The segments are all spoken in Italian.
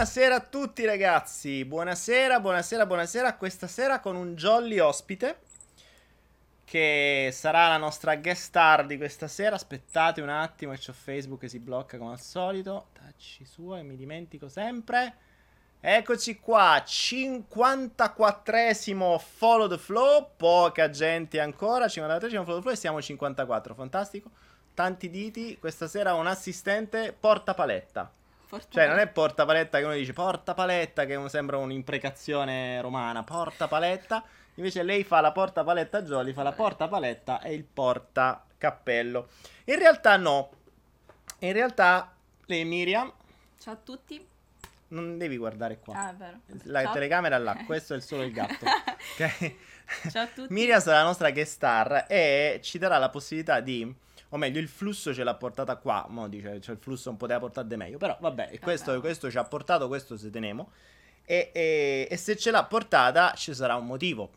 Buonasera a tutti ragazzi, buonasera, buonasera, buonasera, questa sera con un jolly ospite che sarà la nostra guest star di questa sera, aspettate un attimo che Facebook che si blocca come al solito, tacci su e mi dimentico sempre, eccoci qua, 54esimo follow the flow, poca gente ancora, 53esimo follow the flow e siamo 54, fantastico, tanti diti, questa sera un assistente porta paletta. Porta Cioè, non è porta paletta che uno dice porta paletta, che sembra un'imprecazione romana. Porta paletta. Invece lei fa la porta paletta Jolly, fa la porta paletta e il porta cappello. In realtà no. In realtà lei Miriam Ciao a tutti. non devi guardare qua. Ah. La Ciao. telecamera è là, questo è solo il gatto. Ok? Ciao a tutti. Miriam sarà la nostra guest star e ci darà la possibilità di. O meglio, il flusso ce l'ha portata qua. Mo dice, cioè il flusso non poteva portare meglio. Però vabbè, questo, questo ci ha portato, questo se teniamo. E, e- e se ce l'ha portata ci sarà un motivo.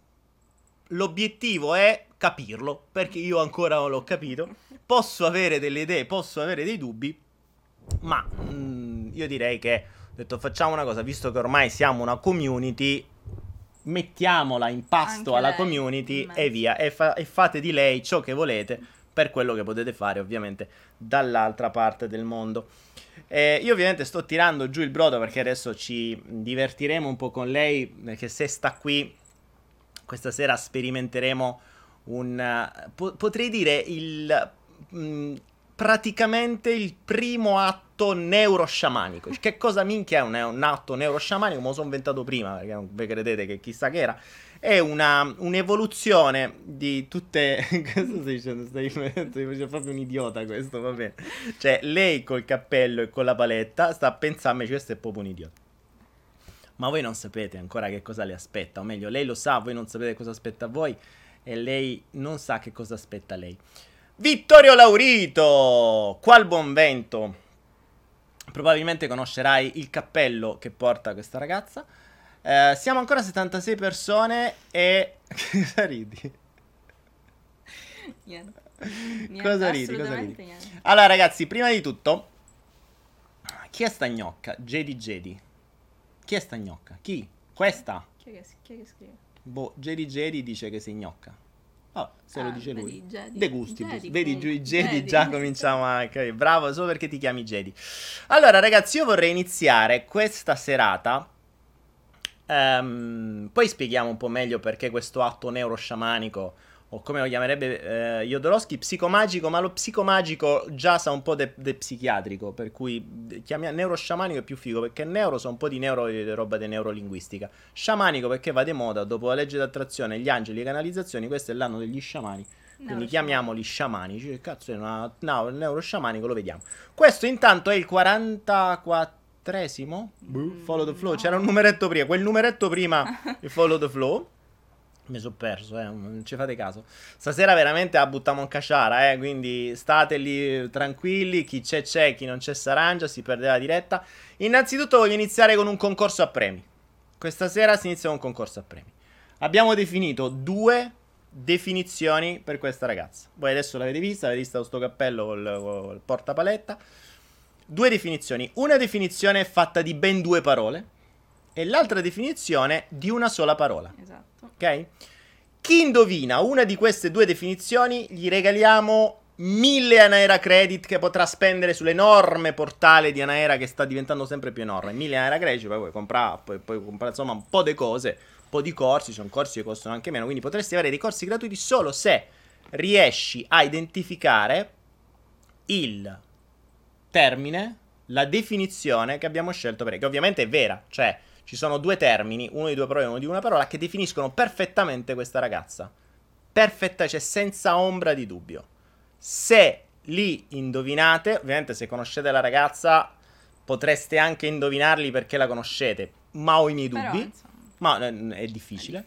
L'obiettivo è capirlo, perché io ancora non l'ho capito. Posso avere delle idee, posso avere dei dubbi, ma mm, io direi che ho detto facciamo una cosa, visto che ormai siamo una community, mettiamola in pasto Anche alla lei, community e via, e, fa- e fate di lei ciò che volete per quello che potete fare ovviamente dall'altra parte del mondo. Eh, io ovviamente sto tirando giù il brodo perché adesso ci divertiremo un po' con lei, perché se sta qui questa sera sperimenteremo un... po- potrei dire il... mh, praticamente il primo atto neurosciamanico. Che cosa minchia è un, un atto neurosciamanico? Me lo sono inventato prima, perché non vi credete che chissà che era. È una, un'evoluzione di tutte... Cosa stai dicendo? Stai stai facendo proprio un idiota questo, va bene. Cioè, lei col cappello e con la paletta sta a pensarmi, questo è proprio un idiota. Ma voi non sapete ancora che cosa le aspetta, o meglio, lei lo sa, voi non sapete cosa aspetta a voi e lei non sa che cosa aspetta a lei. Vittorio Laurito, qual buon vento. Probabilmente conoscerai il cappello che porta questa ragazza. Eh, siamo ancora 76 persone e... Cosa ridi? Niente. Cosa ridi, cosa ridi? niente. Allora ragazzi, prima di tutto, chi è sta gnocca? Jedi Jedi. Chi è sta gnocca? Chi? Questa? Chi è che, chi è che scrive? Boh, Jedi Jedi dice che sei gnocca. Oh, se lo Ah, dice lui. vedi, Jedi. De gusti. Jedi, vedi, Jedi Jedi. già cominciamo a... ok, bravo, solo perché ti chiami Jedi. Allora ragazzi, io vorrei iniziare questa serata... ehm, poi spieghiamo un po' meglio perché questo atto neurosciamanico o come lo chiamerebbe eh, Jodorowsky, psicomagico, ma lo psicomagico già sa un po' de, de psichiatrico, per cui chiamiamo neurosciamanico è più figo, perché neuro sa un po' di neuro di roba di neurolinguistica. Sciamanico perché va di moda, dopo la legge d'attrazione, gli angeli, le canalizzazioni, questo è l'anno degli sciamani, quindi chiamiamoli sciamanici, che cazzo è una... no, il neurosciamanico lo vediamo. Questo intanto è il 44esimo, Boh, follow the flow, no. c'era un numeretto prima, quel numeretto prima, il follow the flow. Mi sono perso, eh, non ci fate caso. Stasera veramente la buttiamo in casciara, eh, quindi state lì tranquilli, chi c'è c'è, chi non c'è s'arrangia, si perde la diretta. Innanzitutto voglio iniziare con un concorso a premi. Questa sera si inizia con un concorso a premi. Abbiamo definito due definizioni per questa ragazza. Voi adesso l'avete vista, avete visto sto cappello col, col portapaletta. Due definizioni. Una definizione è fatta di ben due parole e l'altra definizione di una sola parola. Esatto. Ok? Chi indovina una di queste due definizioni gli regaliamo 1000 Anaera Credit che potrà spendere sull'enorme portale di Anaera che sta diventando sempre più enorme. 1000 Anaera Credit, poi puoi comprare, poi, puoi comprare insomma un po' di cose, un po' di corsi, sono corsi che costano anche meno, quindi potresti avere dei corsi gratuiti solo se riesci a identificare il termine, la definizione che abbiamo scelto per che ovviamente è vera, cioè ci sono due termini, uno di due parole e uno di una parola, che definiscono perfettamente questa ragazza. Perfetta, cioè senza ombra di dubbio. Se li indovinate, ovviamente se conoscete la ragazza potreste anche indovinarli perché la conoscete, ma ho i miei Però, dubbi, insomma, ma eh, è è difficile.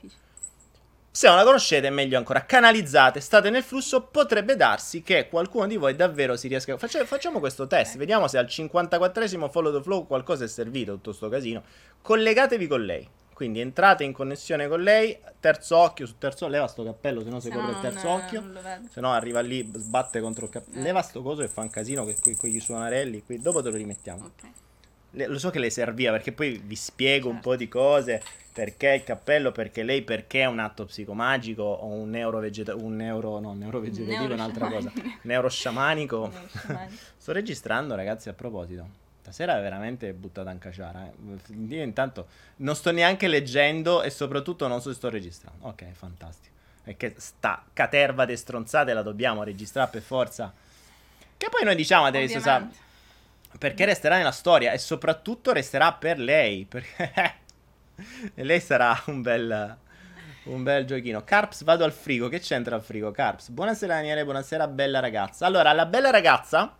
Se non la conoscete, meglio ancora. Canalizzate, state nel flusso. Potrebbe darsi che qualcuno di voi davvero si riesca. Faccia- facciamo questo test. Ok. Vediamo se al 54esimo follow the flow qualcosa è servito. Tutto sto casino. Collegatevi con lei. Quindi entrate in connessione con lei. Terzo occhio su terzo. Leva sto cappello, se no si Se copre il terzo occhio. non vedo. Se no arriva lì, sbatte contro il cappello. Eh. Leva sto coso e fa un casino che con gli suonarelli. Qui dopo te lo rimettiamo. Ok. Le- lo so che le serviva perché poi vi spiego un Certo. po' di cose. Perché il cappello? Perché lei? Perché è un atto psicologico o un neuro vegetativo? Un neuro, no, neuro vegetativo è un'altra cosa. Neurosciamanico. Neurosciamanico. Sto registrando, ragazzi, a proposito. Stasera è veramente buttata in caciara. eh. Io intanto non sto neanche leggendo e soprattutto non so se sto registrando. Ok, fantastico. E che sta caterva di stronzate la dobbiamo registrare per forza. Che poi noi diciamo adesso, sa, Ovviamente. Perché resterà nella storia e soprattutto resterà per lei. Perché lei sarà un bel, un bel giochino. Carps, vado al frigo. Che c'entra al frigo, Carps? Buonasera Daniele, buonasera bella ragazza. Allora, la bella ragazza,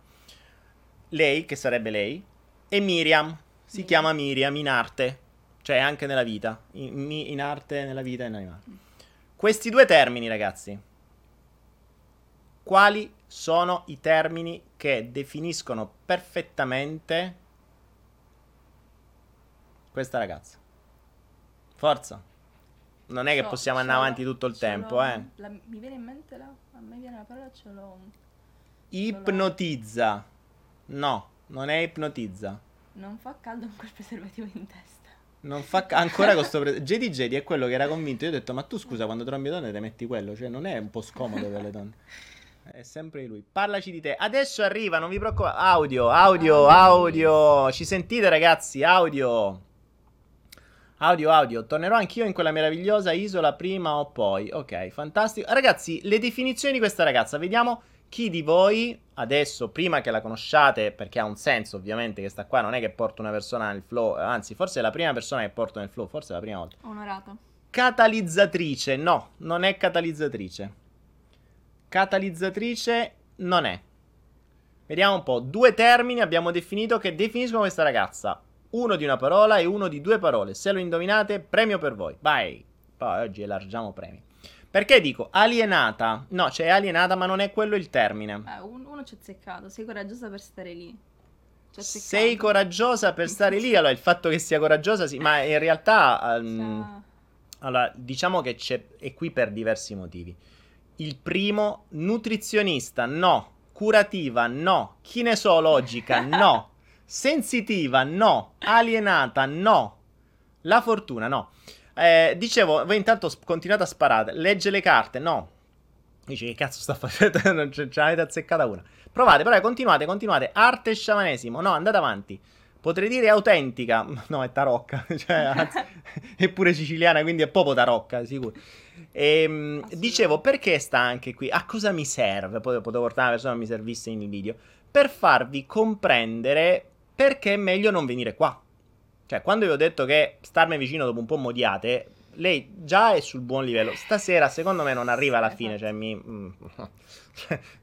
lei, che sarebbe lei, è Miriam. Si Miriam. chiama Miriam in arte. Cioè anche nella vita. In, in arte, nella vita e in animale. Questi due termini, ragazzi. Quali sono i termini che definiscono perfettamente questa ragazza? Forza. Non è che So- possiamo andare avanti tutto il tempo, eh. la- mi viene in mente la... A me viene la parola, ce l'ho... Ipnotizza. No, non è ipnotizza. Non fa caldo con quel preservativo in testa. Non fa ca- ancora con sto pre- JD JD è quello che era convinto. Io ho detto, ma tu scusa, quando trombi donne te metti quello. Cioè, non è un po' scomodo per le donne. È sempre di lui. Parlaci di te. Adesso arriva, non vi preoccupate. Audio, audio, audio. Ci sentite, ragazzi? Audio. Audio, audio. Tornerò anch'io in quella meravigliosa isola prima o poi. Ok, fantastico. Ragazzi, le definizioni di questa ragazza. Vediamo chi di voi adesso, prima che la conosciate, perché ha un senso ovviamente che sta qua, non è che porto una persona nel flow, anzi, forse è la prima persona che porto nel flow, forse è la prima volta. Onorato. Catalizzatrice, no, non è catalizzatrice. Catalizzatrice non è. Vediamo un po'. Due termini abbiamo definito che definiscono questa ragazza. Uno di una parola e uno di due parole. Se lo indovinate, premio per voi. Vai. Poi oggi elargiamo premi. Perché dico alienata? No, c'è alienata, ma non è quello il termine. Eh, un- uno ci ha azzeccato. Sei coraggiosa per stare lì. Sei coraggiosa per stare lì. Allora, il fatto che sia coraggiosa, sì, ma in realtà. Cioè, Allora, diciamo che c'è, è qui per diversi motivi. Il primo, nutrizionista, no. Curativa, no. Kinesologica, no. Sensitiva, no. Alienata, no. La fortuna, no. Eh, dicevo, voi intanto sp- continuate a sparare. Legge le carte, no. Dici, che cazzo sta facendo? non ce, ce l'avete azzeccata una. Provate, però continuate, continuate. Arte e sciamanesimo, no, andate avanti. Potrei dire autentica, no, è tarocca, cioè, anzi, è pure siciliana, quindi è proprio tarocca, sicuro. Ehm, Assolutamente. dicevo, perché sta anche qui? A cosa mi serve? Poi potevo portare una persona che mi servisse in video. Per farvi comprendere perché è meglio non venire qua. Cioè, quando vi ho detto che starmi vicino dopo un po' modiate, lei già è sul buon livello. Stasera, secondo me, non arriva alla fine. Cioè, mi.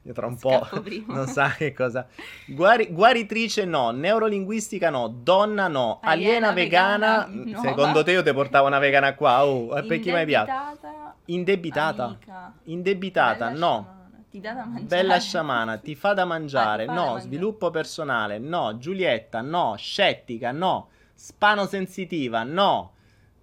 Io tra un po'. Non sa che cosa. Guari- guaritrice no. Neurolinguistica no. Donna no. Aliena, Aliena, vegana. vegana, mm. Secondo te io ti portavo una vegana qua? Oh, e per chi mai piace? Indebitata. Indebitata. amica, Indebitata, bella no. sciamana, Ti dà da mangiare. Bella sciamana, ti fa da mangiare, Ah, fa da no. mangiare. Sviluppo personale, no. Giulietta, no. Scettica, no. Spano sensitiva, no.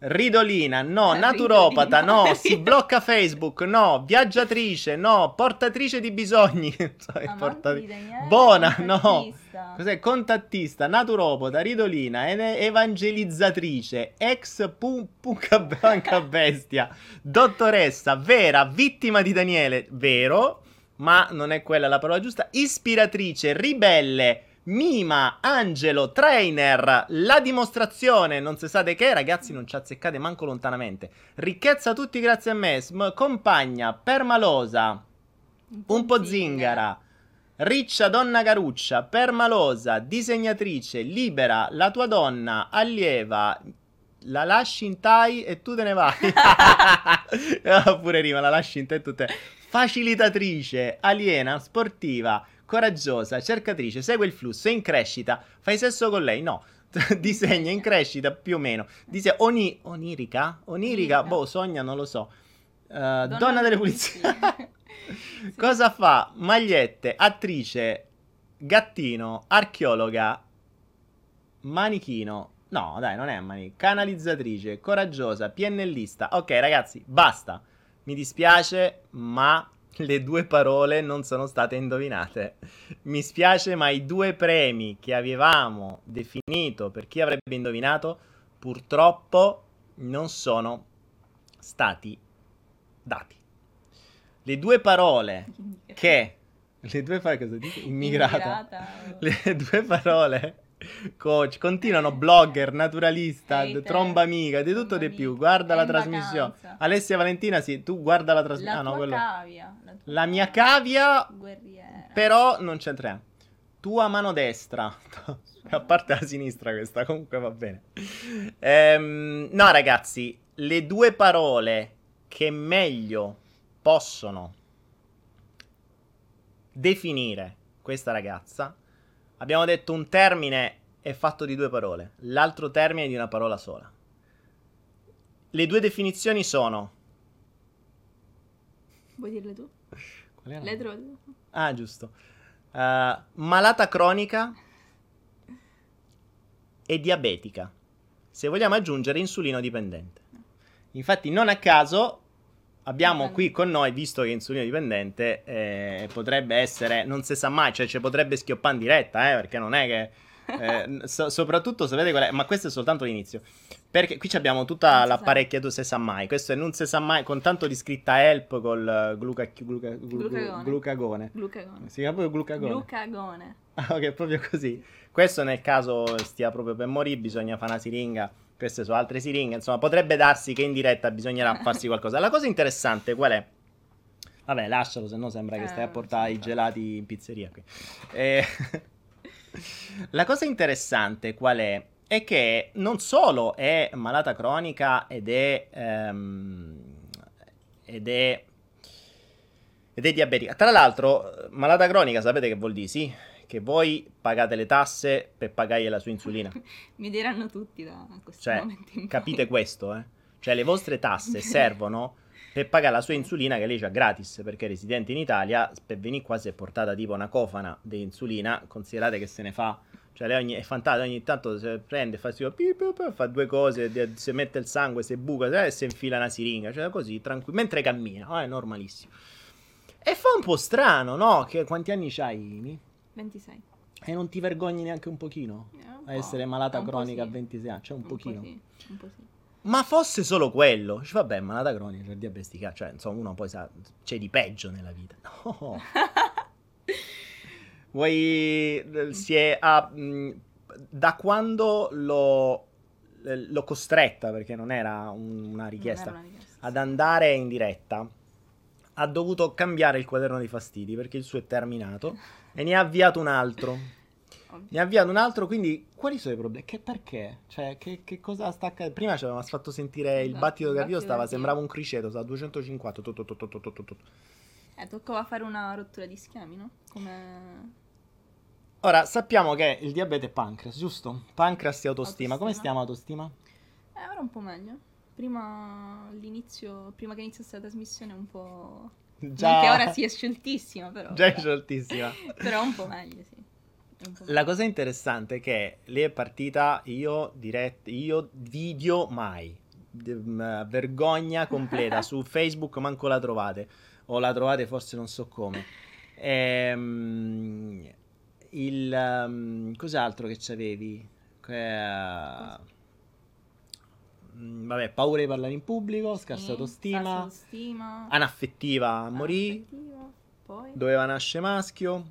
Ridolina, no. Eh, Naturopata, ridolina. no. Si blocca Facebook, no. Viaggiatrice, no. Portatrice di bisogni. Sai, Amante porta- di Daniele, Buona, no. Cos'è? Contattista, naturopata, ridolina, evangelizzatrice, ex pu- punca banca bestia, dottoressa, vera, vittima di Daniele, vero, ma non è quella la parola giusta, ispiratrice, ribelle, mima, angelo, trainer, la dimostrazione, non si sa di che, ragazzi non ci azzeccate manco lontanamente, ricchezza tutti grazie a me, sm- compagna, permalosa, un po' zingara. Riccia donna caruccia, permalosa, disegnatrice, libera, la tua donna, allieva, la lasci in tai e tu te ne vai. Pure rima, la lasci in tai e tu te. Facilitatrice, aliena, sportiva, coraggiosa, cercatrice, segue il flusso, è in crescita, fai sesso con lei? No. Disegna in crescita più o meno. Dice oni- onirica? Onirica? Onirica. Boh, sogna, non lo so. Eh, donna, delle pulizie. Sì. Cosa fa? Magliette, attrice, gattino, archeologa, manichino. No, dai, non è manichino. Canalizzatrice, coraggiosa, piennellista. Ok, ragazzi, basta. Mi dispiace, ma le due parole non sono state indovinate. Mi spiace, ma i due premi che avevamo definito per chi avrebbe indovinato, purtroppo non sono stati dati. Le due parole che... Le due parole cosa dice? Immigrata. Immigrata. Le due parole coach, continuano blogger, naturalista, Hater, tromba amica, di tutto di più. Guarda è la trasmissione. vacanza. Alessia Valentina, sì, tu guarda la trasmissione. La Ah, no, quello. cavia. La, La mia cavia, Guerriera. però non c'entriamo. Tua mano destra. A parte la sinistra questa, comunque va bene. Ehm, no, ragazzi, le due parole che meglio possono definire questa ragazza, abbiamo detto un termine è fatto di due parole, l'altro termine è di una parola sola. Le due definizioni sono... Vuoi dirle tu? Qual era? Le trovi? Ah, giusto. Uh, malata cronica e diabetica. Se vogliamo aggiungere insulino dipendente. Infatti, non a caso abbiamo qui con noi, visto che è insulino dipendente, eh, potrebbe essere, non si sa mai, cioè ci potrebbe schioppare in diretta, eh, perché non è che... eh, so- soprattutto sapete qual è, ma questo è soltanto l'inizio. Perché qui abbiamo tutta l'apparecchiatura se sa mai. Questo è non si sa mai, con tanto di scritta help col gluca- gluca- glu- Glucagone. glucagone. Glucagone. Si chiama proprio glucagone. Glucagone. Ah, ok, proprio così. Questo nel caso stia proprio per morire, bisogna fare una siringa. Queste sono altre siringhe. Insomma, potrebbe darsi che in diretta bisognerà farsi qualcosa. La cosa interessante qual è? Vabbè, lascialo, se no sembra che stai a non portare i gelati in pizzeria qui. Eh, La cosa interessante qual è? È che non solo è malata cronica ed è... ehm, ed è... Ed è diabetica. Tra l'altro, malata cronica, sapete che vuol dire? Sì, che voi pagate le tasse per pagare la sua insulina. Mi diranno tutti da questo Cioè, momento in poi. capite questo, eh? Cioè, le vostre tasse servono per pagare la sua insulina che lei c'ha gratis, perché è residente in Italia, per venire qua si è portata tipo una cofana di insulina, considerate che se ne fa, cioè lei ogni, è fantastica, ogni tanto si prende, fa, pi- fa due cose, si mette il sangue, si buca, e si infila una siringa, cioè così, tranquillo, mentre cammina, oh, è normalissimo. E fa un po' strano, no? Che, quanti anni c'hai, Imi? 26. E non ti vergogni neanche un pochino? Eh, un A essere malata cronica sì. a 26 anni, cioè un, Un pochino. Po' sì. Un po' sì. Ma fosse solo quello, dici, vabbè, malata cronica, c'è diabestica, cioè, insomma, uno poi sa, c'è di peggio nella vita. No. Vuoi, si è, ha, mh, da quando l'ho, l'ho costretta, perché non era un- una richiesta, Non era una richiesta. ad andare in diretta, ha dovuto cambiare il quaderno dei fastidi, perché il suo è terminato, e ne ha avviato un altro. Ne ha avviato un altro, quindi quali sono i problemi? Che perché? Cioè, che, che cosa sta accadendo? Prima ci avevamo fatto sentire il Esatto, battito cardio, stava, sembrava un criceto, stava a 250. tu, tu, tu, tu, tu, tu, tu, tu. Eh, toccava fare una rottura di schemi, no? Come... Ora, sappiamo che il diabete è pancreas, giusto? Pancreas e autostima. Come Autostima. stiamo autostima? Eh, ora un po' meglio. Prima prima che iniziasse la trasmissione un po'... Già, Non che ora sia scioltissima, però... già è scioltissima. però un po' meglio, sì. La cosa interessante è che lei è partita, io dirett, io video mai. De- vergogna completa. Su Facebook manco la trovate. O la trovate forse non so come. Ehm, il... ehm, cos'altro che c'avevi? Que- mm, vabbè, paura di parlare in pubblico, scarsa Sì, autostima, autostima, anaffettiva Poi... doveva nascere maschio.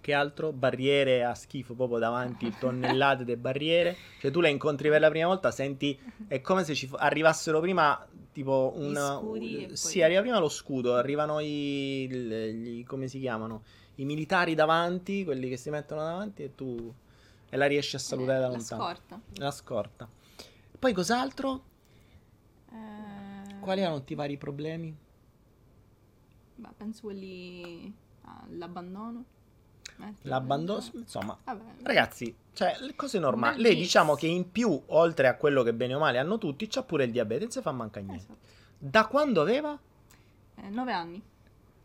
Che altro? Barriere a schifo proprio davanti, tonnellate di barriere. Cioè tu le incontri per la prima volta, senti, è come se ci fo- arrivassero prima tipo un... Scudi poi- Sì, arriva prima lo scudo, arrivano i... gli- come si chiamano? I militari davanti, quelli che si mettono davanti e tu... E la riesci a salutare Eh, da la lontano. scorta. La scorta. Poi cos'altro? Eh, Quali erano tutti i vari problemi? beh, penso quelli... ah, l'abbandono. Eh, L'abbandono, eh, insomma, Vabbè. Ragazzi, cioè, le cose normali. Lei diciamo che in più, oltre a quello che bene o male hanno tutti, c'ha pure il diabete, non si fa mancare niente. Esatto. Da quando aveva? Eh, nove anni.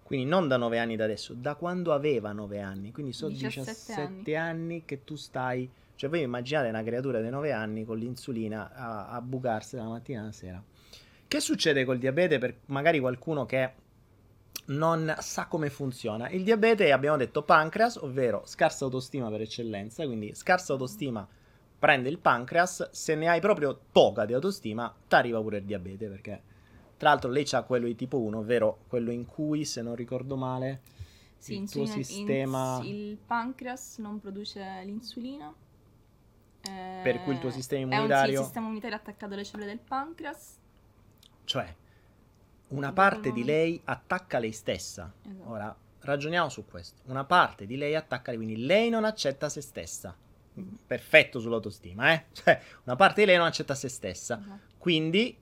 Quindi non da 9 anni da adesso, da quando aveva 9 anni. Quindi sono 17 17, anni. che tu stai... Cioè voi immaginate una creatura di 9 anni con l'insulina a, a bucarsi dalla mattina alla sera. Che succede col diabete per magari qualcuno che non sa come funziona. Il diabete, abbiamo detto pancreas, ovvero scarsa autostima per eccellenza, quindi scarsa autostima prende il pancreas, se ne hai proprio poca di autostima, ti arriva pure il diabete, perché tra l'altro lei ha quello di tipo 1, ovvero quello in cui, se non ricordo male, Sì, il insulina- tuo sistema... ins- il pancreas non produce l'insulina. Eh, Per cui il tuo sistema È un immunitario- sistema immunitario attaccato alle cellule del pancreas. Cioè, una parte di lei attacca lei stessa. Esatto. Ora, ragioniamo su questo. Una parte di lei attacca, quindi lei non accetta se stessa. Perfetto sull'autostima, eh? Cioè, una parte di lei non accetta se stessa. Esatto, Quindi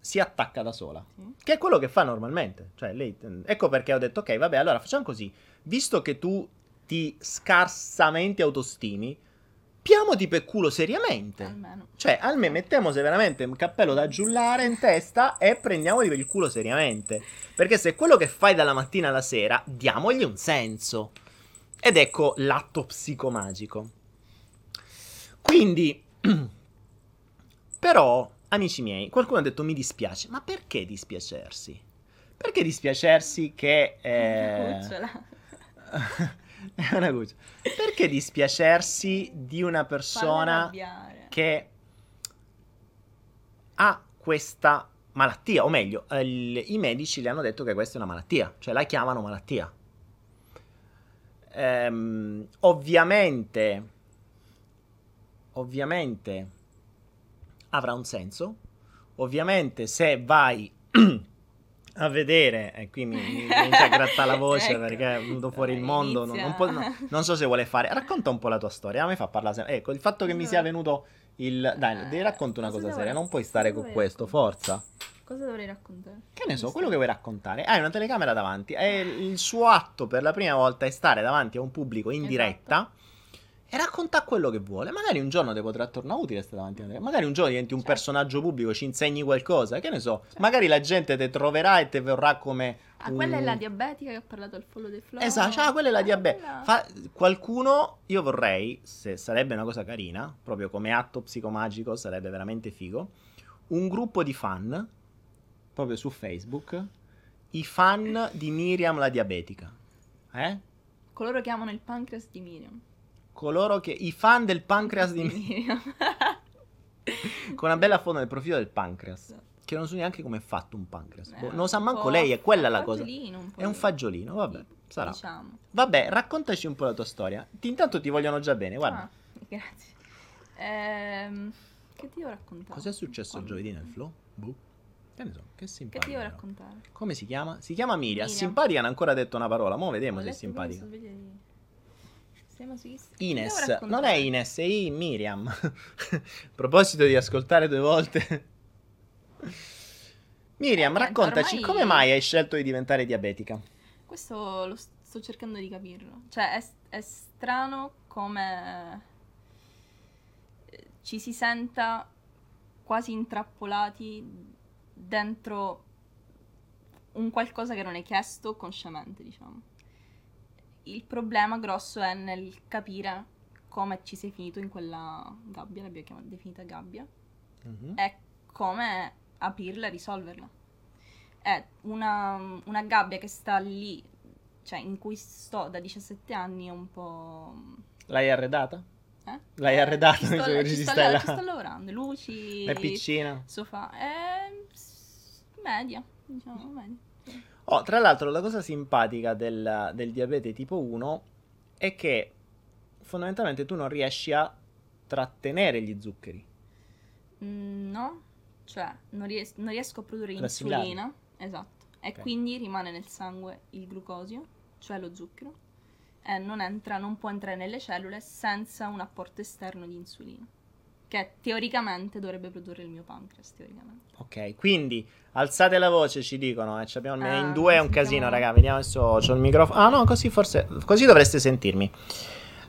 si attacca da sola. sì. Che è quello che fa normalmente. Cioè, lei, ecco perché ho detto, ok, vabbè, allora facciamo così. Visto che tu ti scarsamente autostimi, piamoti per culo seriamente. Almeno. Cioè, almeno mettiamo veramente un cappello da giullare in testa e prendiamoli per il culo seriamente. Perché se quello che fai dalla mattina alla sera, diamogli un senso. Ed ecco l'atto psicomagico. Quindi, però, amici miei, qualcuno ha detto mi dispiace. Ma perché dispiacersi? Perché dispiacersi che... eh. è una cuccia. Perché dispiacersi di una persona che ha questa malattia, o meglio, eh, il- i medici le hanno detto che questa è una malattia, cioè la chiamano malattia. Ehm, ovviamente, ovviamente avrà un senso. Ovviamente, se vai a vedere, e qui mi, mi inizia a grattare la voce Ecco. perché è venuto fuori il Dai, mondo, non, non può- no, non so se vuole fare. Racconta un po' la tua storia, a me fa parlare sempre. Ecco, il fatto che mi sia venuto il... Dai, ti racconto una Cosa seria, non puoi stare con questo, raccontare? forza. Cosa dovrei raccontare? Che ne so, quello che vuoi raccontare. Hai una telecamera davanti e il suo atto per la prima volta è stare davanti a un pubblico in Esatto. diretta e racconta quello che vuole. Magari un giorno ti potrà tornare utile stare davanti a telecamera. Magari un giorno diventi un Certo. personaggio pubblico, ci insegni qualcosa. Che ne so, Certo. magari la gente ti troverà e ti vorrà come... Ah, quella è la un- diabetica che ha parlato al follow del flow. Esatto, ah, quella è la Ah, quella- Fa- qualcuno, io vorrei, se sarebbe una cosa carina, proprio come atto psicomagico, sarebbe veramente figo, un gruppo di fan, proprio su Facebook, i fan di Miriam la diabetica. Eh? Coloro che amano il pancreas di Miriam. Coloro che... I fan del pancreas di Miriam. Con una bella foto nel profilo del pancreas. Che non so neanche come è fatto un pancreas. Eh, Boh, non lo sa manco lei, è quella la cosa. un È un fagiolino, vabbè, sì, sarà. Diciamo. Vabbè, raccontaci un po' la tua storia. Ti- Intanto ti vogliono già bene, guarda. Ah, grazie. Ehm, che ti devo raccontare? Cos'è successo Quando- giovedì nel flow? Boh. Che ne so, che Che simpatica. ti devo però. raccontare? Come si chiama? Si chiama Miriam. Miriam. Simpatica, non ha ancora detto una parola. Mo' vediamo Ho se è simpatica. Che ti Ines, non è Ines, è I, Miriam. A proposito di ascoltare due volte. Miriam, Eh, raccontaci ormai- come mai hai scelto di diventare diabetica? Questo lo st- sto cercando di capirlo. Cioè, è, è strano come eh, ci si senta quasi intrappolati dentro un qualcosa che non è chiesto consciamente, diciamo. Il problema grosso è nel capire come ci sei finito in quella gabbia, l'abbiamo chiamata definita gabbia, Mhm. è come aprirla e risolverla. È una, una gabbia che sta lì, cioè in cui sto da 17 anni è un po'... L'hai arredata? Eh? L'hai Eh, arredata, Ci sto, ci ci sto- ci sto lavorando, luci, È piccina. sofà, è media, diciamo media. Oh, tra l'altro, la cosa simpatica del, del diabete tipo 1 è che fondamentalmente tu non riesci a trattenere gli zuccheri. Mm, No, cioè non, ries- non riesco a produrre Ad assimilarli. insulina, esatto, e quindi rimane nel sangue il glucosio, cioè lo zucchero, e non entra, non può entrare nelle cellule senza un apporto esterno di insulina, che teoricamente dovrebbe produrre il mio pancreas, teoricamente. Ok, quindi alzate la voce, ci dicono. Eh, ci abbiamo- Ah, in due è un casino, raga. Vediamo adesso. C'ho il microfono. Ah, no, così forse. Così dovreste sentirmi.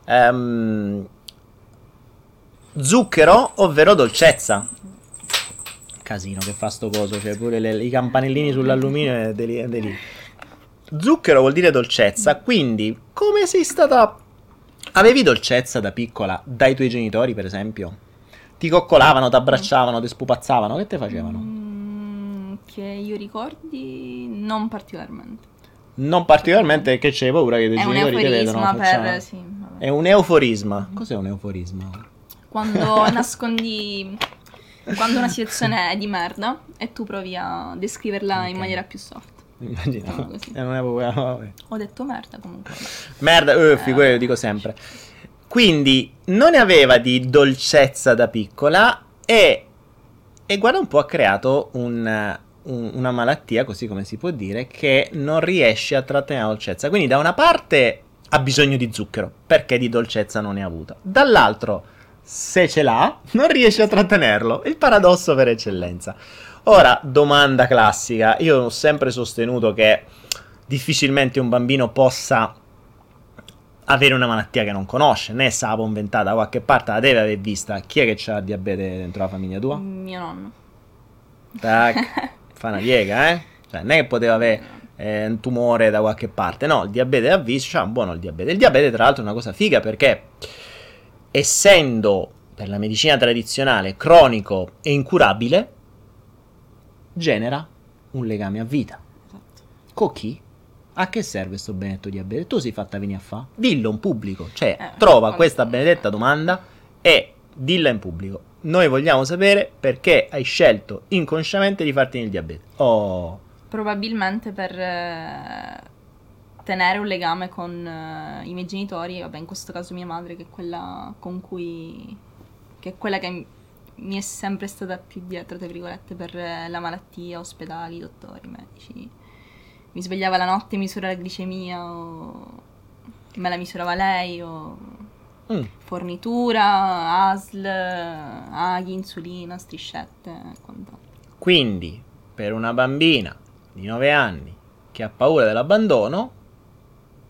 Ehm, zucchero, ovvero dolcezza. Casino che fa sto coso. Cioè, pure le- i campanellini sull'alluminio è deli- deli- Zucchero vuol dire dolcezza. Quindi, come sei stata. Avevi dolcezza da piccola dai tuoi genitori, per esempio? Ti coccolavano, ti abbracciavano, ti spupazzavano? Che te facevano? Mm, che io ricordi non particolarmente. Non particolarmente che c'hai paura che i tuoi genitori ti vedono. euforisma facciamo- per... Sì. È un euforisma. Cos'è un euforisma? Quando nascondi... Quando una situazione è di merda e tu provi a descriverla Ok. in maniera più soft. Immaginavo. No, così. Eh, non è proprio- vabbè. Ho detto merda comunque. Merda, eh, figurati, lo dico sempre. Quindi non ne aveva di dolcezza da piccola e, e guarda un po' ha creato un- un- una malattia, così come si può dire, che non riesce a trattenere la dolcezza. Quindi da una parte ha bisogno di zucchero, perché di dolcezza non ne ha avuta. Dall'altro, se ce l'ha, non riesce a trattenerlo. Il paradosso per eccellenza. Ora, domanda classica. Io ho sempre sostenuto che difficilmente un bambino possa avere una malattia che non conosce, né sa può inventata da qualche parte, la deve aver vista. Chi è che c'ha il diabete dentro la famiglia tua? Mio nonno. Tac, fa una piega, eh? Cioè, non è che poteva avere eh, un tumore da qualche parte, no, il diabete ha visto, c'ha un buono il diabete. Il diabete, tra l'altro, è una cosa figa perché, essendo per la medicina tradizionale cronico e incurabile, genera un legame a vita. Esatto. Con chi? A che serve sto benedetto diabete? Tu sei fatta venire a fa? Dillo in pubblico, cioè Eh, trova questa benedetta domanda e dilla in pubblico. Noi vogliamo sapere perché hai scelto inconsciamente di farti il diabete. Oh, Probabilmente per eh, tenere un legame con eh, i miei genitori, vabbè, in questo caso mia madre, che è quella con cui. che è quella che mi è sempre stata più dietro, tra virgolette, per eh, la malattia, ospedali, dottori, medici. Mi svegliava la notte, misurava la glicemia, o me la misurava lei, o mm, fornitura, ASL, aghi, insulina, striscette e quant'altro. Quindi, per una bambina di 9 anni che ha paura dell'abbandono,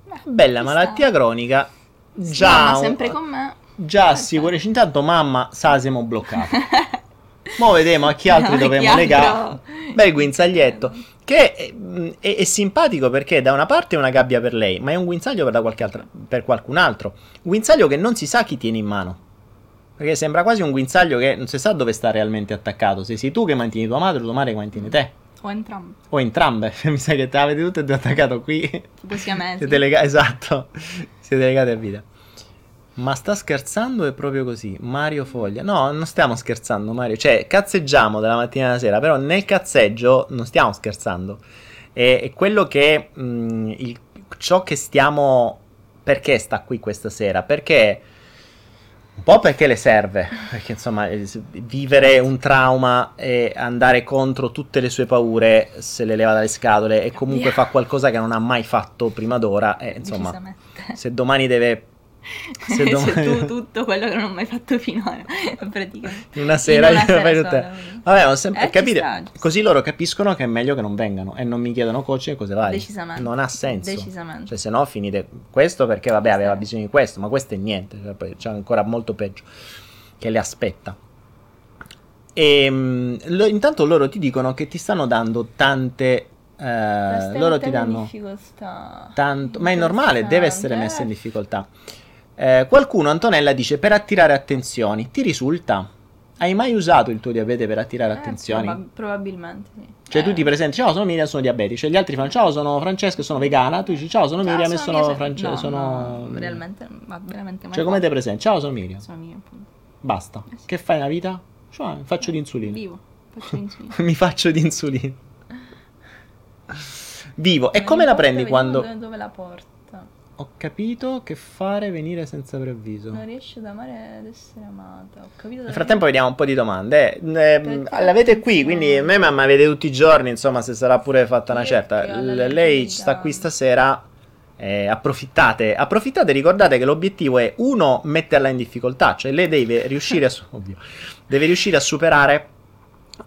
Beh, bella malattia sta. cronica, già, sempre con me. già Perfetto. assicuraci. Intanto, mamma, sa siamo bloccati. Mo' vedremo a chi altri No, dobbiamo chi legare. Bel guinzaglietto. Che è, è- è simpatico perché da una parte è una gabbia per lei, ma è un guinzaglio per, da qualche altra- per qualcun altro. Un guinzaglio che non si sa chi tiene in mano. Perché sembra quasi un guinzaglio che non si sa dove sta realmente attaccato. Se sei tu che mantieni tua madre o tua madre che mantiene te. O entrambi. O entrambe. Mi sa che te l'avete tutte e due attaccato qui. Tipo siamesi. Siete legati, esatto. Siete legati a vita. Ma sta scherzando? È proprio così. Mario Foglia. No, non stiamo scherzando, Mario. Cioè, cazzeggiamo dalla mattina alla sera, però nel cazzeggio non stiamo scherzando. È, è quello che. mh, il- ciò che stiamo. Perché sta qui questa sera? Perché. Un po' perché le serve, perché insomma vivere un trauma e andare contro tutte le sue paure se le leva dalle scatole e comunque fa qualcosa che non ha mai fatto prima d'ora e insomma se domani deve se domani tu tutto quello che non ho mai fatto finora. Praticamente. una sera una sera sola. vabbè ho sempre Eh, sta. così loro capiscono che è meglio che non vengano e non mi chiedono coaching e cose varie Decisamente. non ha senso Decisamente. cioè se no finite questo perché vabbè aveva bisogno di questo ma questo è niente cioè, c'è ancora molto peggio che le aspetta e mm, lo- intanto loro ti dicono che ti stanno dando tante eh, loro ti danno difficoltà. tanto, ma è normale, deve essere messa in difficoltà. Eh, qualcuno, Antonella, dice per attirare attenzioni. Ti risulta? Hai mai usato il tuo diabete per attirare Eh, attenzioni? proba- probabilmente sì. Cioè, Eh, tu ti presenti, ciao, sono Miriam, sono diabetico. Cioè, gli altri fanno, ciao, sono Francesca, sono vegana. Tu dici, ciao, sono ciao, Miriam e sono Miriam, Francesca. no, sono... no, realmente, ma veramente mai Cioè, come ti presenti? Ciao, sono Miriam. Sono mio, appunto. Basta. Eh sì. Che fai nella vita? Cioè, faccio di insulina. Vivo, faccio l'insulina. Mi faccio di insulina. Vivo. E Non come la prendi quando... Dove, dove la porta? Ho capito che fare venire senza preavviso. Non riesce ad amare ed essere amata. Ho capito Nel frattempo vediamo un po' di domande. Eh, ehm, Perché l'avete qui, quindi a me ma mi avete tutti i giorni, insomma, se sarà pure fatta una certa. L- lei sta qui stasera. eh, approfittate, approfittate, ricordate che l'obiettivo è uno, metterla in difficoltà, cioè lei deve riuscire a, su- ovvio, deve riuscire a superare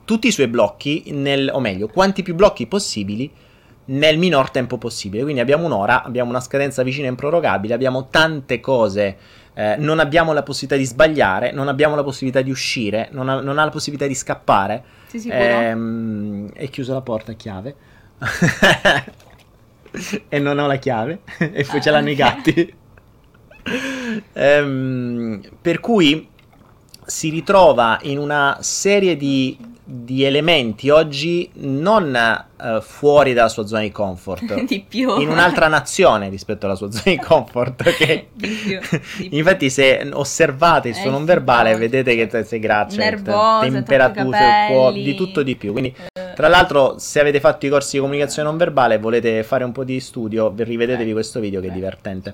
tutti i suoi blocchi, nel, o meglio, quanti più blocchi possibili nel minor tempo possibile. Quindi abbiamo un'ora, abbiamo una scadenza vicina e improrogabile, abbiamo tante cose, eh, non abbiamo la possibilità di sbagliare, non abbiamo la possibilità di uscire, non ha, non ha la possibilità di scappare. Sei sicuro? Ehm, e chiuso la porta a chiave. e non ho la chiave. e poi Ah, ce l'hanno i ok. gatti. Ehm, per cui si ritrova in una serie di di elementi oggi non eh, fuori dalla sua zona di comfort, di più. in un'altra nazione rispetto alla sua zona di comfort. Che... di più, di più. Infatti, se osservate il suo Eh, non verbale, vedete che te- sei graccia, temperature, troppi capelli. cuo- di tutto di più. Quindi, Eh, tra l'altro, se avete fatto i corsi di comunicazione non verbale e volete fare un po' di studio, vi- rivedetevi eh, questo video che è divertente.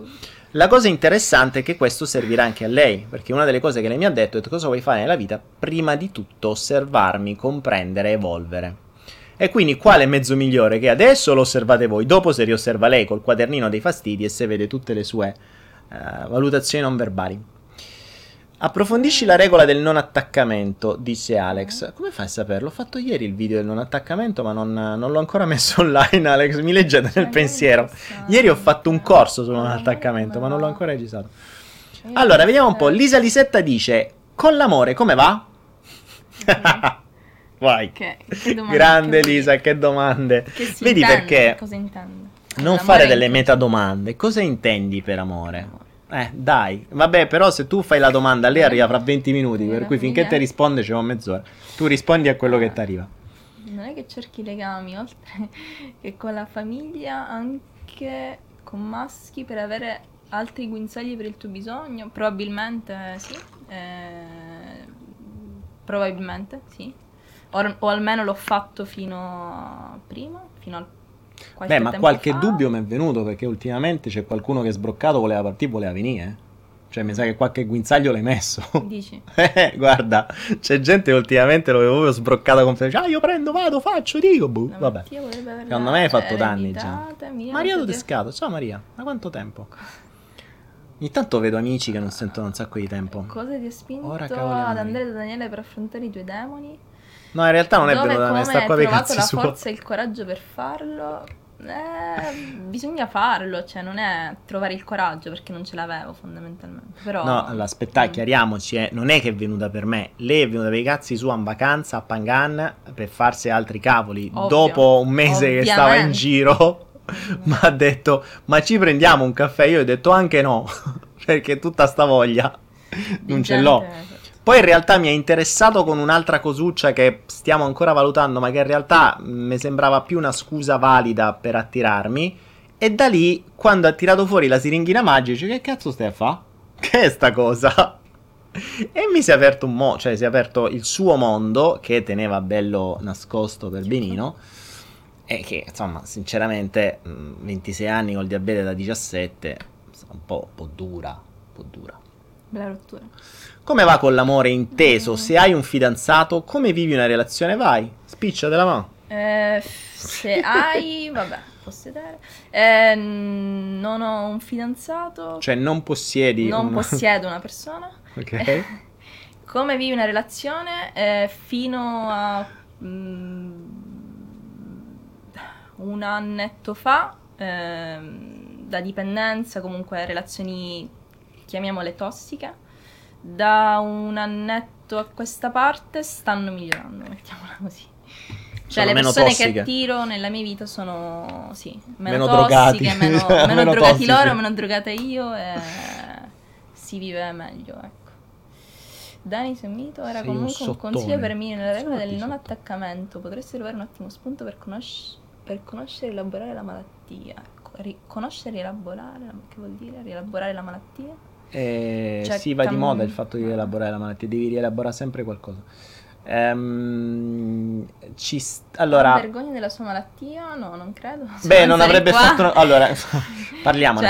La cosa interessante è che questo servirà anche a lei, perché una delle cose che lei mi ha detto è cosa vuoi fare nella vita? Prima di tutto osservarmi, comprendere, evolvere. E quindi quale mezzo migliore che adesso lo osservate voi, dopo se riosserva lei col quadernino dei fastidi e se vede tutte le sue eh, valutazioni non verbali. Approfondisci la regola del non attaccamento, dice Alex. Come fai a saperlo? Ho fatto ieri il video del non attaccamento, ma non, non l'ho ancora messo online, Alex. Mi leggete nel Magari pensiero. Ieri ho fatto un corso sul non Ah, attaccamento, ma non l'ho ancora registrato. Io Allora, vediamo un po'. Lisa Lisetta dice: Con l'amore come va? Vai. Che, che Grande che Lisa, che domande. che Vedi intende, perché non fare delle metadomande. Cosa intendi per amore? Eh, dai. Vabbè, però se tu fai la domanda, lei arriva fra 20 minuti, per cui finché ti risponde ci va mezz'ora. Tu rispondi a quello che ti arriva. Non è che cerchi legami, oltre che con la famiglia, anche con maschi per avere altri guinzagli per il tuo bisogno? Probabilmente sì. Eh, probabilmente sì. O, o almeno l'ho fatto fino a prima, fino al qualche Beh, ma qualche fa. dubbio mi è venuto perché ultimamente c'è qualcuno che è sbroccato, voleva partire, voleva venire. eh. Cioè, mi sa che qualche guinzaglio l'hai messo. Dici? Eh, guarda, c'è gente che ultimamente lo avevo proprio sbroccato con ah, io prendo, vado, faccio, dico, boh, La vabbè. Secondo me hai fatto danni ereditata, mia, Maria oddio. Tedescato, ciao Maria, da quanto tempo? Ogni tanto vedo amici che non sentono un sacco di tempo. Cosa ti ha spinto Ora cavoli a ad andare da Daniele per affrontare i tuoi demoni? No, in realtà non è venuto da me, sta qua hai per i trovato cazzi la suoi. forza e il coraggio per farlo? Eh, bisogna farlo, cioè non è trovare il coraggio perché non ce l'avevo fondamentalmente. Però No, allora, aspetta, Mm. chiariamoci, eh, non è che è venuta per me, lei è venuta per i cazzi sua in vacanza a Pangan per farsi altri cavoli. Ovvio. Dopo un mese che stava in Ovviamente. giro, mi ha detto, ma ci prendiamo un caffè? Io ho detto anche no, perché tutta sta voglia di non ce gente- l'ho. Poi in realtà mi ha interessato con un'altra cosuccia che stiamo ancora valutando, ma che in realtà mi sembrava più una scusa valida per attirarmi. E da lì, quando ha tirato fuori la siringhina magica, che cazzo stai a fa? Che è sta cosa? E mi si è aperto un mo', cioè si è aperto il suo mondo che teneva bello nascosto per benino. E che insomma, sinceramente, mh, 26 anni col diabete da 17, un po', un po' dura, un po' dura. Bella rottura. Come va con l'amore inteso? Se hai un fidanzato, come vivi una relazione? Vai, spiccia della mano. Eh, se hai, vabbè, possedere. Eh, non ho un fidanzato, Cioè, non possiedi. non una- possiedo una persona. ok. Come vivi una relazione? Eh, fino a mm, un annetto fa, ehm, da dipendenza, comunque relazioni, chiamiamole tossiche. Da un annetto a questa parte stanno migliorando, mettiamola così. Cioè, Sono le persone tossiche. che attiro nella mia vita sono, sì, meno, Meno drogati. tossiche, meno, meno Meno drogati tossici. loro, meno drogata io e si vive meglio, ecco. Dani Semmito era Sei un comunque un, sottone. consiglio per me nella regola del non attaccamento. Potresti trovare un attimo spunto per, conosc- per conoscere e elaborare la malattia. Ecco, ri- conoscere e elaborare, che vuol dire? Rielaborare la malattia? Eh, Cioè, sì, va di cam- moda il fatto di rielaborare la malattia, devi rielaborare sempre qualcosa. Ehm, ci st- Ha allora, vergogna della sua malattia? No, non credo. beh, non avrebbe qua. fatto. Allora, parliamone.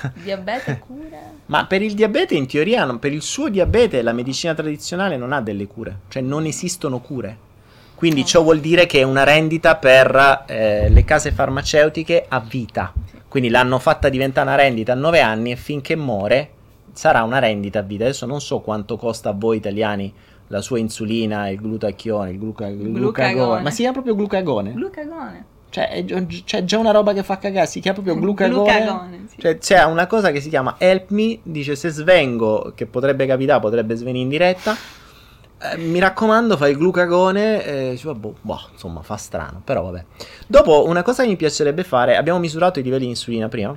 Cioè, diabete, cura. Ma per il diabete, in teoria, non- per il suo diabete, la medicina tradizionale non ha delle cure, cioè non esistono cure. Quindi Oh. ciò vuol dire che è una rendita per eh, le case farmaceutiche a vita. Quindi l'hanno fatta diventare una rendita a 9 anni e finché muore sarà una rendita a vita. Adesso non so quanto costa a voi italiani la sua insulina, il glutachione, il, gluca- il Glucagone. glucagone. Ma si chiama proprio glucagone? Glucagone. Cioè, è c'è già una roba che fa cagare, si chiama proprio glucagone. Glucagone, sì. Cioè, c'è una cosa che si chiama Help Me, dice se svengo, che potrebbe capitare, potrebbe svenire in diretta. Eh, mi raccomando, fai il glucagone. eh, dice, boh, boh, insomma, fa strano, però vabbè. Dopo, una cosa che mi piacerebbe fare, abbiamo misurato i livelli di insulina prima.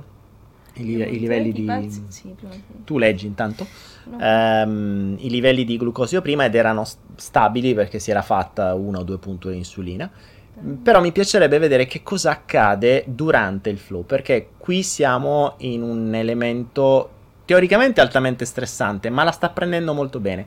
I, li- i livelli di... pezzi- Sì, prima sì. Tu leggi intanto No. ehm, i livelli di glucosio prima ed erano stabili perché si era fatta una o due punture di insulina. Però mi piacerebbe vedere che cosa accade durante il flow, perché qui siamo in un elemento teoricamente altamente stressante, ma la sta prendendo molto bene.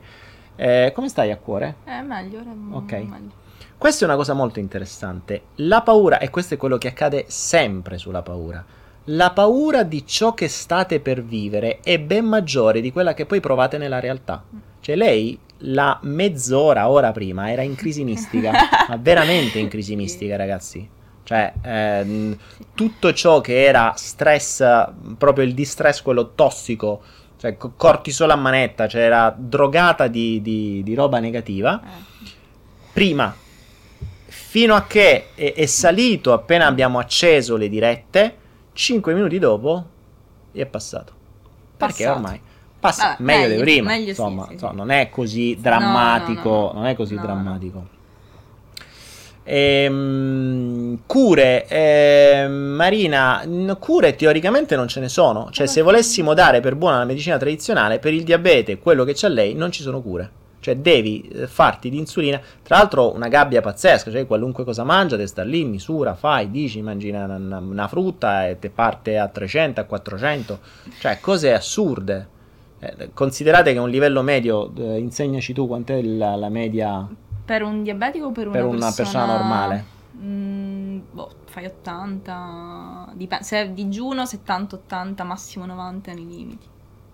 Eh, come stai a cuore? È meglio, Ok. meglio. Questa è una cosa molto interessante. La paura, e questo è quello che accade sempre sulla paura, la paura di ciò che state per vivere è ben maggiore di quella che poi provate nella realtà. Cioè lei, la mezz'ora, ora prima, era in crisi mistica, ma veramente in crisi mistica, ragazzi. Cioè, ehm, tutto ciò che era stress, proprio il distress, quello tossico, cioè co- cortisolo a manetta, cioè era drogata di, di- di roba negativa, Eh. prima, fino a che è, è salito appena abbiamo acceso le dirette, 5 minuti dopo è passato. Perché Passato. ormai passa Vabbè, meglio, di prima, meglio insomma, sì, insomma, sì. non è così No, drammatico, no, no. non è così No, no. drammatico. Ehm, cure, ehm, Marina, cure teoricamente non ce ne sono. Cioè, se volessimo dare per buona la medicina tradizionale, per il diabete, quello che c'ha lei, non ci sono cure. Cioè, devi eh, farti di insulina. Tra l'altro, una gabbia pazzesca. Cioè, qualunque cosa mangia, te sta lì, misura, fai, dici, mangi una, una- una frutta e te parte a 300, a 400. Cioè, cose assurde. Eh, considerate che un livello medio, eh, insegnaci tu quant'è la, la media Per un diabetico o per una per una persona normale. Mm, boh, fai 80, dipende, se è digiuno 70-80, massimo 90 nei limiti.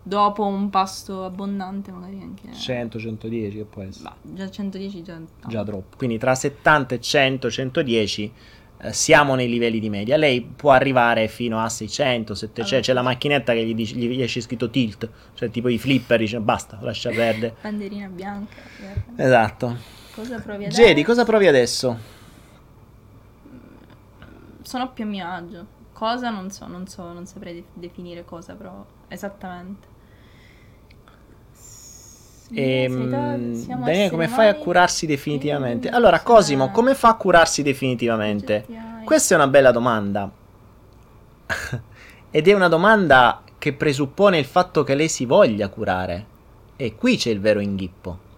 Dopo un pasto abbondante magari anche... 100, 110 che può essere. Bah, già 110 già... tanto. Già troppo. Quindi tra 70 e 100, 110 eh, siamo nei livelli di media. Lei può arrivare fino a 600, 700. Allora. C'è la macchinetta che gli, dice, gli esce scritto tilt, cioè tipo i flipper, dice basta, lascia perdere. Banderina bianca. verde. Esatto. Cosa provi adesso? Jedi, cosa provi adesso? Sono più a mio agio. Cosa non so, non so, non saprei de- definire cosa, però esattamente. S- Ehm, Daniele, come fai a curarsi definitivamente? Allora, Cosimo, come fa a curarsi definitivamente? Questa è una bella domanda. Ed è una domanda che presuppone il fatto che lei si voglia curare. E qui c'è il vero inghippo.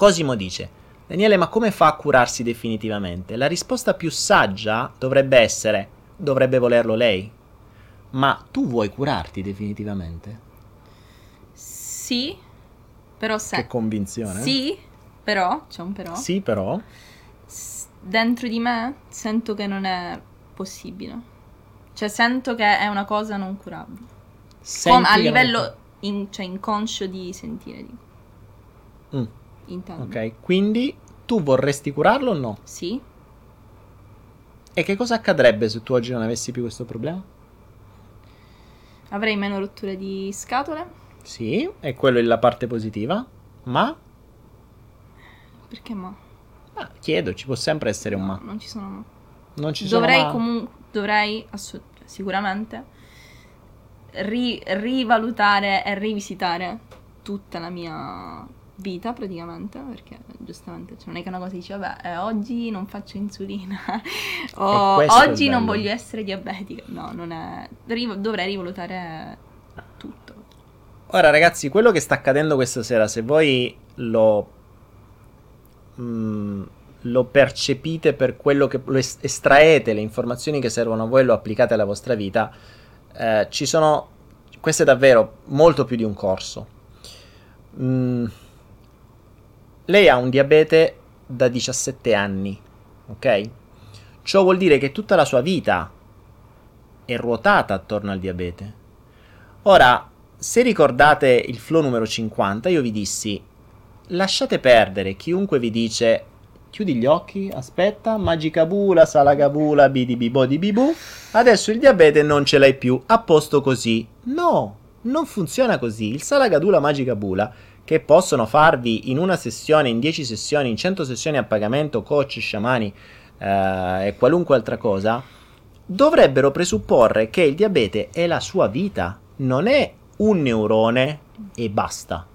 Cosimo dice: Daniele, ma come fa a curarsi definitivamente? La risposta più saggia dovrebbe essere: dovrebbe volerlo lei. Ma tu vuoi curarti definitivamente? Sì, però se... Che convinzione. Sì, però, c'è un però. Sì, però. S- dentro di me sento che non è possibile. Cioè sento che è una cosa non curabile. senti Com- a che non- livello in- cioè, inconscio di sentire, dico. Mm, Intendo. ok, quindi tu vorresti curarlo o no? Sì. E che cosa accadrebbe se tu oggi non avessi più questo problema? Avrei meno rotture di scatole. Sì, e quello è la parte positiva. Ma? Perché ma? Ah, chiedo, ci può sempre essere un No, ma. non ci sono ma. Non ci sono Dovrei ma. comunque, dovrei assu- sicuramente ri- rivalutare e rivisitare tutta la mia vita praticamente, perché giustamente cioè, non è che una cosa dice, vabbè, eh, oggi non faccio insulina, o oggi non voglio essere diabetica. No, non è... ri- dovrei rivalutare tutto. Ora, ragazzi, quello che sta accadendo questa sera, se voi lo. mm, lo percepite per quello che lo es- estraete le informazioni che servono a voi e lo applicate alla vostra vita, eh, ci sono. Questo è davvero molto più di un corso. Mm, lei ha un diabete da 17 anni, ok? Ciò vuol dire che tutta la sua vita è ruotata attorno al diabete. Ora, se ricordate il flow numero 50, io vi dissi: lasciate perdere chiunque vi dice chiudi gli occhi, aspetta, magicabula, salagabula, bidi bibu, adesso il diabete non ce l'hai più, a posto così. No, non funziona così. Il salagadula magicabula che possono farvi in una sessione, in 10 sessioni, in 100 sessioni a pagamento, coach, sciamani eh, e qualunque altra cosa, dovrebbero presupporre che il diabete è la sua vita, non è un neurone e basta.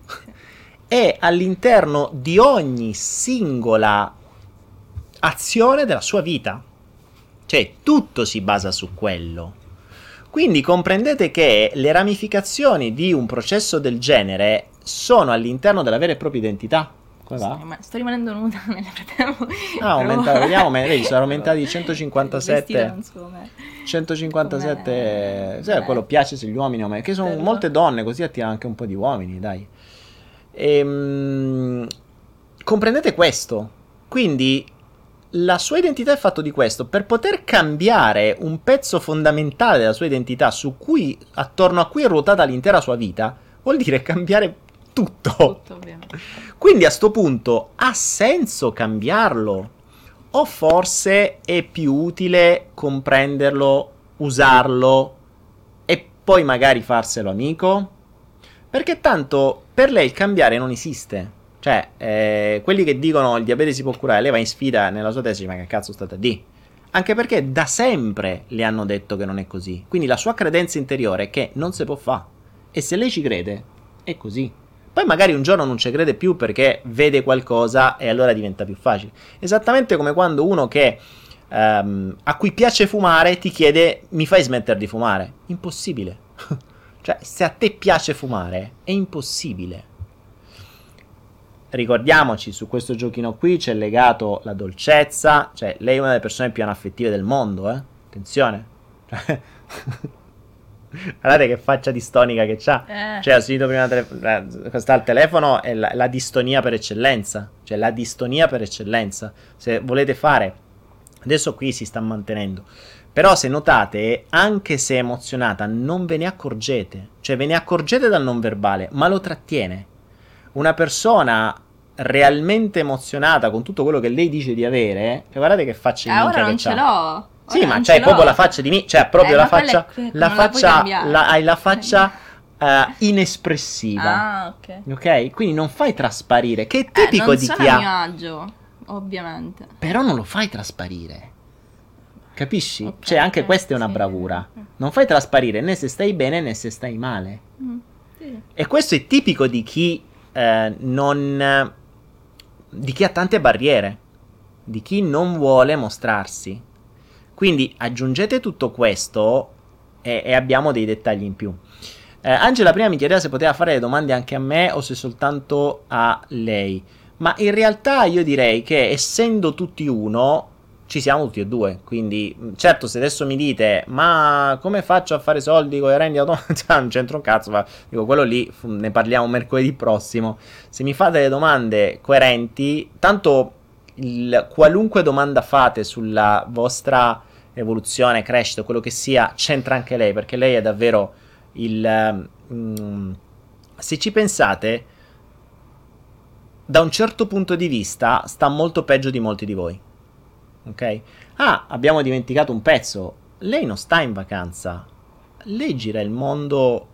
È all'interno di ogni singola azione della sua vita. Cioè, tutto si basa su quello. Quindi comprendete che le ramificazioni di un processo del genere sono all'interno della vera e propria identità. Come va? Sto, sto rimanendo nuda nel frattempo. Ah, aumenta, vediamo, vedi, sono aumentati di Il 157. vestito non so com'è. 157, Com'è? sai, quello piace se gli uomini o meno, che sono Bello. molte donne, così attira anche un po' di uomini, dai. Ehm, comprendete questo? Quindi la sua identità è fatta di questo. Per poter cambiare un pezzo fondamentale della sua identità, su cui, attorno a cui è ruotata l'intera sua vita, vuol dire cambiare tutto. Tutto. Quindi a sto punto ha senso cambiarlo? O forse è più utile comprenderlo, usarlo e poi magari farselo amico? Perché tanto per lei il cambiare non esiste. Cioè, eh, quelli che dicono il diabete si può curare, lei va in sfida nella sua dice ma che cazzo state a di? Anche perché da sempre le hanno detto che non è così. Quindi la sua credenza interiore è che non si può fare. E se lei ci crede, è così. Poi magari un giorno non ci crede più perché vede qualcosa e allora diventa più facile. Esattamente come quando uno che ehm, a cui piace fumare ti chiede mi fai smettere di fumare. Impossibile. cioè, se a te piace fumare, è impossibile. Ricordiamoci, su questo giochino qui c'è legato la dolcezza, cioè lei è una delle persone più anaffettive del mondo, eh? Attenzione. Guardate che faccia distonica che c'ha. Eh. Cioè, ho sentito prima tele- sta al telefono è la, la distonia per eccellenza. Cioè, la distonia per eccellenza. Se volete fare, adesso qui si sta mantenendo. Però, se notate, anche se è emozionata, non ve ne accorgete. Cioè, ve ne accorgete dal non verbale, ma lo trattiene. Una persona realmente emozionata con tutto quello che lei dice di avere, cioè, guardate che faccia di Eh, ora non che ce l'ho. Sì, Ora ma non c'hai proprio la faccia di me, cioè proprio Eh, la è faccia, que- la non la faccia, hai la faccia eh, inespressiva, Ah, ok. ok? Quindi non fai trasparire, che è Eh, tipico non di sono chi a mio ha, agio, ovviamente. però non lo fai trasparire, capisci? Ok, cioè anche ok, questa è una sì. bravura, non fai trasparire né se stai bene né se stai male. Mm, sì. E questo è tipico di chi eh, non. di chi ha tante barriere, di chi non vuole mostrarsi. Quindi aggiungete tutto questo e, e abbiamo dei dettagli in più. Eh, Angela prima mi chiedeva se poteva fare le domande anche a me o se soltanto a lei. Ma in realtà io direi che essendo tutti uno, ci siamo tutti e due. Quindi, mh, certo, se adesso mi dite, ma come faccio a fare soldi con i rendi automatici? Cioè, non c'entro un cazzo, ma dico, quello lì ne parliamo mercoledì prossimo. Se mi fate delle domande coerenti, tanto il- qualunque domanda fate sulla vostra evoluzione, crescita, quello che sia, c'entra anche lei, perché lei è davvero il... mm, se ci pensate, da un certo punto di vista, sta molto peggio di molti di voi. Ok? Ah, abbiamo dimenticato un pezzo. Lei non sta in vacanza. Lei gira il mondo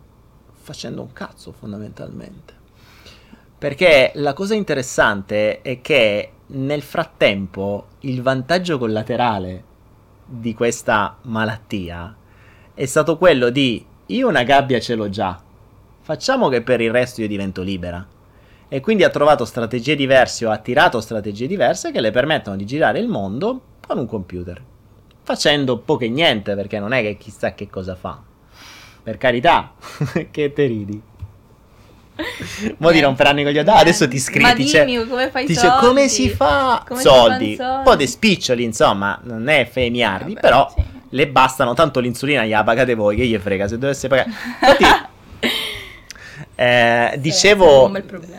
facendo un cazzo, fondamentalmente. Perché la cosa interessante è che nel frattempo il vantaggio collaterale di questa malattia è stato quello di io una gabbia ce l'ho già, facciamo che per il resto io divento libera. E quindi ha trovato strategie diverse o ha tirato strategie diverse che le permettono di girare il mondo con un computer. Facendo poco e niente, perché non è che chissà che cosa fa. Per carità, che te ridi. Mo ti romperanno i coglioni. Adesso ti scrivi, Ma dice, dimmi come fai dice soldi? come si fa Come soldi. fanno Un po' soldi? di spiccioli, insomma, non è femiardi, Vabbè, però sì. le bastano, tanto l'insulina gliela pagate voi, che gli frega, se dovesse pagare. Infatti, eh, dicevo,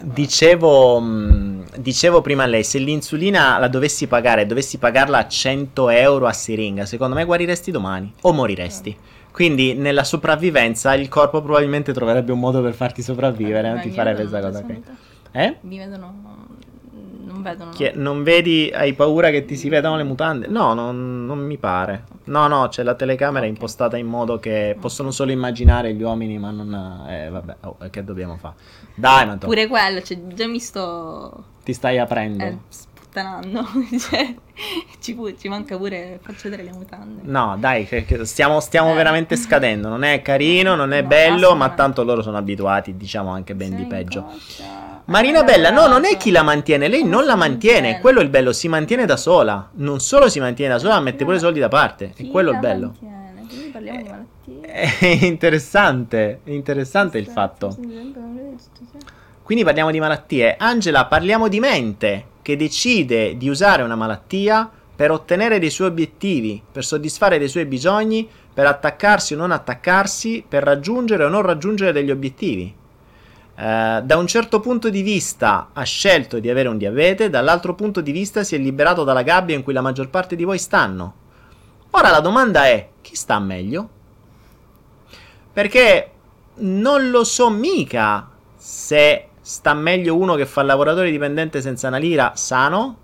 dicevo, mh, dicevo prima a lei, se l'insulina la dovessi pagare, dovessi pagarla a 100 euro a siringa, secondo me guariresti domani o moriresti. Quindi nella sopravvivenza il corpo probabilmente troverebbe un modo per farti sopravvivere, non Ma ti farebbe questa cosa qui. Eh? Mi vedono... Non vedono. Che non vedi, hai paura che ti si vedano le mutande? No, non, non mi pare. No, no, c'è la telecamera Ok. impostata in modo che possono solo immaginare gli uomini, ma non... Eh, vabbè, oh, che dobbiamo fare? Dai, ma Pure quello, cioè, già mi sto... ti stai aprendo. Eh, sputtanando. cioè, ci, pu- ci manca pure faccio vedere le mutande. No, dai, stiamo, stiamo Eh. veramente scadendo. Non è carino, non è No, bello, ma tanto loro sono abituati, diciamo anche ben di Sei in peggio. Marina Hai Bella, no, non è lavorato. chi la mantiene, lei non la mantiene, mantiene? quello è il bello, si mantiene da sola. Non solo si mantiene da sola, ma mette pure ma soldi da parte, Chi è quello la il bello. mantiene? Quindi parliamo di malattie. È interessante, è interessante il fatto. Quindi parliamo di malattie. Angela, parliamo di mente che decide di usare una malattia per ottenere dei suoi obiettivi, per soddisfare dei suoi bisogni, per attaccarsi o non attaccarsi, per raggiungere o non raggiungere degli obiettivi. Eh, da un certo punto di vista ha scelto di avere un diabete, dall'altro punto di vista si è liberato dalla gabbia in cui la maggior parte di voi stanno. Ora la domanda è, chi sta meglio? Perché non lo so mica se sta meglio uno che fa lavoratore dipendente senza una lira sano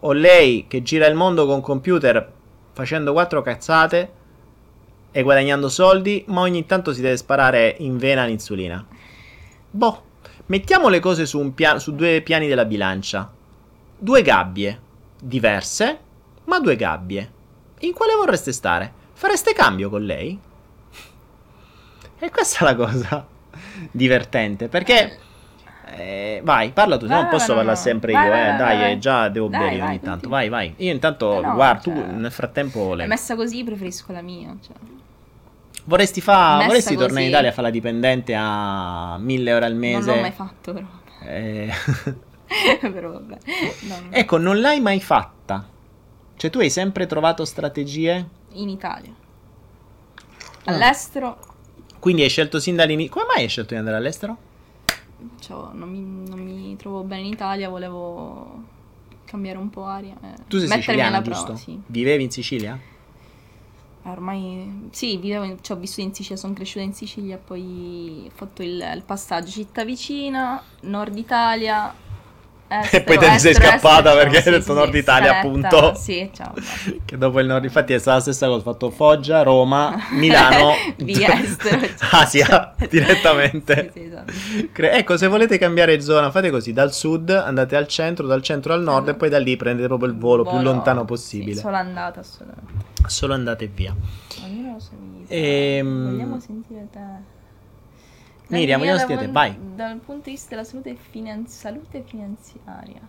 o lei che gira il mondo con computer facendo quattro cazzate e guadagnando soldi, ma ogni tanto si deve sparare in vena l'insulina. Boh, mettiamo le cose su, pia- su due piani della bilancia. Due gabbie, diverse, ma due gabbie. In quale vorreste stare? Fareste cambio con lei? E questa è la cosa divertente, perché... Eh, vai, parla tu, no, non posso no, parlare no. sempre vai, io, vai, eh. Vai, dai, eh, già devo dai, bere ogni tanto. Vai, vai. Io intanto, eh guarda, cioè, tu nel frattempo... Le... messa così, preferisco la mia, cioè. Vorresti, fa, vorresti tornare in Italia a fare la dipendente a 1000 euro al mese? Non l'ho mai fatto, però. Eh... però vabbè. No, ecco, non l'hai mai fatta. Cioè, tu hai sempre trovato strategie? In Italia. Ah. All'estero. Quindi hai scelto sin dall'inizio. Come mai hai scelto di andare all'estero? Cioè, non, mi, non mi trovo bene in Italia, volevo cambiare un po' aria. Eh. Tu sei siciliana, giusto? Prova, sì. Vivevi in Sicilia? ormai sì, vivevo in, cioè, ho vissuto in Sicilia, sono cresciuta in Sicilia, poi ho fatto il, il passaggio città vicina, nord Italia, Estero, e poi te ne sei scappata estero, perché hai detto sì, Nord Italia, appunto. Sì, ciao. che dopo il Nord, infatti è stata la stessa cosa. Ho fatto Foggia, Roma, Milano, via estero, Asia direttamente. sì, esatto. ecco, se volete cambiare zona, fate così: dal sud andate al centro, dal centro al nord, e poi da lì prendete proprio il volo, volo più lontano possibile. Sì, solo andata, assolutamente. Solo andate via. Ognuno lo so. Ehm... Vogliamo sentire te. Miriam, vogliamo sentire, vai. Dal punto di vista della salute, finan- salute finanziaria,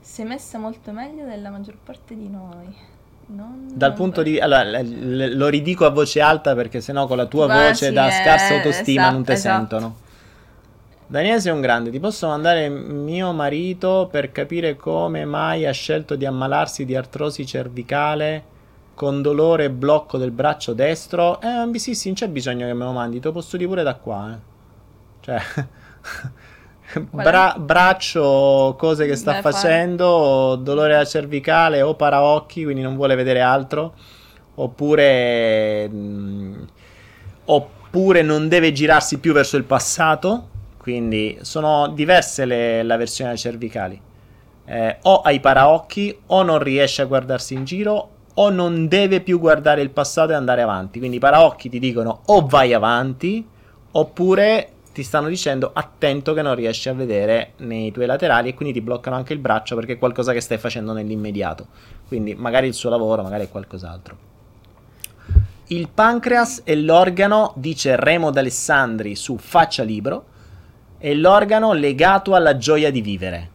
sei messa molto meglio della maggior parte di noi. Non dal punto di allora, lo ridico a voce alta perché sennò con la tua Quasi voce da scarsa autostima esatto, non ti esatto. sentono. Daniele sei un grande, ti posso mandare mio marito per capire come mai ha scelto di ammalarsi di artrosi cervicale con dolore e blocco del braccio destro. Eh, sì, sì, non c'è bisogno che me lo mandi, te lo posso dire pure da qua, eh. Cioè, bra- braccio, cose che sta Beh, facendo, dolore alla cervicale o paraocchi, quindi non vuole vedere altro, oppure, mh, mm, oppure non deve girarsi più verso il passato, quindi sono diverse le, la versione delle cervicali. Eh, o hai paraocchi o non riesce a guardarsi in giro o non deve più guardare il passato e andare avanti. Quindi i paraocchi ti dicono o vai avanti oppure ti stanno dicendo attento che non riesci a vedere nei tuoi laterali e quindi ti bloccano anche il braccio perché è qualcosa che stai facendo nell'immediato. Quindi magari il suo lavoro, magari è qualcos'altro. Il pancreas è l'organo, dice Remo D'Alessandri su Faccia Libro, è l'organo legato alla gioia di vivere.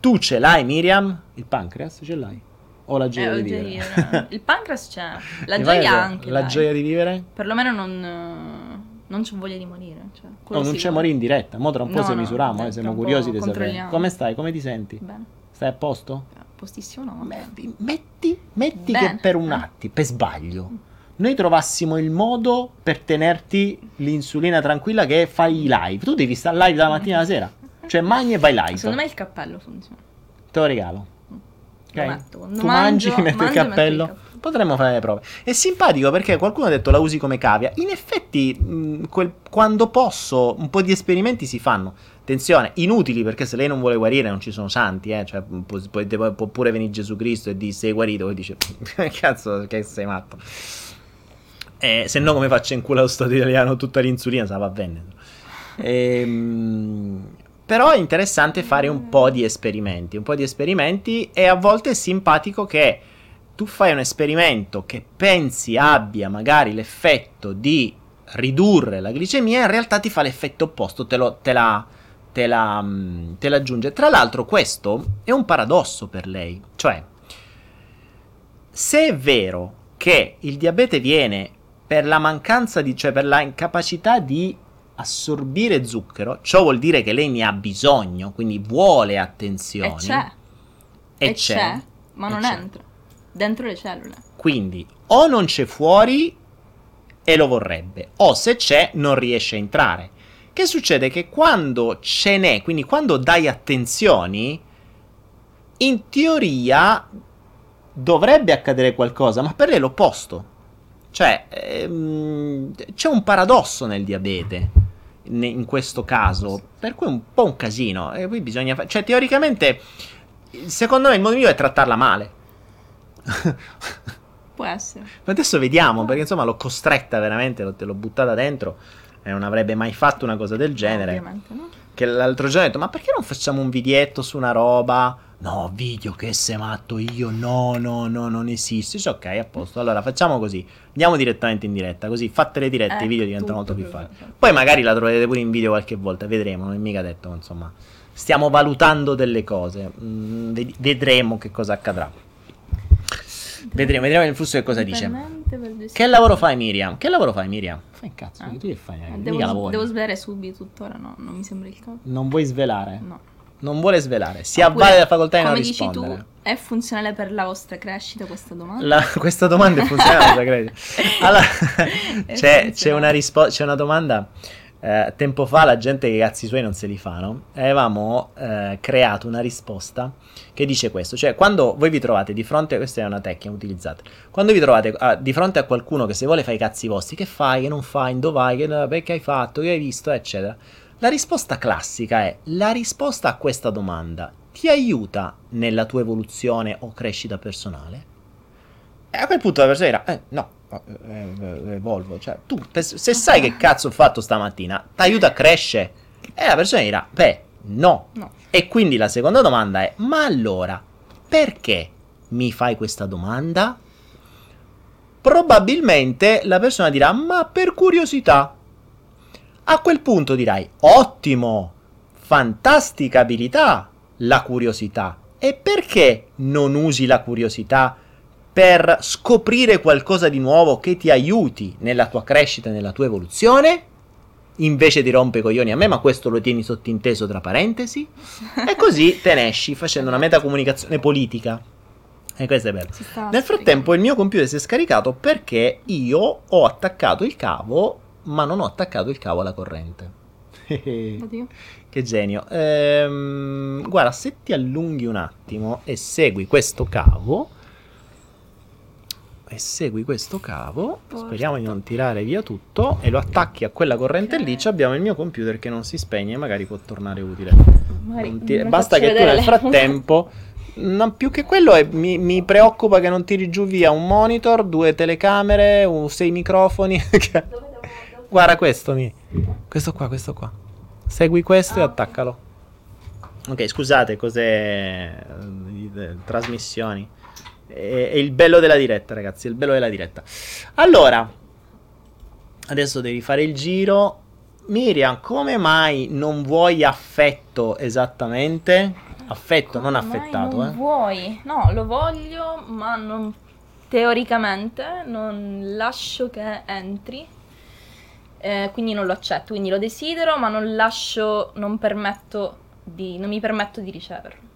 Tu ce l'hai Miriam? Il pancreas ce l'hai? O la gioia eh, di vivere? Il pancreas c'è, la gioia anche. La dai. gioia di vivere? Perlomeno non non c'ho voglia di morire. Cioè, no, non c'è morire in diretta. Mo tra un po' no, se no, misuriamo, eh, siamo curiosi di sapere. Come stai? Come ti senti? Bene. Stai a posto? A postissimo no. Metti, metti, metti che per un attimo, per sbaglio, noi trovassimo il modo per tenerti l'insulina tranquilla che fai i live. Tu devi stare live dalla mattina alla sera. Cioè mangi e vai live. Secondo me il cappello funziona. Te lo regalo. Okay? tu mangio, mangi, metti il cappello. Potremmo fare le prove. È simpatico perché qualcuno ha detto la usi come cavia. In effetti, mh, quel, quando posso, un po' di esperimenti si fanno. Attenzione, inutili perché se lei non vuole guarire non ci sono santi, eh. Cioè, può, può, può pure venire Gesù Cristo e dire sei guarito. E dice, cazzo, che sei matto. Eh, se no, come faccio in culo allo Stato italiano tutta l'insulina? Se la va bene. Ehm. Però è interessante fare un po' di esperimenti, un po' di esperimenti e a volte è simpatico che tu fai un esperimento che pensi abbia magari l'effetto di ridurre la glicemia, in realtà ti fa l'effetto opposto, te, lo, te, la, te, la, mm, te la aggiunge. Tra l'altro questo è un paradosso per lei, cioè se è vero che il diabete viene per la mancanza di, cioè per la incapacità di assorbire zucchero, ciò vuol dire che lei ne ha bisogno, quindi vuole attenzioni. E c'è. E, E c'è. c'è, ma E non c'è. entra. Dentro le cellule. Quindi o non c'è fuori e lo vorrebbe, o se c'è non riesce a entrare. Che succede? Che quando ce n'è, quindi quando dai attenzioni, in teoria dovrebbe accadere qualcosa, ma per lei è l'opposto. Cioè, ehm, c'è un paradosso nel diabete, in questo caso, per cui è un po' un casino. E poi bisogna fa- Cioè, teoricamente, secondo me il modo migliore è trattarla male. Può essere. Ma adesso vediamo, perché insomma l'ho costretta veramente, l'ho, te l'ho buttata dentro e non avrebbe mai fatto una cosa del genere. Ovviamente, no? Che l'altro giorno ho detto, ma perché non facciamo un videetto su una roba? No, video, che sei matto io? No, no, no, non esiste. Dice, ok, a posto. Allora facciamo così. Andiamo direttamente in diretta, così fatte le dirette i Ecco, video diventano molto più facili. Poi magari la troverete pure in video qualche volta, vedremo, non è mica detto, insomma. Stiamo valutando delle cose, mm, ved- vedremo che cosa accadrà. Vedremo, vedremo il flusso che cosa dice. Per Che lavoro fai Miriam? Che lavoro fai Miriam? Fai cazzo, Eh? tu che fai? Eh, Devo, devo svelare subito tuttora, no? Non mi sembra il caso. Non vuoi svelare? No. Non vuole svelare. Si Oppure, avvale della facoltà di non come dici rispondere. tu, è funzionale per la vostra crescita questa domanda? La- questa domanda è funzionale, credi? Allora, È c'è, c'è funzionale. una risposta, c'è una domanda. Eh, tempo fa la gente che i cazzi suoi non se li fa, no? Avevamo eh, creato una risposta che dice questo, cioè quando voi vi trovate di fronte, questa è una tecnica utilizzata, quando vi trovate ah, di fronte a qualcuno che se vuole fa i cazzi vostri, che fai, che non fai, dove vai, che, perché hai fatto, che hai visto, eccetera. La risposta classica è, la risposta a questa domanda ti aiuta nella tua evoluzione o crescita personale? E a quel punto la persona dirà, eh, no, eh, eh, evolvo. Cioè, tu, te- se sai che cazzo ho fatto stamattina, ti aiuta a crescere. E la persona dirà, beh, no. No. E quindi la seconda domanda è, ma allora, perché mi fai questa domanda? Probabilmente la persona dirà, ma per curiosità. A quel punto dirai, ottimo, fantastica abilità, la curiosità. E perché non usi la curiosità per scoprire qualcosa di nuovo che ti aiuti nella tua crescita e nella tua evoluzione? Invece di rompe i coglioni a me, ma questo lo tieni sottinteso tra parentesi. E così te ne esci facendo una metacomunicazione politica. E questo è bello. Nel frattempo il mio computer si è scaricato perché io ho attaccato il cavo, ma non ho attaccato il cavo alla corrente. che genio. Ehm, guarda, se ti allunghi un attimo e segui questo cavo, e segui questo cavo, Porca. speriamo di non tirare via tutto, e lo attacchi a quella corrente Ok. lì, ci abbiamo il mio computer che non si spegne, magari può tornare utile. Ti- basta che tu nel frattempo. non più che quello, è- mi, mi preoccupa che non tiri giù via un monitor, due telecamere, un- sei microfoni. che- Guarda questo, mi. Questo qua, questo qua. Segui questo e Ah. attaccalo. Ok, scusate, cos'è. eh, trasmissioni. È, è il bello della diretta, ragazzi. È il bello della diretta. Allora, adesso devi fare il giro. Miriam, come mai non vuoi affetto esattamente? Affetto, non Come mai affettato, non eh. vuoi? No, lo voglio, ma non teoricamente non lascio che entri. Eh, quindi non lo accetto, quindi lo desidero, ma non lascio, non permetto di, non mi permetto di riceverlo.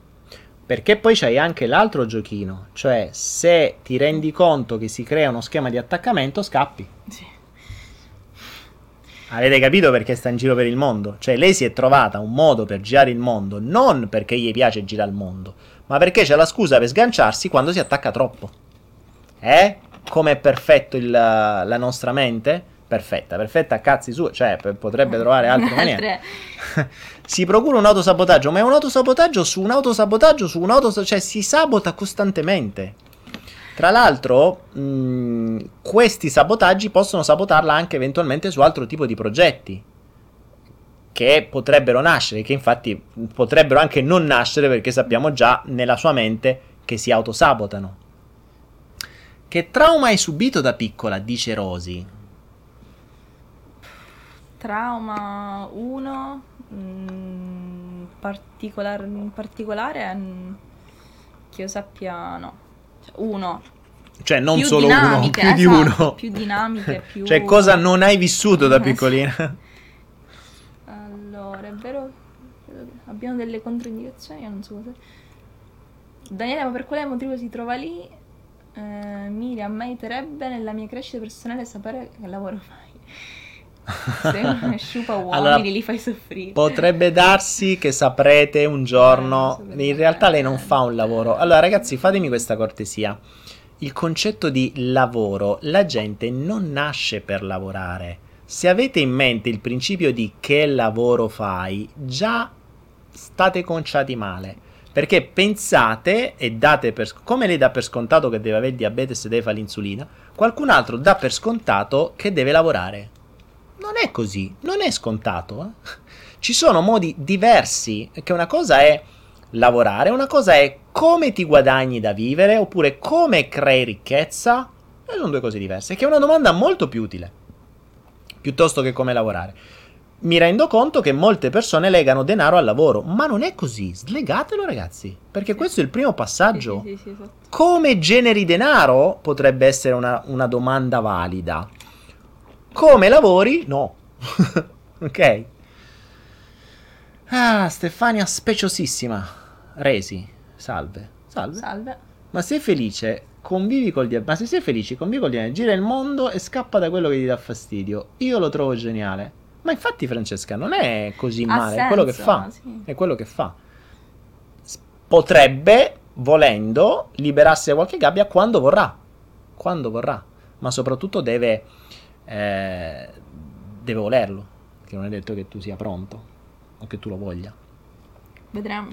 Perché poi c'hai anche l'altro giochino, cioè se ti rendi conto che si crea uno schema di attaccamento, scappi. Sì. Avete capito perché sta in giro per il mondo? Cioè lei si è trovata un modo per girare il mondo, non perché gli piace girare il mondo, ma perché c'è la scusa per sganciarsi quando si attacca troppo. Eh? Come è perfetto il- la nostra mente? Perfetta, perfetta a cazzi su, cioè p- potrebbe trovare altre maniere. Si procura un autosabotaggio, ma è un autosabotaggio su un autosabotaggio su un autosabotaggio, cioè si sabota costantemente. Tra l'altro, mh, questi sabotaggi possono sabotarla anche eventualmente su altro tipo di progetti che potrebbero nascere, che infatti potrebbero anche non nascere perché sappiamo già nella sua mente che si autosabotano. Che trauma hai subito da piccola, dice Rosy? Trauma 1, particolar- in particolare, mm, che io sappia no. Cioè, uno, Cioè, non più solo uno, più di esatto, uno. Più dinamiche, più... Cioè, cosa non hai vissuto da piccolina? Allora, è vero, abbiamo delle controindicazioni, io non so cosa. Daniele, ma per quale motivo si trova lì? Eh, Miriam, meriterebbe nella mia crescita personale sapere che lavoro fai. Una sciupa uomini, Allora, li fai soffrire. Potrebbe darsi che saprete un giorno. Eh, In realtà lei non fa un lavoro. Allora, ragazzi, fatemi questa cortesia. Il concetto di lavoro, la gente non nasce per lavorare. Se avete in mente il principio di che lavoro fai, già state conciati male. Perché pensate e date per come lei dà per scontato che deve avere diabete e deve fare l'insulina, qualcun altro dà per scontato che deve lavorare. Non è così, non è scontato. eh. Ci sono modi diversi, che una cosa è lavorare, una cosa è come ti guadagni da vivere, oppure come crei ricchezza. E sono due cose diverse, che è una domanda molto più utile, piuttosto che come lavorare. Mi rendo conto che molte persone legano denaro al lavoro, ma non è così. Slegatelo, ragazzi, perché questo è il primo passaggio. esatto. Come generi denaro? Potrebbe essere una, una domanda valida. Come lavori? No. ok. Ah, Stefania speciosissima. Resi, salve. Salve. Salve. Ma sei felice? Convivi col diabete. Ma se sei felice, convivi col diabete, gira il mondo e scappa da quello che ti dà fastidio. Io lo trovo geniale. Ma infatti, Francesca, non è così male, è quello che senso, fa. sì. È quello che fa. Potrebbe, volendo, liberarsi da qualche gabbia quando vorrà. Quando vorrà. Ma soprattutto deve. Eh, deve volerlo. Che non è detto che tu sia pronto. O che tu lo voglia. Vedremo.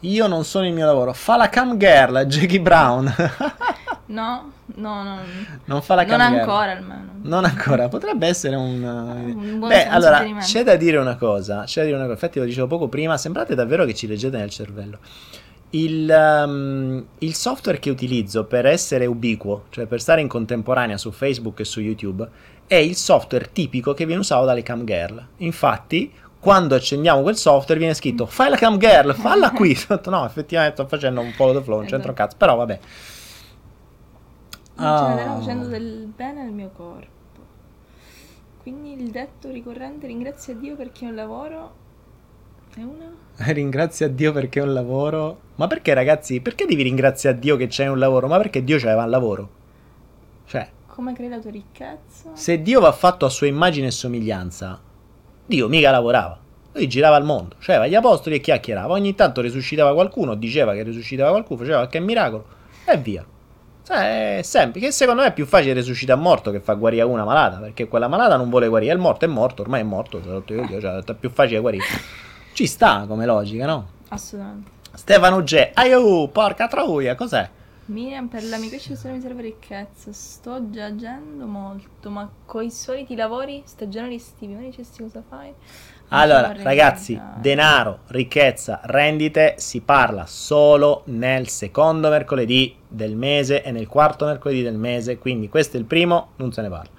Io non sono il mio lavoro. Fa la cam girl, Jackie Brown. No, no, no. non fa la cam non girl. ancora almeno. Non ancora, potrebbe essere un... Un buon Beh, allora, c'è da dire una cosa, c'è da dire una cosa, infatti lo dicevo poco prima, sembrate davvero che ci leggete nel cervello. Il, um, il software che utilizzo per essere ubiquo, cioè per stare in contemporanea su Facebook e su YouTube, è il software tipico che viene usato dalle cam girl. Infatti, quando accendiamo quel software viene scritto fai la cam girl, falla qui. Ho no, effettivamente sto facendo un follow the flow, non c'entro Esatto. cazzo, però vabbè. Genererò Ah. facendo del bene al mio corpo. Quindi il detto ricorrente ringrazia Dio perché ho un lavoro è una? Ringrazia Dio perché è un lavoro. Ma perché, ragazzi? Perché devi ringraziare Dio che c'è un lavoro? Ma perché Dio c'aveva un lavoro? Cioè, Come la tua ricchezza? se Dio va fatto a sua immagine e somiglianza, Dio mica lavorava. Lui girava al mondo, cioè aveva gli apostoli e chiacchierava. Ogni tanto risuscitava qualcuno, diceva che risuscitava qualcuno, faceva qualche miracolo e via. Cioè, è semplice. Che secondo me è più facile risuscitare morto che fa guarire una malata. Perché quella malata non vuole guarire. Il morto è morto, ormai è morto. te l'ho detto io, cioè, è più facile guarire. Ci sta come logica, no? Assolutamente. Stefano G. Aiu, porca troia, cos'è? Miriam, per la mia crescita mi serve ricchezza. Sto già agendo molto, ma coi soliti lavori stagionali estivi, ma dicesti cosa fai? Non Allora, ragazzi, denaro, ricchezza, rendite si parla solo nel secondo mercoledì del mese e nel quarto mercoledì del mese, quindi questo è il primo, non se ne parla.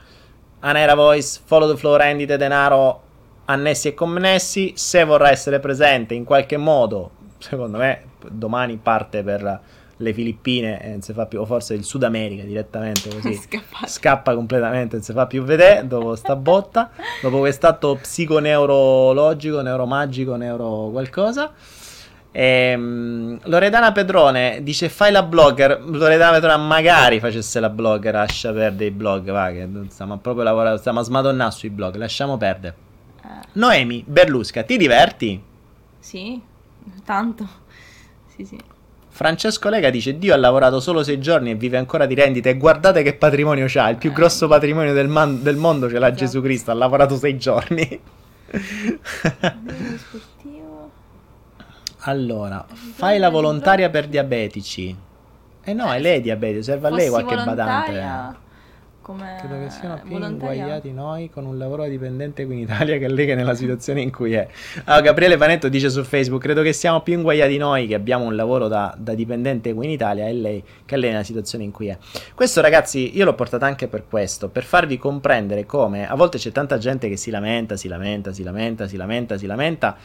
Anaera Voice, follow the flow, rendite, denaro, annessi e connessi. Se vorrà essere presente in qualche modo, secondo me domani parte per le Filippine e non si fa più, o forse il Sud America direttamente così Scappato. scappa completamente, non si fa più vedere dopo sta botta, dopo quest'atto psiconeurologico, neuromagico, neuro qualcosa. Ehm, Loredana Pedrone dice fai la blogger. Loredana Pedrone magari facesse la blogger, lascia perdere i blog, va che stiamo proprio lavorando, stiamo a smadonnare sui blog, lasciamo perdere. Eh, Noemi Berlusca, ti diverti? sì, tanto. Sì, sì. Francesco Lega dice Dio ha lavorato solo sei giorni e vive ancora di rendite e guardate che patrimonio c'ha, il più Eh. grosso patrimonio del, man- del mondo ce l'ha Esatto. Gesù Cristo, ha lavorato sei giorni. Allora, fai la volontaria per diabetici. Eh no, è lei diabete, serve a lei qualche badante. Come Credo che siano più inguaiati noi con un lavoro dipendente qui in Italia che lei che è nella situazione in cui è. Allora, Gabriele Panetto dice su Facebook: Credo che siamo più inguaiati noi che abbiamo un lavoro da, da dipendente qui in Italia e lei che lei nella situazione in cui è. Questo, ragazzi, io l'ho portato anche per questo, per farvi comprendere come a volte c'è tanta gente che si lamenta, si lamenta, si lamenta, si lamenta, si lamenta.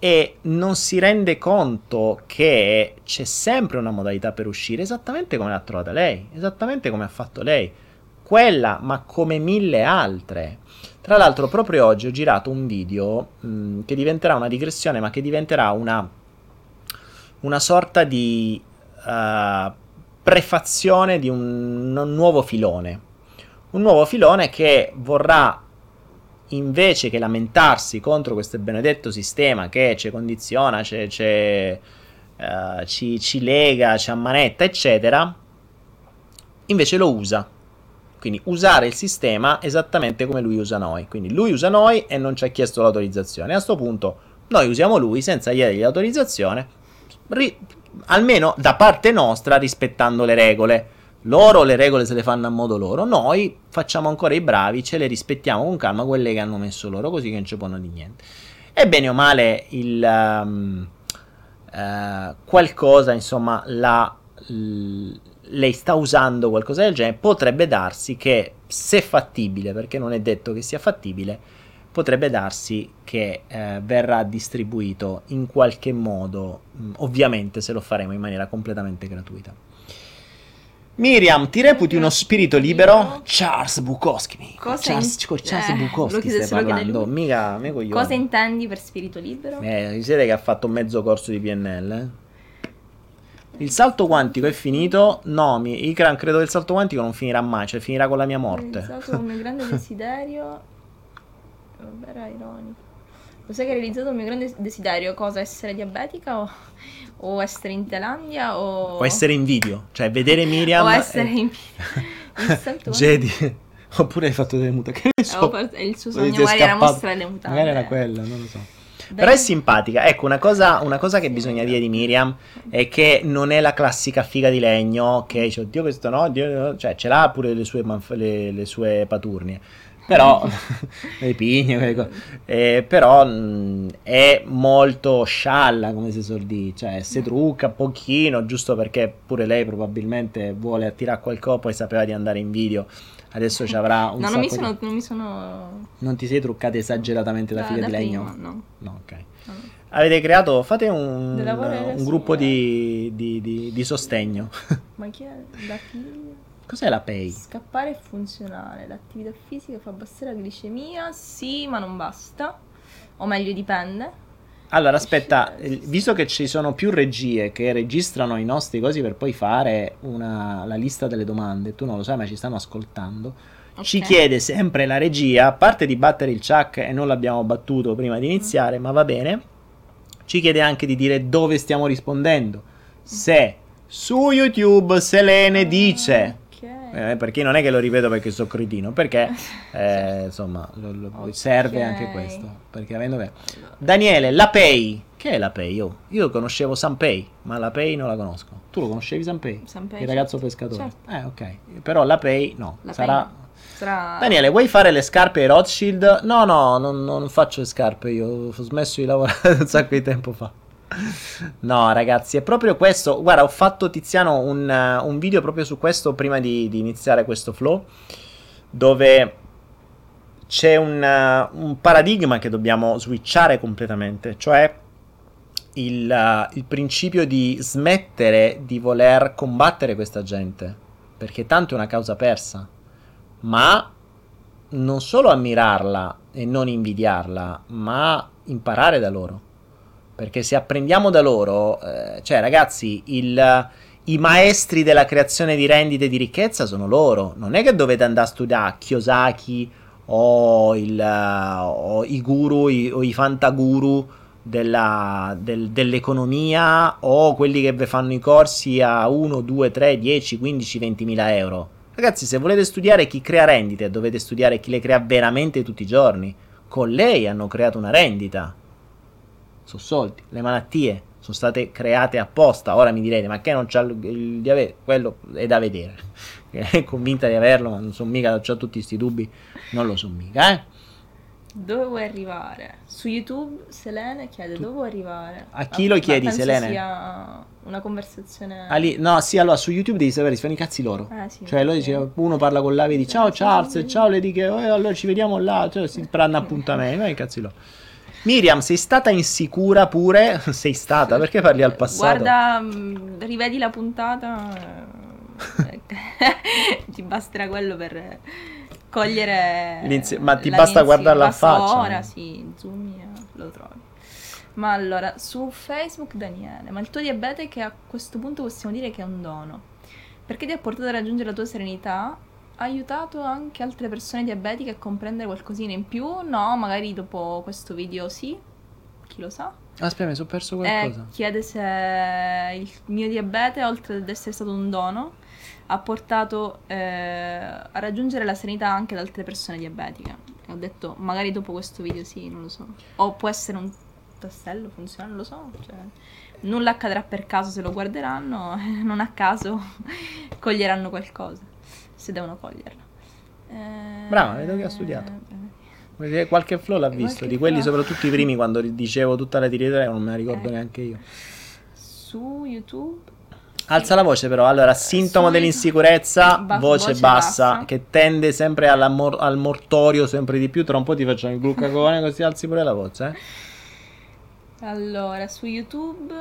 e non si rende conto che c'è sempre una modalità per uscire, esattamente come l'ha trovata lei, esattamente come ha fatto lei. Quella, ma come mille altre. Tra l'altro, proprio oggi ho girato un video mh, mm, che diventerà una digressione, ma che diventerà una, una sorta di uh, prefazione di un, un nuovo filone. Un nuovo filone che vorrà invece che lamentarsi contro questo benedetto sistema che ci condiziona, ci, ci, uh, ci, ci lega, ci ammanetta, eccetera, invece lo usa. Quindi usare il sistema esattamente come lui usa noi. Quindi lui usa noi e non ci ha chiesto l'autorizzazione. A questo punto noi usiamo lui senza chiedergli l'autorizzazione, ri- almeno da parte nostra rispettando le regole. Loro le regole se le fanno a modo loro, noi facciamo ancora i bravi, ce le rispettiamo con calma quelle che hanno messo loro, così che non ci possono di niente. E bene o male il um, uh, qualcosa, insomma, la, lei sta usando qualcosa del genere, potrebbe darsi che se fattibile, perché non è detto che sia fattibile, potrebbe darsi che eh, verrà distribuito in qualche modo, mh, ovviamente se lo faremo in maniera completamente gratuita. Miriam, ti reputi uno spirito libero? Charles Bukowski. Cosa Charles, in... Charles eh, Bukowski stai parlando. Mica, mica Cosa intendi per spirito libero? Eh, siete che ha fatto mezzo corso di PNL, eh? Il salto quantico è finito? No, mi, Ikran, credo che il salto quantico non finirà mai, cioè finirà con la mia morte. Ho realizzato un mio grande desiderio. Vabbè, era ironico. Lo sai che hai realizzato un mio grande desiderio? Cosa? Essere diabetica o, o essere in Thailandia o... o... essere in video, cioè vedere Miriam... o essere e... in video. Jedi. Oppure hai fatto delle mutande. Che so. Il suo sogno magari era mostrare le mutande. Magari era quella, non lo so. Però è simpatica. Ecco, una cosa, una cosa che bisogna dire di Miriam è che non è la classica figa di legno che dice, oddio questo no, oddio, cioè ce l'ha pure le sue, manf- le, le sue paturnie però le pigne, eh, però mh, è molto scialla come si suol dire, cioè si trucca un pochino, giusto perché pure lei probabilmente vuole attirare qualcosa, poi sapeva di andare in video, adesso ci avrà un no, non mi, sono, di... non mi sono... Non ti sei truccata esageratamente da, da figlia da di legno? no. No, ok. No. Avete creato, fate un, un gruppo di, di, di, di, sostegno. Ma chi è? Da chi? Cos'è la PEI? Scappare è funzionale. L'attività fisica fa abbassare la glicemia, sì, ma non basta. O meglio, dipende. Allora, aspetta, visto che ci sono più regie che registrano i nostri cosi per poi fare una, la lista delle domande, tu non lo sai, ma ci stanno ascoltando. Okay. Ci chiede sempre la regia, a parte di battere il chuck e non l'abbiamo battuto prima di iniziare, mm. ma va bene. Ci chiede anche di dire dove stiamo rispondendo. Se su YouTube Selene dice eh, perché non è che lo ripeto perché sono cretino, perché eh, insomma lo, lo, okay. serve anche questo. Perché avendo Daniele, la Pay. Che è la Pay? Io, io conoscevo Sanpay, ma la Pay non la conosco. Tu lo conoscevi Sanpay? Sanpay il ragazzo certo. pescatore. Certo. Eh, ok. Però la Pay no. La sarà. Pay. Sarà... Daniele, vuoi fare le scarpe ai Rothschild? No, no, non, non faccio le scarpe. Io ho smesso di lavorare un sacco di tempo fa. No, ragazzi, è proprio questo. Guarda, ho fatto Tiziano un, uh, un video proprio su questo prima di, di, iniziare questo flow. Dove c'è un, uh, un, paradigma che dobbiamo switchare completamente. Cioè il, uh, il principio di smettere di voler combattere questa gente. Perché tanto è una causa persa. Ma non solo ammirarla e non invidiarla, ma imparare da loro perché se apprendiamo da loro, eh, cioè ragazzi, il, i maestri della creazione di rendite di ricchezza sono loro. Non è che dovete andare a studiare Kiyosaki o, il, o i guru i, o i fantaguru della, del, dell'economia o quelli che vi fanno i corsi a 1, 2, 3, 10, 15, 20 mila euro. Ragazzi, se volete studiare chi crea rendite, dovete studiare chi le crea veramente tutti i giorni. Con lei hanno creato una rendita sono soldi. Le malattie sono state create apposta. Ora mi direte, ma che non c'ha il, il diabete? Quello è da vedere. È convinta di averlo, ma non sono mica, ho tutti questi dubbi, non lo so mica, eh. Dove vuoi arrivare? Su YouTube Selene chiede tu... dove vuoi arrivare. A chi lo chiedi ma Selene? sia una conversazione. Ah, lì, no, sì, allora su YouTube devi sapere, si fanno i cazzi loro. Eh, sì, cioè, lui dice, uno parla con l'Avi, e ciao Charles, ciao, le dico, eh, allora ci vediamo là, cioè, si prende appuntamento, ma i cazzi loro. Miriam, sei stata insicura pure? Sei stata? Perché parli al passato? Guarda, mh, rivedi la puntata. eh, Ti basterà quello per cogliere. L'inizio- ma ti basta guardarla basta faccia, Ora eh. sì, zoom e lo trovi. Ma allora, su Facebook Daniele, ma il tuo diabete che a questo punto possiamo dire che è un dono. Perché ti ha portato a raggiungere la tua serenità? Aiutato anche altre persone diabetiche a comprendere qualcosina in più? No, magari dopo questo video sì. Chi lo sa? Aspetta, mi sono perso qualcosa. chiede se il mio diabete, oltre ad essere stato un dono, ha portato eh, a raggiungere la serenità anche ad altre persone diabetiche. E ho detto, magari dopo questo video sì, non lo so. O può essere un tastello, funziona, non lo so. Cioè, nulla accadrà per caso se lo guarderanno, non a caso coglieranno qualcosa, se devono coglierlo. Eh, Brava, vedo che ha studiato. eh, Qualche flow l'ha visto, di quelli flow. soprattutto i primi quando dicevo tutta la tirata non me la ricordo Eh. neanche io. Su YouTube Alza la voce però, allora, sintomo Su- dell'insicurezza, Ba- voce, voce bassa, bassa. che tende sempre mor- al mortorio sempre di più, tra un po' ti facciamo il glucagone così alzi pure la voce, eh. Allora, su YouTube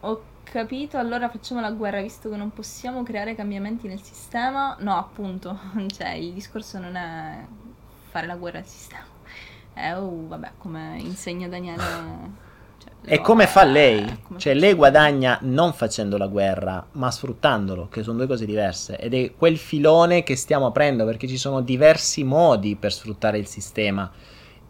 ho capito, allora facciamo la guerra visto che non possiamo creare cambiamenti nel sistema. No, appunto, cioè il discorso non è fare la guerra al sistema. È, oh, vabbè, come insegna Daniele. cioè, E come fa lei? eh, come Cioè lei guadagna non facendo la guerra, ma sfruttandolo, che sono due cose diverse. Ed è quel filone che stiamo aprendo, perché ci sono diversi modi per sfruttare il sistema.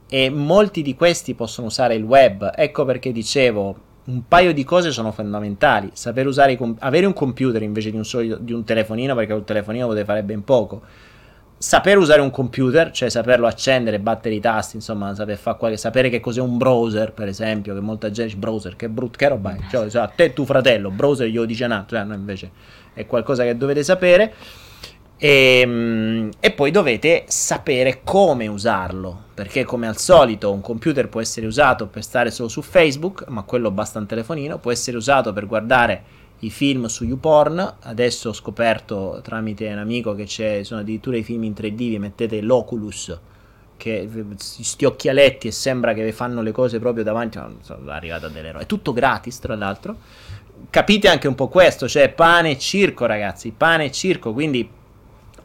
E molti di questi possono usare il web. Ecco perché dicevo, un paio di cose sono fondamentali. Saper usare com- avere un computer invece di un, solito- di un telefonino, perché un telefonino potete fare ben poco. Saper usare un computer, cioè saperlo accendere, battere i tasti, insomma, saper qualche- sapere che cos'è un browser, per esempio, che molta gente dice browser, che brutto, che roba è? Cioè, cioè, a te tuo fratello, browser glielo dice no, cioè, no, invece è qualcosa che dovete sapere. E, mm, e poi dovete sapere come usarlo, perché come al solito un computer può essere usato per stare solo su Facebook, ma quello basta un telefonino, può essere usato per guardare i film su YouPorn, adesso ho scoperto tramite un amico che c'è, sono addirittura i film in 3D, vi mettete l'Oculus, che sti occhialetti e sembra che vi fanno le cose proprio davanti, ma sono arrivato a delle robe, è tutto gratis tra l'altro, capite anche un po' questo, cioè pane e circo ragazzi, pane e circo, quindi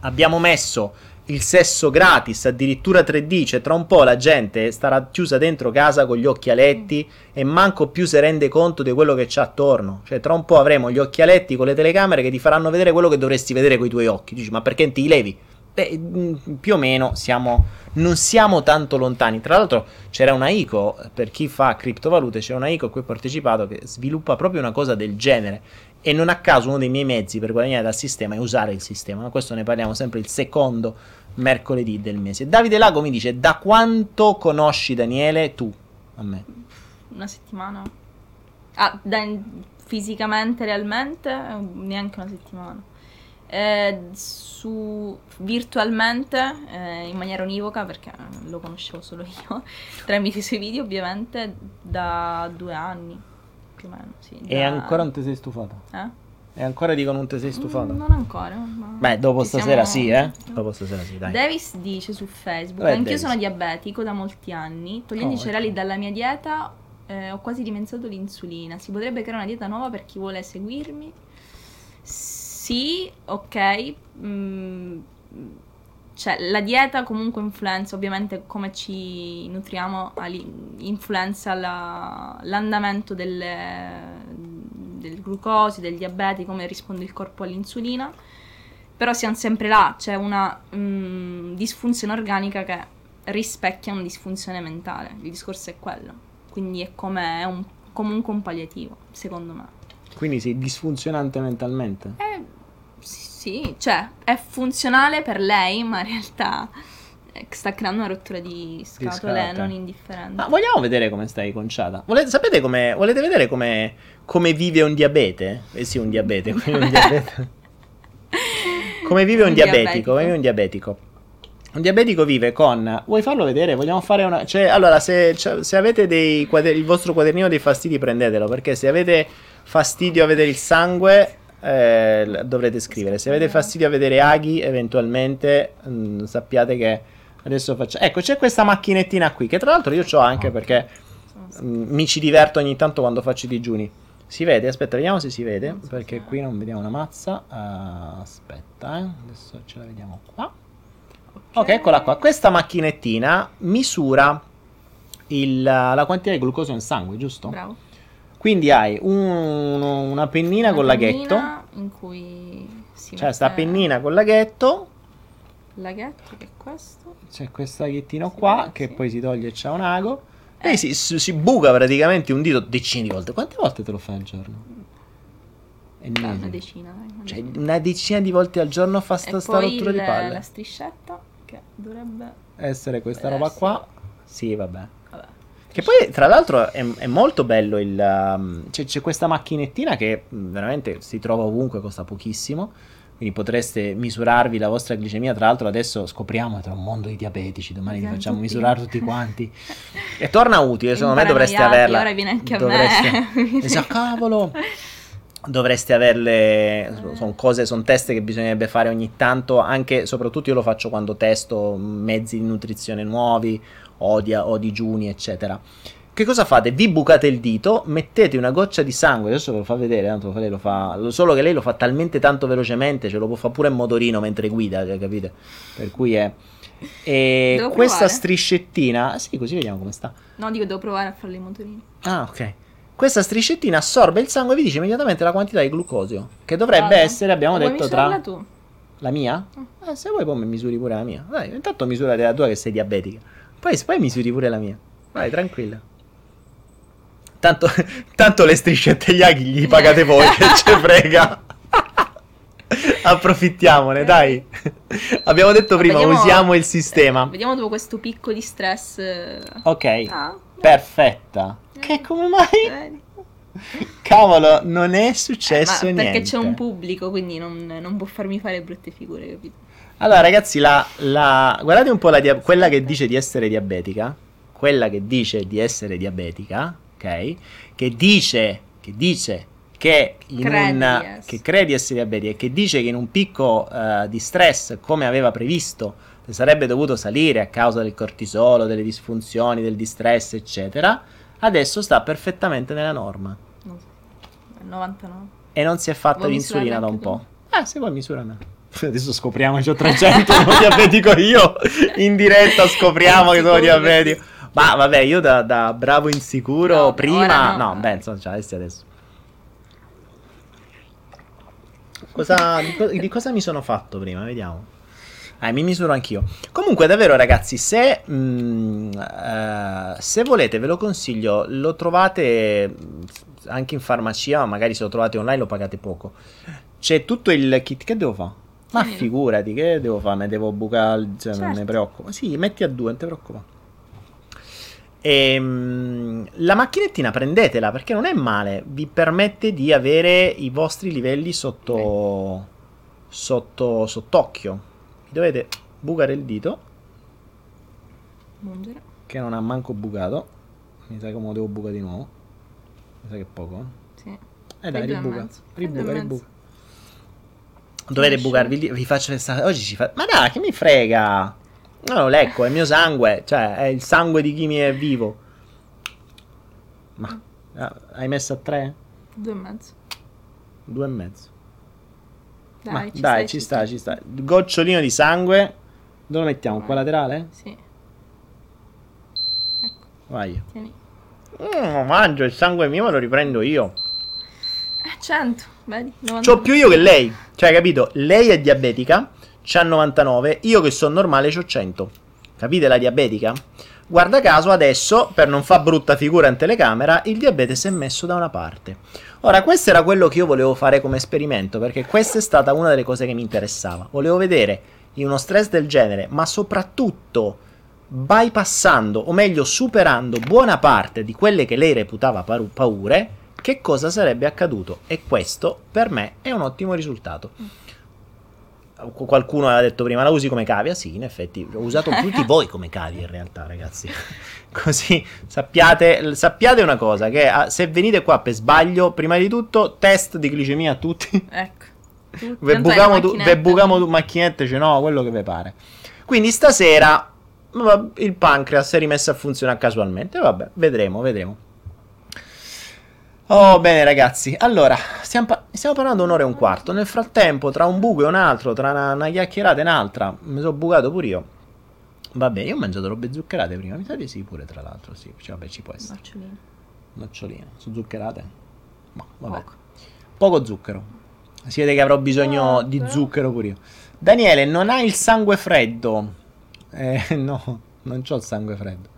abbiamo messo il sesso gratis, addirittura 3D, cioè tra un po' la gente starà chiusa dentro casa con gli occhialetti e manco più si rende conto di quello che c'è attorno. Cioè tra un po' avremo gli occhialetti con le telecamere che ti faranno vedere quello che dovresti vedere con i tuoi occhi. Dici, ma perché ti levi? Beh, mh, più o meno siamo, non siamo tanto lontani. Tra l'altro c'era una ICO, per chi fa criptovalute, c'è una ICO a cui ho partecipato che sviluppa proprio una cosa del genere. E non a caso uno dei miei mezzi per guadagnare dal sistema è usare il sistema. Ma questo ne parliamo sempre il secondo mercoledì del mese. Davide Lago mi dice: Da quanto conosci Daniele tu? A me. Una settimana? Ah, da- fisicamente, realmente, neanche una settimana. Eh, su virtualmente, eh, in maniera univoca, perché lo conoscevo solo io, tramite i suoi video, ovviamente, da due anni, più o meno. Sì, E da- ancora non ti sei stufata? Eh? E ancora dico non ti sei stufata? Non ancora. Beh, dopo stasera siamo- sì, eh? Dopo stasera sì, dai. Davis dice su Facebook: Dov'è Anch'io Davis? sono diabetico da molti anni. Togliendo Oh, i cereali dalla mia dieta, eh, ho quasi dimenticato l'insulina. Si potrebbe creare una dieta nuova per chi vuole seguirmi? Sì, ok. mm, cioè, la dieta comunque influenza, ovviamente, come ci nutriamo, influenza la- l'andamento delle- del glucosio, del diabete, come risponde il corpo all'insulina però siamo sempre là, c'è una mm, disfunzione organica che rispecchia una disfunzione mentale, il discorso è quello, quindi è come è un, comunque un palliativo, secondo me. Quindi sei disfunzionante mentalmente? Eh, sì, cioè è funzionale per lei, ma in realtà sta creando una rottura di scatole scatole. non indifferente. Ma vogliamo vedere come stai conciata? Volete, sapete come, volete vedere come, come vive un diabete? Eh sì, un diabete, quindi un diabete. Come vive un, Un diabetico? diabetico. Come vive un diabetico? Un diabetico vive con. Vuoi farlo vedere? Vogliamo fare una. Cioè, allora, se, cioè, se avete dei quader- il vostro quadernino dei fastidi, prendetelo. Perché se avete fastidio a vedere il sangue, eh, dovrete scrivere. Se avete fastidio a vedere aghi, eventualmente, mm, sappiate che adesso faccio. Ecco, c'è questa macchinettina qui. Che tra l'altro io ho anche perché Non so. Mm, mi ci diverto ogni tanto quando faccio i digiuni. Si vede? Aspetta, vediamo se si vede. Perché qui non vediamo una mazza. Ah, aspetta, eh. adesso ce la vediamo qua. Ok, eccola qua. Questa macchinettina misura il- la quantità di glucosio nel sangue, giusto? Bravo. Quindi hai un- una pennina Una con laghetto. in cui si Cioè, sta pennina con laghetto. laghetto che è questo. C'è questo laghettino Sì, qua sì. che poi si toglie e c'è un ago. Eh. E si, si- si buca praticamente un dito decine di volte. Quante volte te lo fai al giorno? Ennesimo. una decina, dai. una Cioè, decina. una decina di volte al giorno fa sta, sta rottura di il- palle. la striscetta che dovrebbe... Essere questa Eh, roba sì. qua. Sì, vabbè. Vabbè. Che poi, tra l'altro, è, è molto bello il... um, c'è, c'è questa macchinettina che veramente si trova ovunque, costa pochissimo. Quindi potreste misurarvi la vostra glicemia. Tra l'altro, adesso scopriamo tra un mondo di diabetici. Domani vi Siamo facciamo tutti- misurare tutti quanti. E torna utile, secondo me dovreste averla. ora viene anche a Dovreste- me. Esatto, cavolo. Dovreste averle. Sono cose, sono test che bisognerebbe fare ogni tanto. Anche, soprattutto, io lo faccio quando testo mezzi di nutrizione nuovi o, di, o digiuni, eccetera. Che cosa fate? Vi bucate il dito, mettete una goccia di sangue. Adesso ve lo fa vedere, tanto lei lo fa. lo- Solo che lei lo fa talmente tanto velocemente, ce lo può fare pure in motorino mentre guida, cioè, capite? Per cui è. E Devo questa provare? striscettina. Sì, così vediamo come sta. No, dico, devo provare a fare i motorini. Ah, ok. Questa striscettina assorbe il sangue e vi dice immediatamente la quantità di glucosio. Che dovrebbe Guarda, essere, abbiamo vuoi detto, tra tu? la mia? Mm. Eh, se vuoi poi mi misuri pure la mia. Dai, intanto misurate la tua che sei diabetica. Poi, poi misuri pure la mia. Vai, tranquilla. Tanto, tanto le striscette e gli aghi gli pagate voi, che ce frega. Approfittiamone, dai. Abbiamo detto prima, Vediamo- usiamo il sistema. Vediamo dopo questo picco di stress. eh, Ok, Ah, perfetta. Che come mai? vedi? Cavolo, non è Eh, successo ma niente. perché c'è un pubblico, quindi non, non può farmi fare brutte figure, capito? Allora, ragazzi, la, la- guardate un po' dia- quella che dice di essere diabetica. Quella che dice di essere diabetica, ok? Che dice, che dice che in Credi un che crede di essere diabetica e che dice che in un picco eh, di stress, come aveva previsto, sarebbe dovuto salire a causa del cortisolo, delle disfunzioni, del distress, eccetera, adesso sta perfettamente nella norma. Non so. 99. E non si è fatta Vuoi l'insulina da un po'. Eh, se vuoi misurami. Adesso scopriamo che ho 300, sono diabetico io. In diretta scopriamo che sono diabetico. Ma vabbè, io da, da bravo insicuro No, prima... No, no. beh, insomma, cioè, adesso adesso. Cosa, di, co- di cosa mi sono fatto prima? Vediamo. Eh, mi misuro anch'io. Comunque, davvero, ragazzi, se, mm, eh, se volete, ve lo consiglio. Lo trovate mm, anche in farmacia, ma magari se lo trovate online lo pagate poco. C'è tutto il kit. Che devo fare? Ma figurati, che devo fare? Me devo bucare. Cioè, non me Certo. preoccupo. Sì, metti a due, non ti preoccupare. Ehm, la macchinettina prendetela perché non è male, vi permette di avere i vostri livelli sotto, sotto sott'occhio. Vi dovete bucare il dito, Mungere. che non ha manco bucato. Mi sa che me lo devo bucare di nuovo. Mi sa che è poco. eh. Sì. Eh dai, e ribuca. e Ribuca, ribuca. Dovete bucarvi il dito. Vi faccio questa. Oggi ci fa. Ma dai, che mi frega? No, lo lecco, è il mio sangue. Cioè, è il sangue di chi mi è vivo. Ma. ah, hai messo a tre? Due e mezzo. Due e mezzo. Dai, Ma ci dai, stai, ci sta, ci sta. Gocciolino di sangue. Dove lo mettiamo? Qua laterale? Sì. Ecco, Vai. tieni. Mm, mangio il sangue mio, me lo riprendo io. Eh, 100, vedi? 99. C'ho più io che lei. Cioè, capito? Lei è diabetica, c'ha 99, io che sono normale c'ho 100. Capite la diabetica? Guarda caso adesso, per non far brutta figura in telecamera, il diabete si è messo da una parte. Ora, questo era quello che io volevo fare come esperimento, perché questa è stata una delle cose che mi interessava. Volevo vedere in uno stress del genere, ma soprattutto bypassando, o meglio superando buona parte di quelle che lei reputava paru- paure, che cosa sarebbe accaduto. E questo per me è un ottimo risultato. Qu- Qualcuno aveva detto prima la usi come cavia? Sì, in effetti ho usato tutti voi come cavie in realtà, ragazzi. Così sappiate, sappiate una cosa: che ah, se venite qua per sbaglio, prima di tutto, test di glicemia a tutti. Ecco. Ve bucamo, tu, ve bucamo tu macchinette, cioè no, quello che vi pare. Quindi stasera il pancreas è rimesso a funzionare casualmente. Vabbè, vedremo, vedremo. Oh, bene ragazzi, allora, stiamo, pa- stiamo, parlando un'ora e un quarto. Nel frattempo, tra un buco e un altro, tra una, una chiacchierata e un'altra, mi sono bucato pure io. Vabbè, io ho mangiato robe zuccherate prima, mi sa di sì pure, tra l'altro, sì, cioè, vabbè, ci può essere. Noccioline. Noccioline, sono zuccherate? Ma, vabbè. Poco. Poco zucchero. Si vede che avrò bisogno no, di però... zucchero pure io. Daniele, non hai il sangue freddo? Eh, no, non ho il sangue freddo.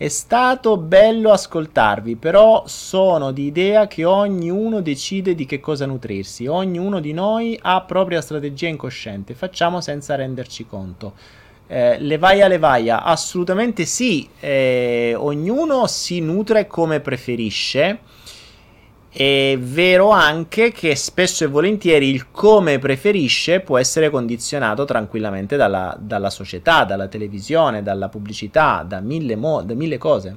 È stato bello ascoltarvi, però sono di idea che ognuno decide di che cosa nutrirsi. Ognuno di noi ha propria strategia incosciente. Facciamo senza renderci conto. Eh, levaia levaia, assolutamente sì. Eh, ognuno si nutre come preferisce è vero anche che spesso e volentieri il come preferisce può essere condizionato tranquillamente dalla, dalla società, dalla televisione, dalla pubblicità, da mille, mo- da mille cose.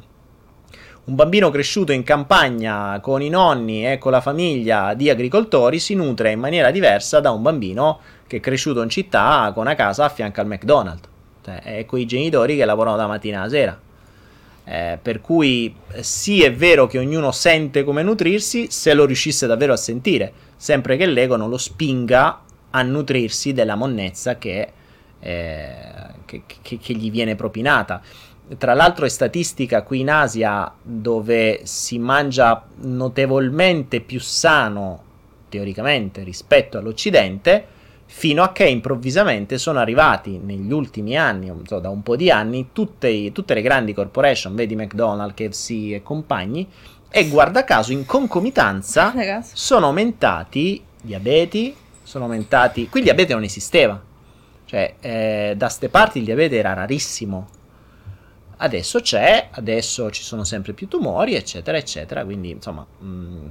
Un bambino cresciuto in campagna con i nonni e con la famiglia di agricoltori si nutre in maniera diversa da un bambino che è cresciuto in città con una casa a fianco al McDonald's. Cioè, con i genitori che lavorano da mattina alla sera. Eh, per cui sì è vero che ognuno sente come nutrirsi se lo riuscisse davvero a sentire, sempre che l'ego non lo spinga a nutrirsi della monnezza che, eh, che, che, che gli viene propinata. Tra l'altro è statistica qui in Asia dove si mangia notevolmente più sano, teoricamente, rispetto all'Occidente, fino a che improvvisamente sono arrivati negli ultimi anni, so, da un po' di anni, tutte, tutte, le grandi corporation, vedi McDonald's, KFC e compagni, e guarda caso in concomitanza sono aumentati diabeti, sono aumentati... Qui il diabete non esisteva, cioè eh, da ste parti il diabete era rarissimo, adesso c'è, adesso ci sono sempre più tumori, eccetera, eccetera, quindi insomma... Mh, mm,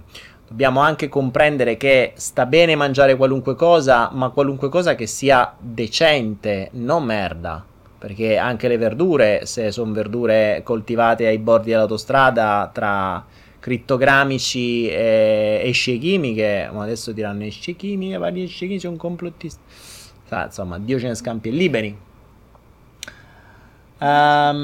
dobbiamo anche comprendere che sta bene mangiare qualunque cosa, ma qualunque cosa che sia decente, non merda. Perché anche le verdure, se sono verdure coltivate ai bordi dell'autostrada tra crittogramici e esce chimiche, ma adesso diranno esce chimiche, ma di esce chimiche un complottista. Insomma, Dio ce ne scampi e liberi. Um,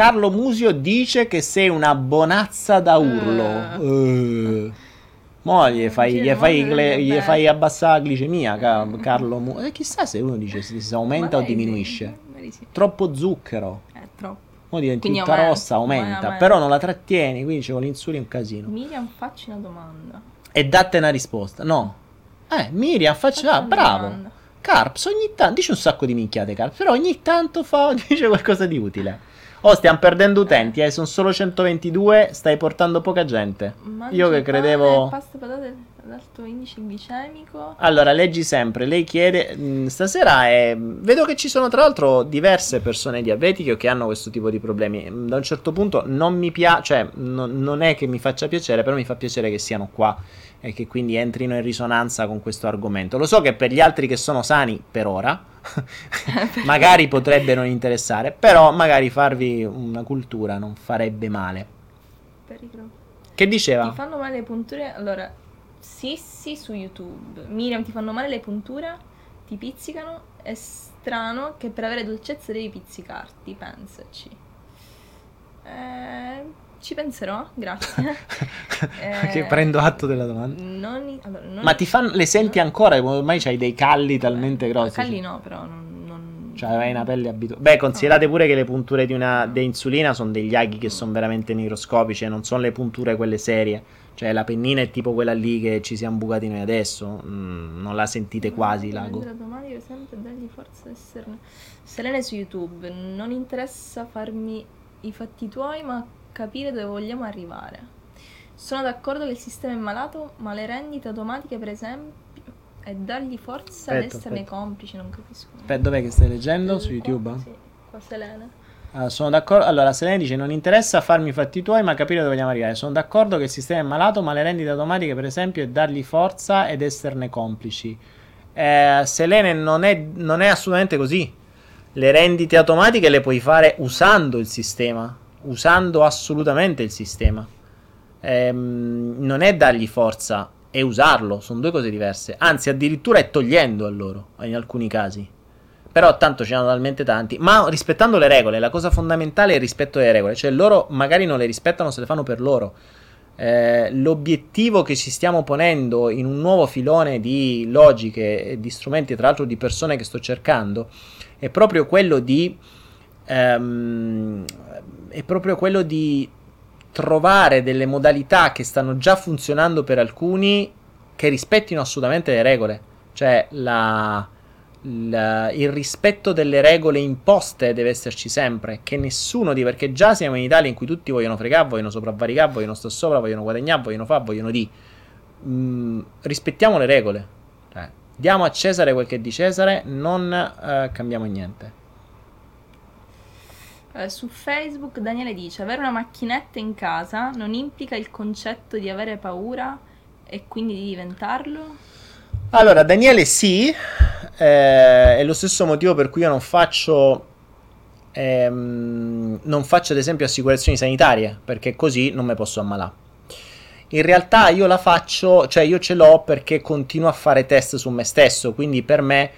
Carlo Musio dice che sei una bonazza da urlo. Uh. Uh. Mo gli fai, gli fai, gle, gli fai abbassare la glicemia, Carlo Musio. Eh, chissà se uno dice se si aumenta o diminuisce. Sì. Troppo zucchero. Eh, troppo. Mo diventi quindi tutta aumenta, rossa, aumenta. aumenta. Però non la trattieni, quindi c'è con l'insulina un casino. Miriam, facci una domanda. E datte una risposta. No. Eh, Miriam, facci... Ah, bravo. Domanda. Carps ogni tanto... Dice un sacco di minchiate, Carps, però ogni tanto fa... dice qualcosa di utile. Oh, stiamo perdendo utenti, eh, sono solo 122, stai portando poca gente. Mangi Io che credevo... Pasta patate ad alto indice glicemico. Allora, leggi sempre, lei chiede, mh, mm, stasera è... vedo che ci sono tra l'altro diverse persone diabetiche che hanno questo tipo di problemi. Mm, da un certo punto non mi piace, cioè no, non è che mi faccia piacere, però mi fa piacere che siano qua e che quindi entrino in risonanza con questo argomento. Lo so che per gli altri che sono sani, per ora, magari potrebbe non interessare, però magari farvi una cultura non farebbe male. Pericolo. Che diceva? Ti fanno male le punture? Allora, sì, sì, su YouTube. Miriam, ti fanno male le punture? Ti pizzicano? È strano che per avere dolcezza devi pizzicarti, pensaci. Eh ci penserò, grazie. eh, prendo atto della domanda. Non, allora, non Ma ti fanno, le senti no. ancora? Ormai c'hai dei calli talmente grossi. Calli no, però non... non... Cioè, hai una pelle abituata. Beh, considerate pure che le punture di una insulina sono degli aghi che sono veramente microscopici, non sono le punture quelle serie. Cioè, la pennina è tipo quella lì che ci siamo bucati noi adesso. Mm, non la sentite quasi, l'ago. Domani, per esempio, dargli forza esserne. Selene su YouTube, non interessa farmi i fatti tuoi, ma capire dove vogliamo arrivare. Sono d'accordo che il sistema è malato, ma le rendite automatiche, per esempio, e dargli forza aspetta, ad esserne aspetta. complici, non capisco. Aspetta, dov'è che stai leggendo? Su YouTube? Sì, qua Selene. Uh, sono d'accordo. Allora, Selene dice: Non interessa farmi i fatti tuoi, ma capire dove vogliamo arrivare. Sono d'accordo che il sistema è malato, ma le rendite automatiche, per esempio, è dargli forza ed esserne complici. Eh, Selene non è, non è assolutamente così. Le rendite automatiche le puoi fare usando il sistema usando assolutamente il sistema. Ehm, non è dargli forza, è usarlo, sono due cose diverse. Anzi, addirittura è togliendo a loro in alcuni casi. Però tanto ce ne hanno talmente tanti. Ma rispettando le regole, la cosa fondamentale è il rispetto delle regole. Cioè loro magari non le rispettano se le fanno per loro. Eh, l'obiettivo che ci stiamo ponendo in un nuovo filone di logiche e di strumenti, tra l'altro di persone che sto cercando, è proprio quello di ehm, è proprio quello di trovare delle modalità che stanno già funzionando per alcuni che rispettino assolutamente le regole. Cioè la, la, il rispetto delle regole imposte deve esserci sempre. Che nessuno di perché già siamo in Italia in cui tutti vogliono fregare, vogliono sopravvaricare, vogliono stare sopra, vogliono guadagnare, vogliono fare, vogliono di. Mm, rispettiamo le regole. Cioè, diamo a Cesare quel che è di Cesare, non uh, cambiamo niente. Eh, su Facebook Daniele dice: Avere una macchinetta in casa non implica il concetto di avere paura e quindi di diventarlo? Allora, Daniele, sì, eh, è lo stesso motivo per cui io non faccio. Ehm, non faccio ad esempio assicurazioni sanitarie perché così non mi posso ammalare. In realtà io la faccio, cioè io ce l'ho perché continuo a fare test su me stesso, quindi per me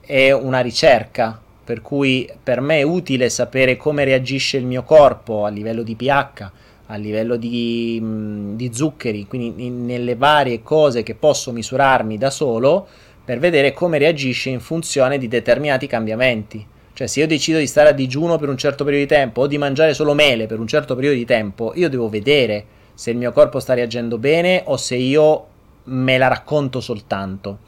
è una ricerca per cui per me è utile sapere come reagisce il mio corpo a livello di pH, a livello di, mh, di zuccheri, quindi in, nelle varie cose che posso misurarmi da solo per vedere come reagisce in funzione di determinati cambiamenti. Cioè, se io decido di stare a digiuno per un certo periodo di tempo o di mangiare solo mele per un certo periodo di tempo, io devo vedere se il mio corpo sta reagendo bene o se io me la racconto soltanto.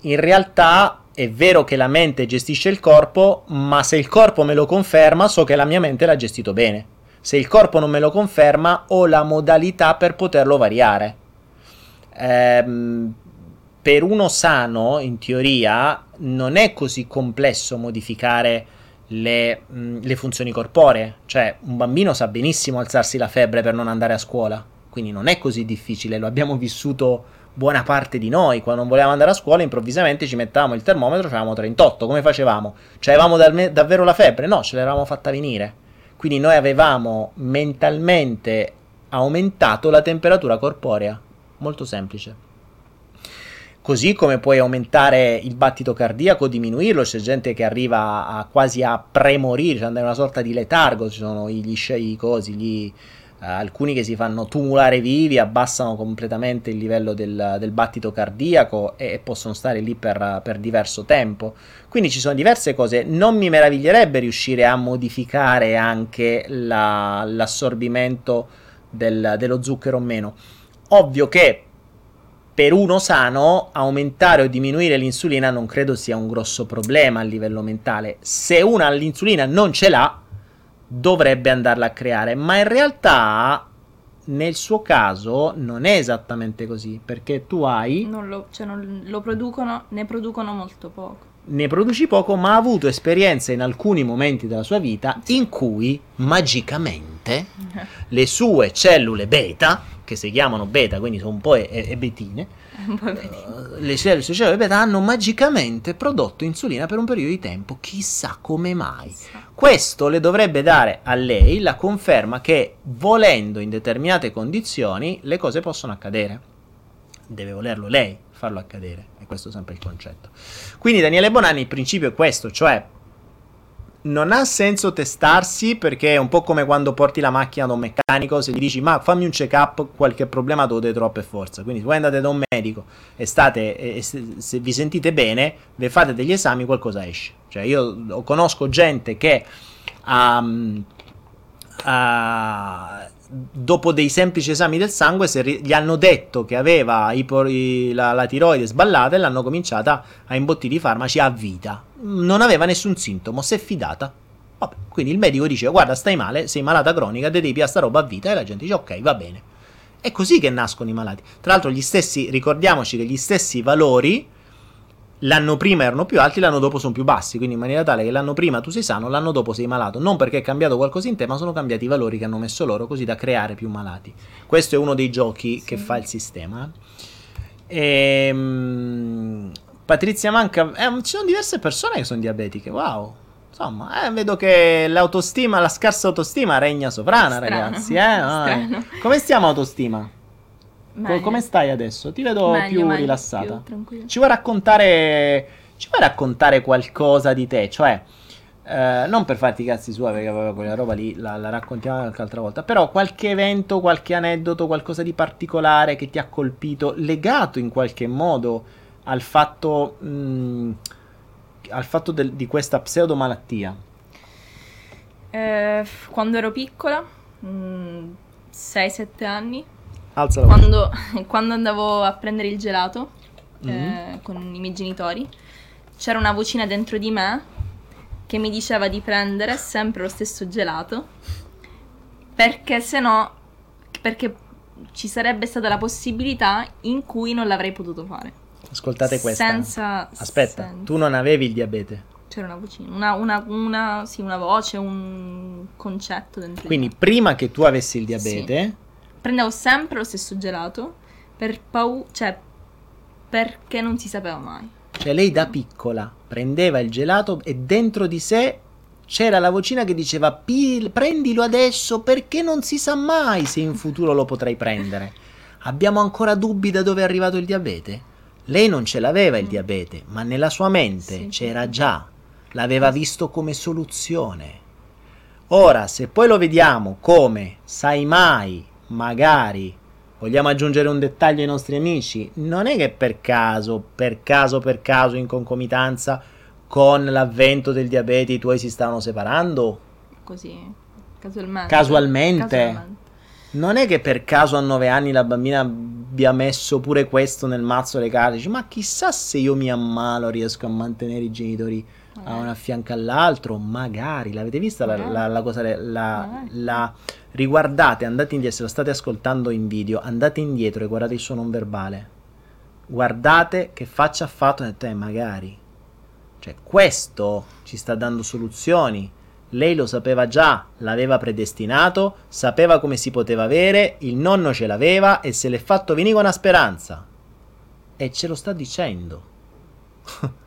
In realtà è vero che la mente gestisce il corpo, ma se il corpo me lo conferma, so che la mia mente l'ha gestito bene. Se il corpo non me lo conferma, ho la modalità per poterlo variare. Ehm, per uno sano, in teoria, non è così complesso modificare le, mh, le funzioni corporee. Cioè, un bambino sa benissimo alzarsi la febbre per non andare a scuola. Quindi non è così difficile, lo abbiamo vissuto buona parte di noi, quando non volevamo andare a scuola, improvvisamente ci mettavamo il termometro, avevamo 38. Come facevamo? Cioè, avevamo dal- davvero la febbre? No, ce l'eravamo fatta venire. Quindi noi avevamo mentalmente aumentato la temperatura corporea. Molto semplice. Così come puoi aumentare il battito cardiaco, diminuirlo, c'è gente che arriva a quasi a premorire, cioè andare in una sorta di letargo, ci sono gli, cosi, gli, alcuni che si fanno tumulare vivi, abbassano completamente il livello del, del battito cardiaco e, e, possono stare lì per, per, diverso tempo. Quindi ci sono diverse cose. Non mi meraviglierebbe riuscire a modificare anche la, l'assorbimento del, dello zucchero o meno. Ovvio che per uno sano aumentare o diminuire l'insulina non credo sia un grosso problema a livello mentale. Se una l'insulina non ce l'ha, dovrebbe andarla a creare, ma in realtà nel suo caso non è esattamente così, perché tu hai... Non lo, cioè non lo producono, ne producono molto poco. Ne produci poco, ma ha avuto esperienze in alcuni momenti della sua vita in cui magicamente le sue cellule beta, che si chiamano beta, quindi sono un po' e- e- betine, uh, le cellule, le cellule beta hanno magicamente prodotto insulina per un periodo di tempo, chissà come mai. Questo le dovrebbe dare a lei la conferma che volendo in determinate condizioni le cose possono accadere. Deve volerlo lei farlo accadere, e questo è sempre il concetto. Quindi Daniele Bonanni il principio è questo, cioè non ha senso testarsi perché è un po' come quando porti la macchina da un meccanico, se gli dici ma fammi un check up, qualche problema te lo troppo per forza. Quindi se voi andate da un medico e state, e se, se, vi sentite bene, vi fate degli esami, qualcosa esce. Cioè io conosco gente che um, uh, dopo dei semplici esami del sangue, se ri- gli hanno detto che aveva ipo- la, la tiroide sballata e l'hanno cominciata a imbottire i farmaci a vita. Non aveva nessun sintomo, si è fidata. Vabbè, quindi il medico dice: Guarda, stai male, sei malata cronica, te devi a sta roba a vita. E la gente dice: Ok, va bene. È così che nascono i malati. Tra l'altro, gli stessi, ricordiamoci che gli stessi valori l'anno prima erano più alti, l'anno dopo sono più bassi, quindi in maniera tale che l'anno prima tu sei sano, l'anno dopo sei malato, non perché è cambiato qualcosa in te, ma sono cambiati i valori che hanno messo loro così da creare più malati. Questo è uno dei giochi sì. che fa il sistema. E, um, Patrizia Manca, eh, ci sono diverse persone che sono diabetiche, wow. Insomma, eh, vedo che l'autostima, la scarsa autostima regna sovrana, Strano. ragazzi. Eh? Ah, come stiamo autostima? Meglio. Come stai adesso? Ti vedo meglio, più meglio, rilassata. Più Ci vuoi raccontare ci puoi raccontare qualcosa di te? Cioè, eh, non per farti i cazzi suoi, perché quella roba lì la, la raccontiamo qualche altra volta, però qualche evento, qualche aneddoto, qualcosa di particolare che ti ha colpito, legato in qualche modo al fatto, mh, al fatto del, di questa pseudomalattia? Eh, quando ero piccola, 6-7 anni, Alza la quando, quando andavo a prendere il gelato eh, Mhm. con i miei genitori, c'era una vocina dentro di me che mi diceva di prendere sempre lo stesso gelato perché se no, perché ci sarebbe stata la possibilità in cui non l'avrei potuto fare. Ascoltate questa. Senza... Aspetta, senza- tu non avevi il diabete. C'era una vocina, una, una, una, sì, una voce, un concetto dentro Quindi prima che tu avessi il diabete, Prendevo sempre lo stesso gelato per paura, cioè perché non si sapeva mai. cioè lei da piccola prendeva il gelato e dentro di sé c'era la vocina che diceva "Pi- prendilo adesso perché non si sa mai se in futuro lo potrai prendere. Abbiamo ancora dubbi da dove è arrivato il diabete? Lei non ce l'aveva il Mm. diabete, ma nella sua mente Sì, c'era già, l'aveva visto come soluzione. Ora, se poi lo vediamo come sai mai, magari, vogliamo aggiungere un dettaglio ai nostri amici, non è che per caso, per caso, per caso, in concomitanza con l'avvento del diabete i tuoi si stavano separando? Così, casualmente. Casualmente? Non è che per caso a nove anni la bambina abbia messo pure questo nel mazzo delle carte, dice, ma chissà se io mi ammalo riesco a mantenere i genitori a uno a fianco all'altro, magari, l'avete vista la, Magari. la- la cosa, la, Magari. la- riguardate, andate indietro, se lo state ascoltando in video, andate indietro e guardate il suo non verbale, guardate che faccia ha fatto e te magari, cioè questo ci sta dando soluzioni, lei lo sapeva già, l'aveva predestinato, sapeva come si poteva avere, il nonno ce l'aveva e se l'è fatto venire una speranza. E ce lo sta dicendo.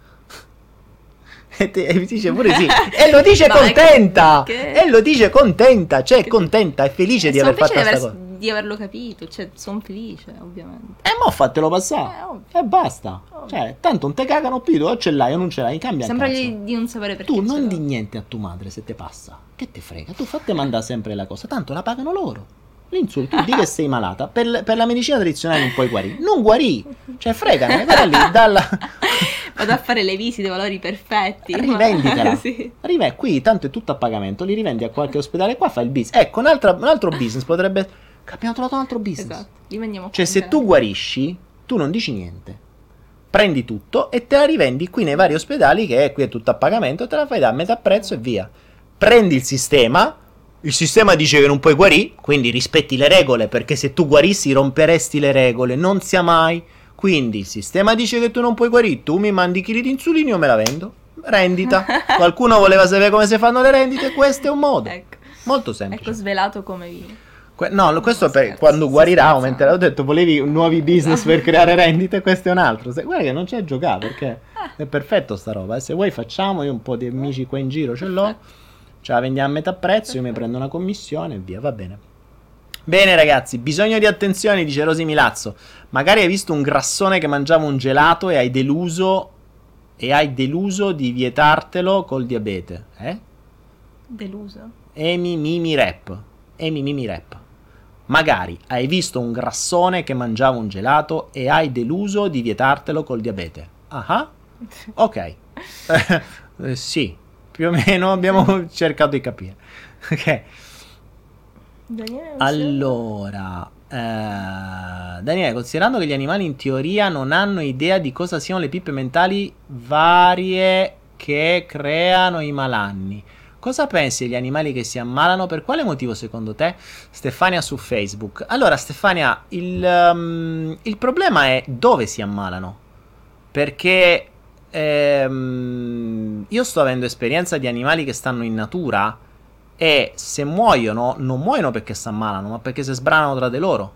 e, te- e dice pure sì. E lo dice Ma contenta. che- E lo dice contenta. Cioè è contenta, è felice di Sono aver fatto di, questa aver- cosa. di averlo capito, cioè sono felice, ovviamente. E mo fatelo passare. Eh. E basta. Ovvio. Cioè, tanto non te cagano più, o ce l'hai o non ce l'hai, cambia Sembra di, di non sapere perché. Tu non di niente a tua madre se te passa. Che te frega? Tu fate mandare sempre la cosa, tanto la pagano loro. L'insulto, di che sei malata. Per, per la medicina tradizionale non puoi guarire. Non guarì. Cioè, fregane, guarda lì, dalla... Vado a fare le visite, valori perfetti. ma- Rivenditela. sì. Rive- qui tanto è tutto a pagamento, li rivendi a qualche ospedale, qua fai il business. Ecco, un altro, un altro business potrebbe... Abbiamo trovato un altro business. Esatto, li vendiamo Cioè, se tu guarisci, tu non dici niente. Prendi tutto e te la rivendi qui nei vari ospedali, che è, qui è tutto a pagamento, te la fai da metà prezzo e via. Prendi il sistema, il sistema dice che non puoi guarire, quindi rispetti le regole, perché se tu guarissi romperesti le regole, non sia mai. Quindi il sistema dice che tu non puoi guarire, tu mi mandi chili di insulina, io me la vendo. Rendita. Qualcuno voleva sapere come si fanno le rendite, questo è un modo. Ecco, Molto semplice. ecco svelato come vi. Que- no, questo No, per quando guarirà aumenterà. Ho detto, volevi nuovi business per creare rendite, questo è un altro. Se- guarda che non c'è giocare perché è perfetto sta roba. eh. Se vuoi facciamo, io un po' di amici qua in giro ce l'ho. Ce la vendiamo a metà prezzo, io mi prendo una commissione e via, va bene. Bene ragazzi, bisogno di attenzione, dice Rosi Milazzo. Magari hai visto un grassone che mangiava un gelato e hai deluso e hai deluso di vietartelo col diabete, eh? Deluso. Emi Mimi Rap. Emi Mimi Rap. Magari hai visto un grassone che mangiava un gelato e hai deluso di vietartelo col diabete. Ah, ok. Eh, sì, più o meno abbiamo cercato di capire. Ok. Daniele, Allora, eh, Daniele, considerando che gli animali in teoria non hanno idea di cosa siano le pippe mentali varie che creano i malanni, cosa pensi degli animali che si ammalano? Per quale motivo secondo te? Stefania su Facebook. Allora, Stefania, il, ehm, il problema è dove si ammalano. Perché ehm, io sto avendo esperienza di animali che stanno in natura e se muoiono, non muoiono perché si ammalano, ma perché si sbranano tra di loro.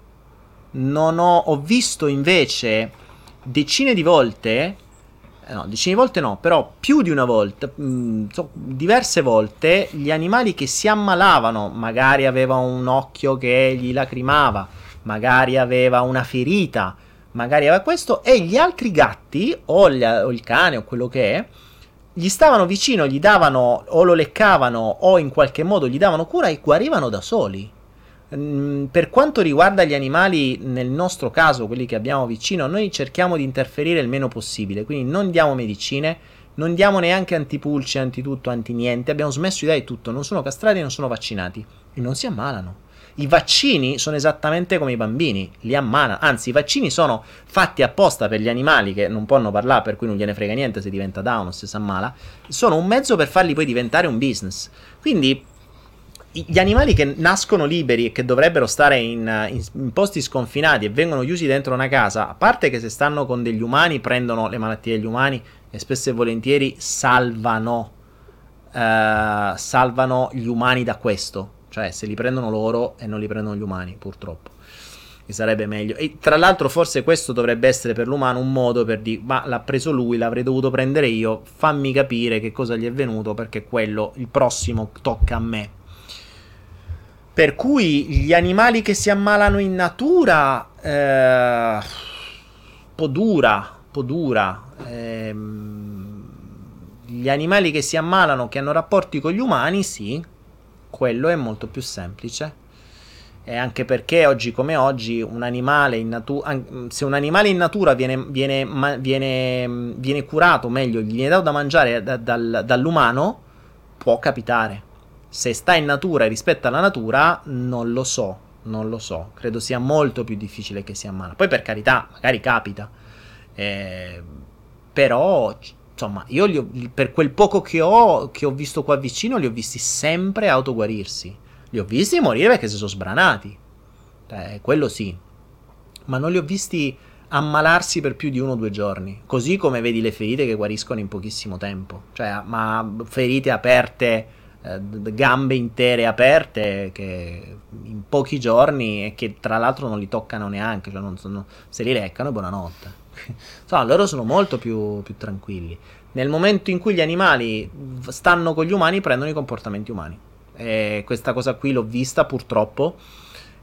Non ho, ho visto invece decine di volte, eh, no, decine di volte no, però più di una volta, mh, so- diverse volte, gli animali che si ammalavano, magari aveva un occhio che gli lacrimava, magari aveva una ferita, magari aveva questo, e gli altri gatti, o, gli, o il cane o quello che è, gli stavano vicino, gli davano o lo leccavano o in qualche modo gli davano cura e guarivano da soli. Mm, per quanto riguarda gli animali, nel nostro caso, quelli che abbiamo vicino, noi cerchiamo di interferire il meno possibile, quindi non diamo medicine, non diamo neanche antipulci, antitutto, anti niente, abbiamo smesso di dare tutto, non sono castrati, non sono vaccinati e non si ammalano. I vaccini sono esattamente come i bambini, li ammalano. Anzi, i vaccini sono fatti apposta per gli animali che non possono parlare, per cui non gliene frega niente se diventa down o se si ammala. Sono un mezzo per farli poi diventare un business. Quindi gli animali che nascono liberi e che dovrebbero stare in, in, in, posti sconfinati e vengono chiusi dentro una casa, a parte che se stanno con degli umani prendono le malattie degli umani e spesso e volentieri salvano, uh, salvano gli umani da questo. Cioè, se li prendono loro e non li prendono gli umani, purtroppo. Che sarebbe meglio. E tra l'altro, forse questo dovrebbe essere per l'umano un modo per dire: Ma l'ha preso lui, l'avrei dovuto prendere io. Fammi capire che cosa gli è venuto, perché quello, il prossimo, tocca a me. Per cui gli animali che si ammalano in natura. Eh, po' dura, po' dura. Ehm, gli animali che si ammalano, che hanno rapporti con gli umani, sì quello è molto più semplice. E anche perché oggi come oggi un animale in natura, se un animale in natura viene, viene, viene, viene curato, meglio, gli viene dato da mangiare da, dal, dall'umano, può capitare. Se sta in natura e rispetta la natura, non lo so, non lo so. Credo sia molto più difficile che si ammala. Poi per carità, magari capita. Eh, però insomma, io ho, per quel poco che ho, che ho visto qua vicino, li ho visti sempre autoguarirsi. Li ho visti morire perché si sono sbranati. Eh, quello sì. Ma non li ho visti ammalarsi per più di uno o due giorni. Così come vedi le ferite che guariscono in pochissimo tempo. Cioè, ma ferite aperte, eh, gambe intere aperte, che in pochi giorni e che tra l'altro non li toccano neanche. Cioè non sono, se li reccano, buonanotte. Insomma, loro sono molto più, più tranquilli. Nel momento in cui gli animali stanno con gli umani, prendono i comportamenti umani. E questa cosa qui l'ho vista purtroppo.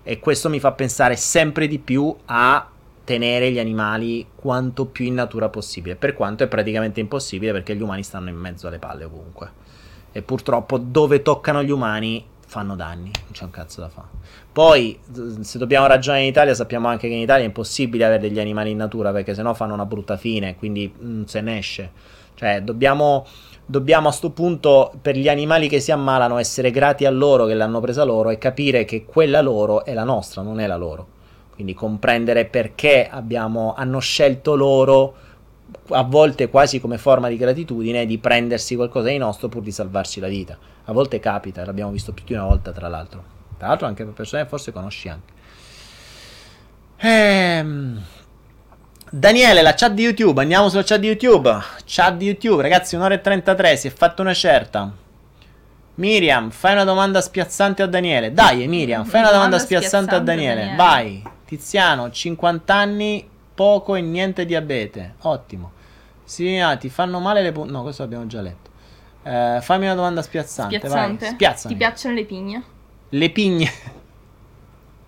E questo mi fa pensare sempre di più a tenere gli animali quanto più in natura possibile. Per quanto è praticamente impossibile perché gli umani stanno in mezzo alle palle ovunque. E purtroppo dove toccano gli umani fanno danni, non c'è un cazzo da fare. Poi, se dobbiamo ragionare in Italia, sappiamo anche che in Italia è impossibile avere degli animali in natura perché sennò fanno una brutta fine, quindi non mm, se ne esce. Cioè, dobbiamo, dobbiamo a questo punto, per gli animali che si ammalano, essere grati a loro che l'hanno presa loro e capire che quella loro è la nostra, non è la loro. Quindi comprendere perché abbiamo, hanno scelto loro, a volte quasi come forma di gratitudine, di prendersi qualcosa di nostro pur di salvarci la vita. A volte capita, l'abbiamo visto più di una volta, tra l'altro. Tra l'altro anche per persone che forse conosci anche. Ehm... Daniele, la chat di YouTube, andiamo sulla chat di YouTube. Chat di YouTube, ragazzi, un'ora e 33, si è fatta una certa. Miriam, fai una domanda spiazzante a Daniele. Dai, Miriam, fai una domanda, domanda spiazzante, spiazzante, a Daniele. Daniele. Vai. Tiziano, 50 anni, poco e niente diabete. Ottimo. Sì, ah, ti fanno male le punte. No, questo l'abbiamo già letto. Eh, fammi una domanda spiazzante. Spiazzante. Spiazzami. Ti piacciono le pigne? Le pigne.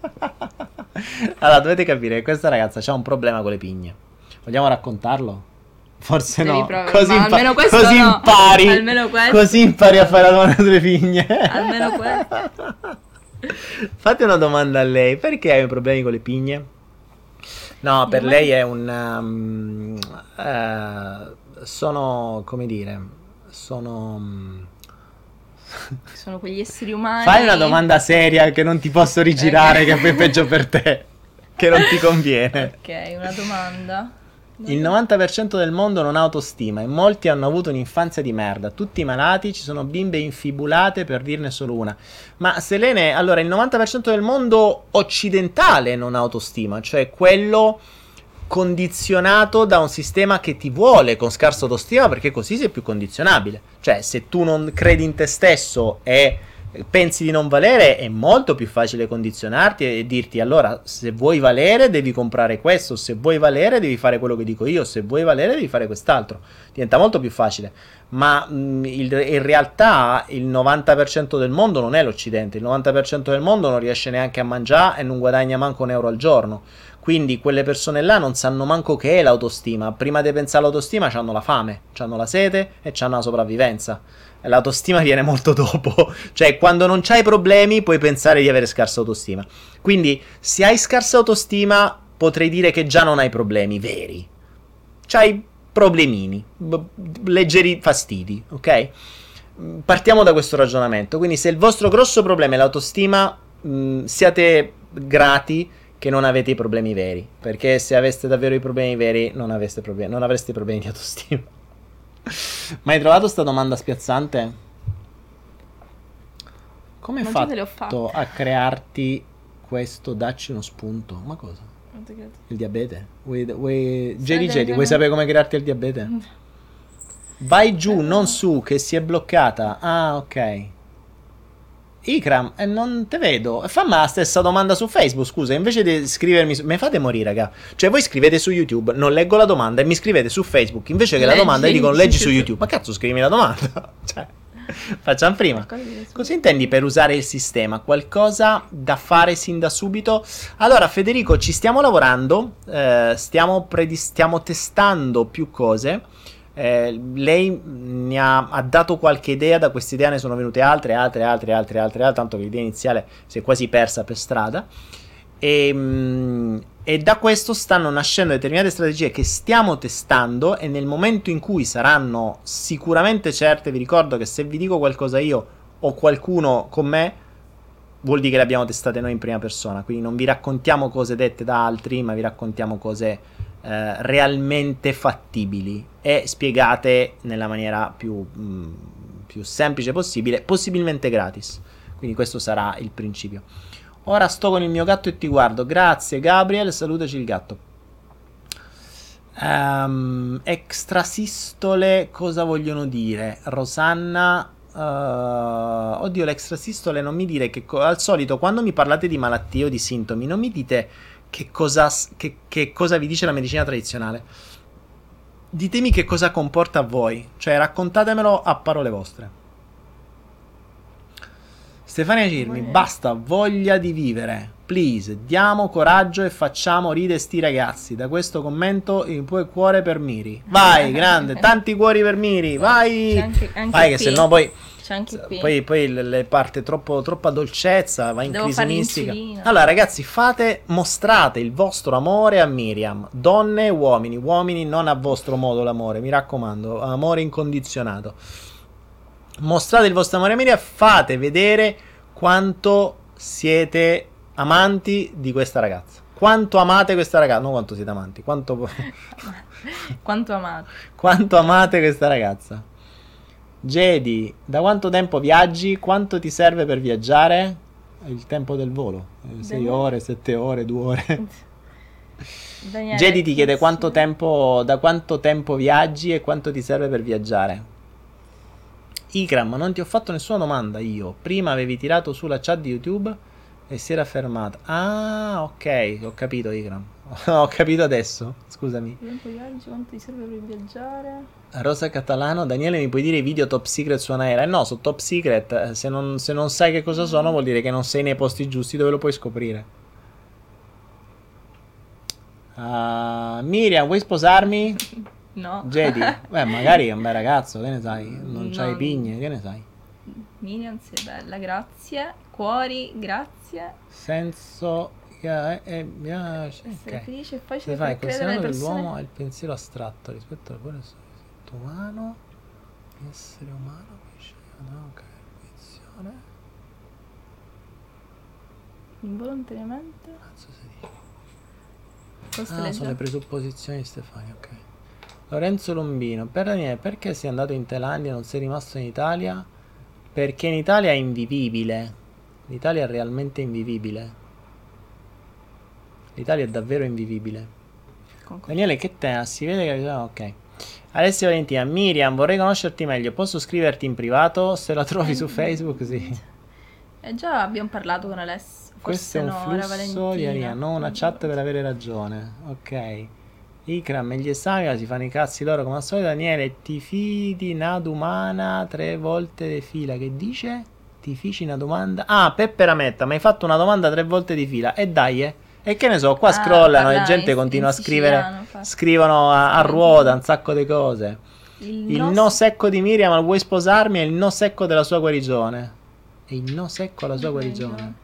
allora, dovete capire che questa ragazza ha un problema con le pigne. Vogliamo raccontarlo? Forse Devi no. Prov- così, impa- così no. impari. Almeno questo. Così impari a fare la domanda sulle pigne. Almeno questo. Fate una domanda a lei. Perché hai problemi con le pigne? No, per lei è un... Um, uh, sono, come dire sono... Sono quegli esseri umani. Fai una domanda seria che non ti posso rigirare, che è peggio per te, che non ti conviene. Ok, una domanda. Il 90% del mondo non ha autostima e molti hanno avuto un'infanzia di merda. Tutti malati, ci sono bimbe infibulate per dirne solo una. Ma Selene, allora il 90% del mondo occidentale non ha autostima, cioè quello condizionato da un sistema che ti vuole con scarsa autostima perché così sei più condizionabile. Cioè, se tu non credi in te stesso e pensi di non valere, è molto più facile condizionarti e dirti allora se vuoi valere devi comprare questo, se vuoi valere devi fare quello che dico io, se vuoi valere devi fare quest'altro. Diventa molto più facile. Ma mh, il, in realtà il 90% del mondo non è l'Occidente, il 90% del mondo non riesce neanche a mangiare e non guadagna manco un euro al giorno. Quindi quelle persone là non sanno manco che è l'autostima. Prima di pensare all'autostima hanno la fame, hanno la sete e hanno la sopravvivenza. L'autostima viene molto dopo. cioè, quando non c'hai problemi puoi pensare di avere scarsa autostima. Quindi, se hai scarsa autostima, potrei dire che già non hai problemi veri. C'hai problemini, b- leggeri fastidi, ok? Partiamo da questo ragionamento. Quindi, se il vostro grosso problema è l'autostima, mh, siate grati che non avete i problemi veri. Perché se aveste davvero i problemi veri, non, problemi, non avreste problemi di autostima. Ma hai trovato questa domanda spiazzante? Come hai fatto a crearti questo? Dacci uno spunto. Ma cosa? Il diabete? Vuoi, vuoi... Vuoi sapere come crearti il diabete? Vai giù, non su, che si è bloccata. Ah, ok. Ikram, eh, non te vedo. Fammi la stessa domanda su Facebook, scusa. Invece di scrivermi. Su... Mi fate morire, raga. Cioè, voi scrivete su YouTube, non leggo la domanda e mi scrivete su Facebook. Invece che leggi. la domanda, io dico leggi su YouTube. Ma cazzo, scrivimi la domanda. cioè. Facciamo prima. Cosa intendi per usare il sistema? Qualcosa da fare sin da subito? Allora, Federico, ci stiamo lavorando, eh, stiamo, predis- stiamo testando più cose. Eh, lei mi ha, ha, dato qualche idea, da questa idea ne sono venute altre, altre, altre, altre, altre, altre tanto che l'idea iniziale si è quasi persa per strada. E, mm, e, da questo stanno nascendo determinate strategie che stiamo testando e nel momento in cui saranno sicuramente certe, vi ricordo che se vi dico qualcosa io o qualcuno con me, vuol dire che le abbiamo testate noi in prima persona, quindi non vi raccontiamo cose dette da altri, ma vi raccontiamo cose eh, realmente fattibili e spiegate nella maniera più, mh, mm, più semplice possibile, possibilmente gratis. Quindi questo sarà il principio. Ora sto con il mio gatto e ti guardo. Grazie Gabriel, salutaci il gatto. Um, extrasistole, cosa vogliono dire? Rosanna. Uh, oddio, l'extrasistole non mi dire che co- al solito quando mi parlate di malattie o di sintomi non mi dite che cosa, che, che cosa vi dice la medicina tradizionale. Ditemi che cosa comporta a voi, cioè raccontatemelo a parole vostre. Stefania Cirmi, basta voglia di vivere. Please, diamo coraggio e facciamo ridere sti ragazzi. Da questo commento il tuo cuore per Miri. Vai, grande, tanti cuori per Miri. Vai. Anche, anche vai, qui. che se no poi c'è anche qui. Poi, poi le parte troppo, troppa dolcezza, va in Devo crisi mistica. Allora, ragazzi, fate, mostrate il vostro amore a Miriam. Donne e uomini. Uomini non a vostro modo l'amore, mi raccomando. Amore incondizionato. Mostrate il vostro amore a Miriam. Fate vedere quanto siete amanti di questa ragazza. Quanto amate questa ragazza? Non quanto siete amanti, quanto... quanto amate. Quanto amate questa ragazza. Jedi, da quanto tempo viaggi? Quanto ti serve per viaggiare? Il tempo del volo, 6 eh, ore, 7 ore, 2 ore. Daniele, Jedi ti chiede quanto tempo, da quanto tempo viaggi e quanto ti serve per viaggiare. Ikram, non ti ho fatto nessuna domanda io. Prima avevi tirato sulla chat di YouTube e si era fermata. Ah, ok, ho capito Ikram. ho capito adesso. Scusami. Quanto viaggi, quanto ti serve per viaggiare? Rosa Catalano, Daniele, mi puoi dire i video top secret su Anaera? Eh no, su top secret, eh, se non, se non sai che cosa sono, vuol dire che non sei nei posti giusti dove lo puoi scoprire. Uh, Miriam, vuoi sposarmi? No. Jedi? Beh, magari è un bel ragazzo, che ne sai? Non no. c'hai pigne, che ne sai? Miriam sei bella, grazie. Cuori, grazie. Senso eh, eh, piace. Essere okay. felice e facile Se fai considerando che l'uomo ha il pensiero astratto rispetto al cuore umano, essere umano, no, ok, intuizione. Involontariamente? Cazzo si dice? Ah, sono le presupposizioni di Stefania, ok. Lorenzo Lombino, per Daniele, perché sei andato in Thailandia e non sei rimasto in Italia? Perché in Italia è invivibile. L'Italia è realmente invivibile. L'Italia è davvero invivibile. Concordo. Daniele, che te? Si vede che... Ah, ok. Alessia Valentina, Miriam, vorrei conoscerti meglio. Posso scriverti in privato? Se la trovi su Facebook, sì. Eh già abbiamo parlato con Alessia. Questo è un no, flusso di aria, non una chat per avere ragione. Ok. Ikram e gli esami si fanno i cazzi loro come al solito. Daniele, ti fidi Nadumana tre volte di fila. Che dice? Ti fici una domanda? Ah, Peppe Rametta, mi hai fatto una domanda tre volte di fila. E dai, eh. E che ne so, qua Ah, scrollano e gente in- continua a scrivere, siciliano, scrivono a, a ruota un sacco di cose. Il, Il no- no secco di Miriam al vuoi sposarmi è il no secco della sua guarigione. E il no secco alla sua guarigione.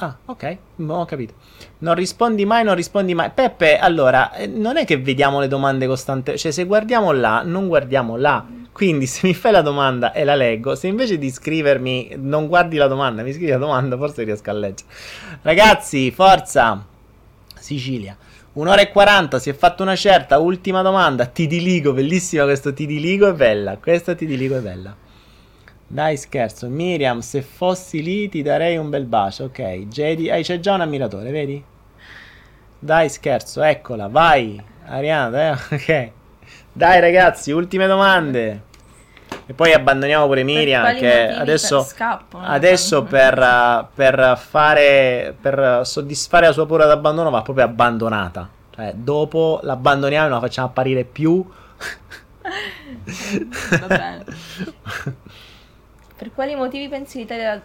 Ah, ok, mm, ho capito. Non rispondi mai, non rispondi mai. Peppe, allora, eh, non è che vediamo le domande costantemente. Cioè, se guardiamo là, non guardiamo là. Quindi, se mi fai la domanda e la leggo, se invece di scrivermi non guardi la domanda, mi scrivi la domanda, forse riesco a leggere. Ragazzi, forza! Sicilia. Un'ora e 40, si è fatta una certa, ultima domanda. Ti diligo, bellissima questo ti diligo, è bella. Questo ti diligo è bella. Dai scherzo, Miriam, se fossi lì ti darei un bel bacio. Ok, Jedi, eh, c'è già un ammiratore, vedi? Dai scherzo, eccola, vai. Ariana, eh, ok. Dai ragazzi, ultime domande. E poi abbandoniamo pure Miriam che adesso, per- scappano, adesso per, per fare, per soddisfare la sua paura d'abbandono va proprio abbandonata. Cioè, dopo l'abbandoniamo e non la facciamo apparire più. Va bene. Per quali motivi pensi l'Italia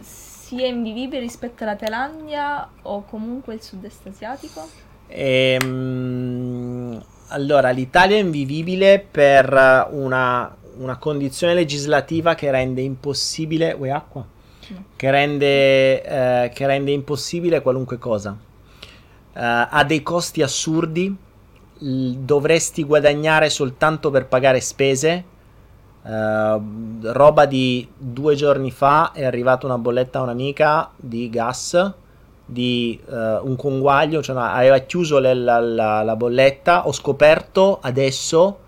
sia invivibile rispetto alla Thailandia o comunque il sud-est asiatico? Ehm, allora, l'Italia è invivibile per una, una condizione legislativa che rende impossibile. Vuoi acqua? No. Che rende, eh, che rende impossibile qualunque cosa. Eh, ha dei costi assurdi. l- dovresti guadagnare soltanto per pagare spese. Eh, roba di due giorni fa è arrivata una bolletta a un'amica di gas di eh, un conguaglio, cioè no, aveva chiuso le- la, la- la bolletta, ho scoperto adesso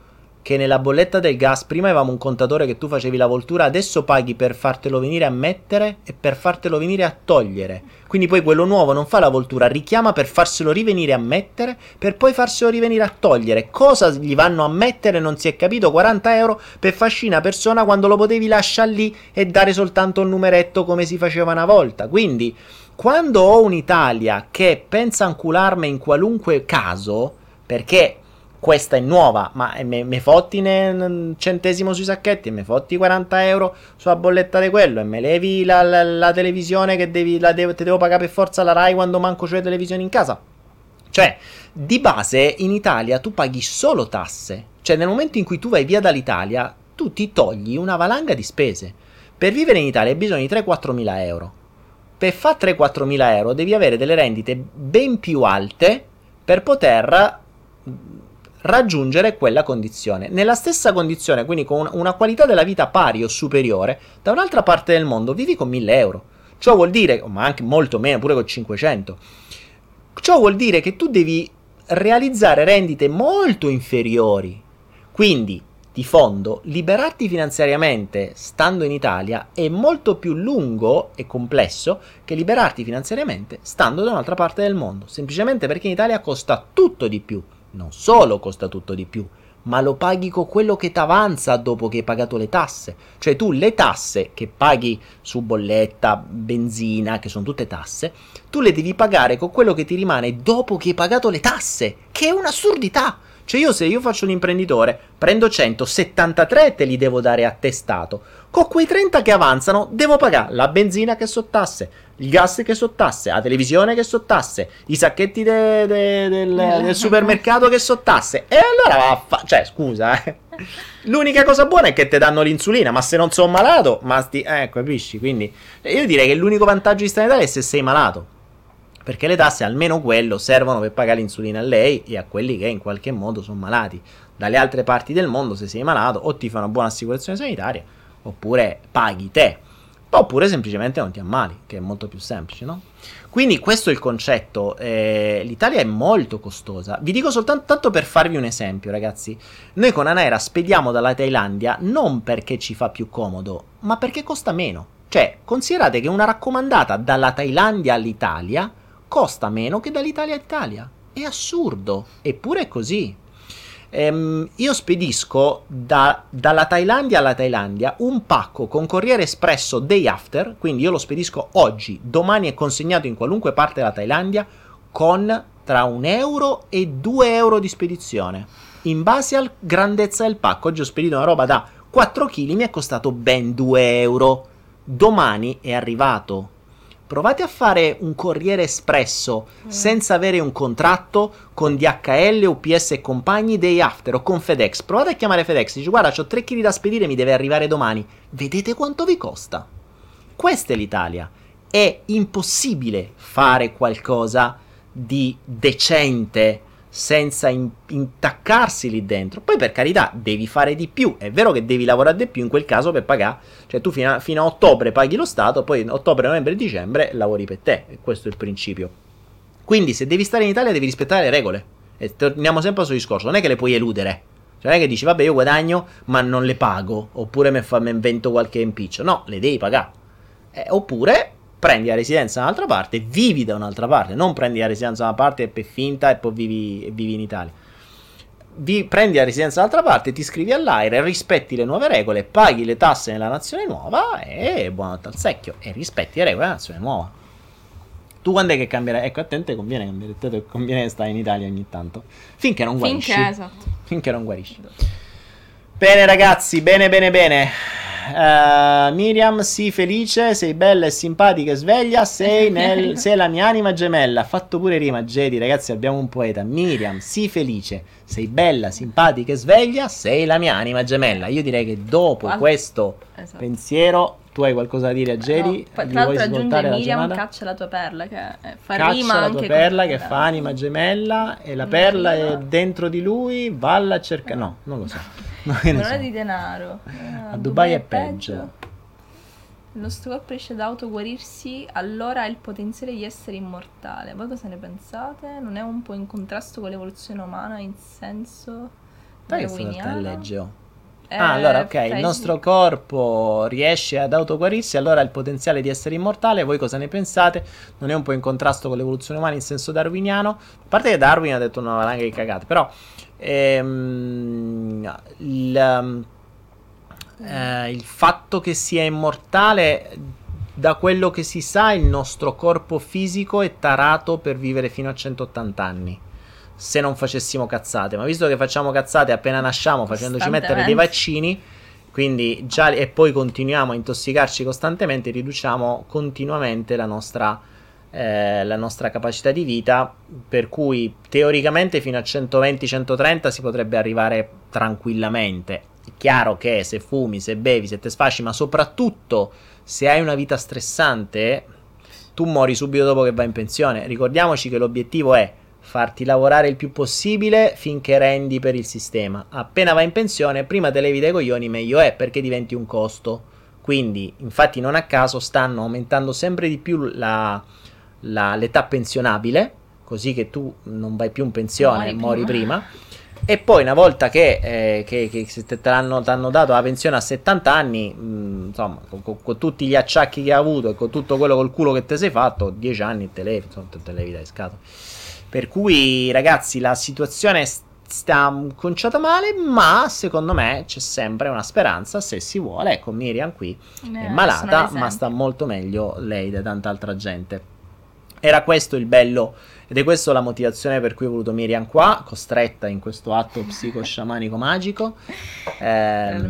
che nella bolletta del gas prima avevamo un contatore che tu facevi la voltura, adesso paghi per fartelo venire a mettere e per fartelo venire a togliere. Quindi poi quello nuovo non fa la voltura, richiama per farselo rivenire a mettere, per poi farselo rivenire a togliere. Cosa gli vanno a mettere non si è capito, 40 euro per fascina persona quando lo potevi lasciare lì e dare soltanto un numeretto come si faceva una volta. Quindi quando ho un'Italia che pensa a incularmi in qualunque caso, perché questa è nuova, ma me, me fotti un centesimo sui sacchetti, me fotti 40 euro sulla bolletta di quello, e me levi la, la- la televisione che devi, la devo, te devo pagare per forza la Rai quando manco c'è televisione in casa. Cioè, di base in Italia tu paghi solo tasse. Cioè, nel momento in cui tu vai via dall'Italia, tu ti togli una valanga di spese. Per vivere in Italia hai bisogno di 3-4 mila euro. Per fare 3-4 mila euro devi avere delle rendite ben più alte per poter raggiungere quella condizione. Nella stessa condizione, quindi con una- qualità della vita pari o superiore, da un'altra parte del mondo vivi con 1000 euro. Ciò vuol dire, ma anche molto meno, pure con 500. Ciò vuol dire che tu devi realizzare rendite molto inferiori. Quindi, di fondo, liberarti finanziariamente stando in Italia è molto più lungo e complesso che liberarti finanziariamente stando da un'altra parte del mondo. Semplicemente perché in Italia costa tutto di più. Non solo costa tutto di più, ma lo paghi con quello che ti avanza dopo che hai pagato le tasse. Cioè tu le tasse che paghi su bolletta, benzina, che sono tutte tasse, tu le devi pagare con quello che ti rimane dopo che hai pagato le tasse, che è un'assurdità. Cioè io se io faccio l'imprenditore, prendo 173 e te li devo dare a testato. Con quei 30 che avanzano devo pagare la benzina che so tasse, il gas che so tasse, la televisione che so tasse, i sacchetti de- de- del, del supermercato che so tasse. E allora va a fa- Cioè scusa, eh. L'unica cosa buona è che ti danno l'insulina, ma se non sono malato, ma sti... Eh, capisci? Quindi io direi che l'unico vantaggio di stare in Italia è se sei malato. Perché le tasse, almeno quello, servono per pagare l'insulina a lei e a quelli che in qualche modo sono malati. Dalle altre parti del mondo, se sei malato, o ti fa una buona assicurazione sanitaria, oppure paghi te. Oppure semplicemente non ti ammali, che è molto più semplice, no? Quindi questo è il concetto. eh, L'Italia è molto costosa. Vi dico soltanto tanto per farvi un esempio, ragazzi. Noi con Anaera spediamo dalla Thailandia non perché ci fa più comodo, ma perché costa meno. Cioè, considerate che una raccomandata dalla Thailandia all'Italia costa meno che dall'Italia all'Italia. È assurdo, eppure è così. Ehm, io spedisco da- dalla Thailandia alla Thailandia un pacco con Corriere Espresso day after, quindi io lo spedisco oggi, domani è consegnato in qualunque parte della Thailandia con tra un euro e due euro di spedizione, in base alla grandezza del pacco. Oggi ho spedito una roba da 4 kg, mi è costato ben 2 euro. Domani è arrivato Provate a fare un corriere espresso mm. senza avere un contratto con DHL, UPS e compagni day after o con FedEx. Provate a chiamare FedEx, dice guarda ho 3 kg da spedire, mi deve arrivare domani. Vedete quanto vi costa? Questa è l'Italia. È impossibile fare qualcosa di decente senza in- intaccarsi lì dentro. Poi per carità devi fare di più, è vero che devi lavorare di più in quel caso per pagare, cioè tu fino a, fino a ottobre paghi lo Stato, poi ottobre, novembre e dicembre lavori per te, questo è il principio. Quindi se devi stare in Italia devi rispettare le regole. E torniamo sempre al suo discorso, non è che le puoi eludere. Cioè non è che dici vabbè io guadagno ma non le pago, oppure mi, invento qualche impiccio. No, le devi pagare. Eh, oppure prendi la residenza da un'altra parte, vivi da un'altra parte, non prendi la residenza da una parte e per finta e poi vivi, vivi in Italia. Vi, prendi la residenza dall'altra parte, ti iscrivi all'AIRE, rispetti le nuove regole, paghi le tasse nella nazione nuova e buonanotte al secchio e rispetti le regole della nazione nuova. Tu quando è che cambierai? Ecco, a te conviene cambiare, conviene stare in Italia ogni tanto. Finché non guarisci. Finché, esatto. Finché non guarisci. Bene ragazzi, bene bene bene. Uh, Miriam, sii felice, sei bella e simpatica e sveglia, sei, nel, sei, la mia anima gemella. Ha fatto pure rima, Jedi, ragazzi, abbiamo un poeta. Miriam, sii felice, sei bella, simpatica e sveglia, sei la mia anima gemella. Io direi che dopo Qual- questo esatto. pensiero tu hai qualcosa da dire a Jedi? No, tra l'altro aggiunge Miriam caccia la tua perla che fa caccia rima la tua perla che fa anima gemella e la perla è dentro di lui, valla a cercare... No, non lo so. Non, so. è di denaro. a, a Dubai, Dubai, è peggio. peggio. Il nostro corpo riesce ad autoguarirsi, allora ha il potenziale di essere immortale. Voi cosa ne pensate? Non è un po' in contrasto con l'evoluzione umana in senso darwiniano? legge Eh, ah, allora, ok, il nostro corpo riesce ad autoguarirsi, allora ha il potenziale di essere immortale. Voi cosa ne pensate? Non è un po' in contrasto con l'evoluzione umana in senso darwiniano? A parte che Darwin ha detto una valanga di cagate, però ehm, il, eh, il fatto che sia immortale, da quello che si sa, il nostro corpo fisico è tarato per vivere fino a 180 anni. Se non facessimo cazzate, ma visto che facciamo cazzate appena nasciamo facendoci mettere dei vaccini, quindi già e poi continuiamo a intossicarci costantemente, riduciamo continuamente la nostra eh, la nostra capacità di vita, per cui teoricamente fino a 120-130 si potrebbe arrivare tranquillamente. È chiaro che se fumi, se bevi, se te sfasci, ma soprattutto se hai una vita stressante, tu muori subito dopo che vai in pensione. Ricordiamoci che l'obiettivo è farti lavorare il più possibile finché rendi per il sistema. Appena vai in pensione, prima te levi dai coglioni, meglio è perché diventi un costo. Quindi, infatti, non a caso stanno aumentando sempre di più la, la, l'età pensionabile, così che tu non vai più in pensione, muori, muori prima. E poi una volta che, eh, che, che te l'hanno, hanno dato la pensione a 70 anni, mh, mm, insomma, con, con, con, tutti gli acciacchi che hai avuto e con tutto quello col culo che ti sei fatto, 10 anni te levi, insomma, te levi dai scatole. Per cui, ragazzi, la situazione sta conciata male, ma secondo me c'è sempre una speranza se si vuole. Ecco, Miriam qui eh, è malata, ma sta molto meglio lei da tanta altra gente. Era questo il bello ed è questa la motivazione per cui ho voluto Miriam qua, costretta in questo atto psicosciamanico magico. Eh,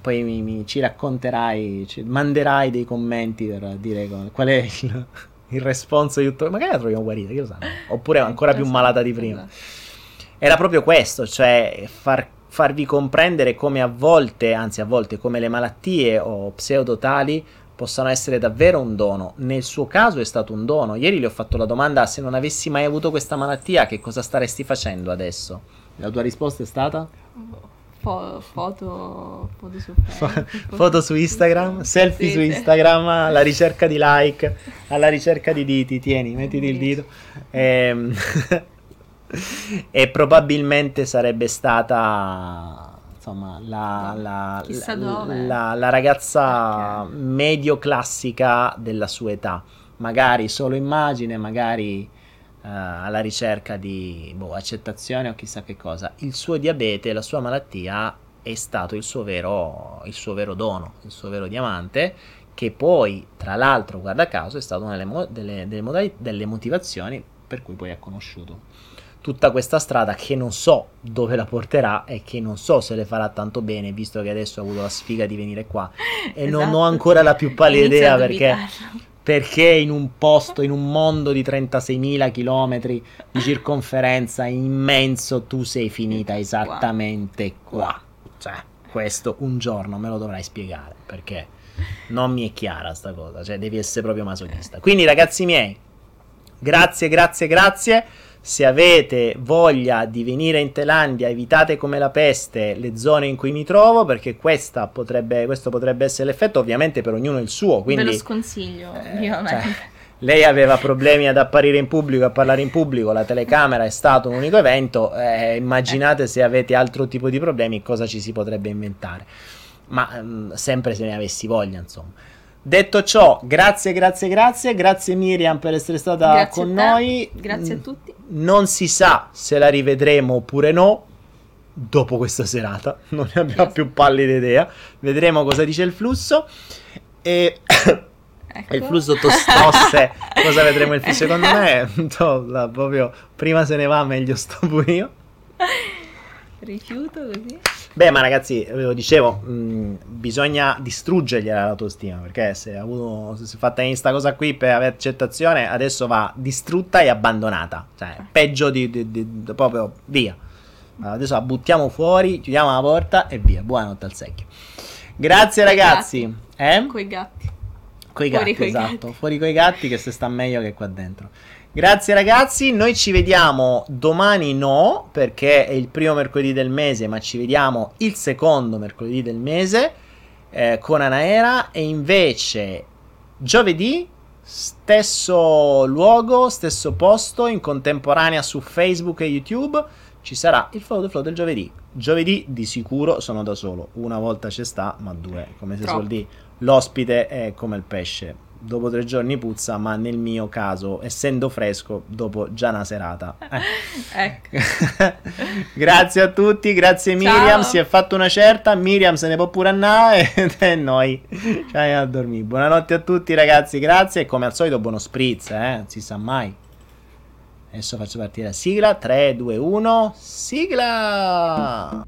poi mi, mi, ci racconterai, ci manderai dei commenti per dire qual è il, il responso di tutto. Magari la troviamo guarita, chi lo sa. Oppure ancora più malata di prima. Era proprio questo, cioè far, farvi comprendere come a volte, anzi a volte come le malattie o pseudotali possano essere davvero un dono. Nel suo caso è stato un dono. Ieri gli ho fatto la domanda se non avessi mai avuto questa malattia, che cosa staresti facendo adesso? La tua risposta è stata? Fo- foto, foto, su foto su Instagram, selfie sì, su Instagram, alla ricerca di like, alla ricerca di diti, tieni, mettiti il dito. E, ehm, e probabilmente sarebbe stata insomma, la, la, la, la ragazza okay. medio classica della sua età. Magari solo immagine, magari uh, alla ricerca di boh, accettazione o chissà che cosa. Il suo diabete, la sua malattia è stato il suo vero, il suo vero dono, il suo vero diamante, che poi, tra l'altro, guarda caso, è stata una delle, mo- delle, delle, delle motivazioni per cui poi ha conosciuto tutta questa strada che non so dove la porterà e che non so se le farà tanto bene, visto che adesso ha avuto la sfiga di venire qua e esatto. non ho ancora la più pallida idea perché perché in un posto, in un mondo di 36.000 km di circonferenza immenso, tu sei finita esattamente qua. Cioè, questo un giorno me lo dovrai spiegare perché non mi è chiara sta cosa, cioè devi essere proprio masochista. Quindi ragazzi miei, grazie, grazie, grazie. Se avete voglia di venire in Thailandia, evitate come la peste le zone in cui mi trovo, perché potrebbe, questo potrebbe essere l'effetto, ovviamente per ognuno il suo. Quindi, Ve lo sconsiglio, eh, cioè, lei aveva problemi ad apparire in pubblico, a parlare in pubblico, la telecamera è stato un unico evento, eh, immaginate se avete altro tipo di problemi cosa ci si potrebbe inventare. Ma mh, mm, sempre se ne avessi voglia, insomma. Detto ciò, grazie, grazie, grazie, grazie Miriam per essere stata grazie con noi. Grazie a tutti. Non si sa se la rivedremo oppure no dopo questa serata, non ne abbiamo yes. più pallida idea. Vedremo cosa dice il flusso. E ecco. il flusso tostosse, cosa vedremo il flusso? Secondo me, to, proprio prima se ne va, meglio sto pure io. Rifiuto così. Beh, ma ragazzi, ve lo dicevo, mh, bisogna distruggergliela l'autostima, perché se avuto, se si è fatta in sta cosa qui per avere accettazione, adesso va distrutta e abbandonata. Cioè, peggio di, di, di, di proprio via. Adesso la buttiamo fuori, chiudiamo la porta e via. Buonanotte al secchio. Grazie ragazzi. Eh? Coi gatti. Coi gatti, fuori esatto. Gatti. Fuori coi gatti che se sta meglio che qua dentro. Grazie ragazzi, noi ci vediamo domani no, perché è il primo mercoledì del mese, ma ci vediamo il secondo mercoledì del mese eh, con Anaera. E invece giovedì stesso luogo, stesso posto, in contemporanea su Facebook e YouTube ci sarà il Follow the Flow del giovedì. Giovedì di sicuro sono da solo, una volta ci sta, ma due, come se suol dire, l'ospite è come il pesce dopo tre giorni puzza, ma nel mio caso, essendo fresco, dopo già una serata. Eh. ecco. grazie a tutti, grazie Miriam, si è fatto una certa, Miriam se ne può pure andare e noi ci a dormire. Buonanotte a tutti ragazzi, grazie e come al solito buono spritz, eh? si sa mai. Adesso faccio partire la sigla, 3, 2, 1, sigla!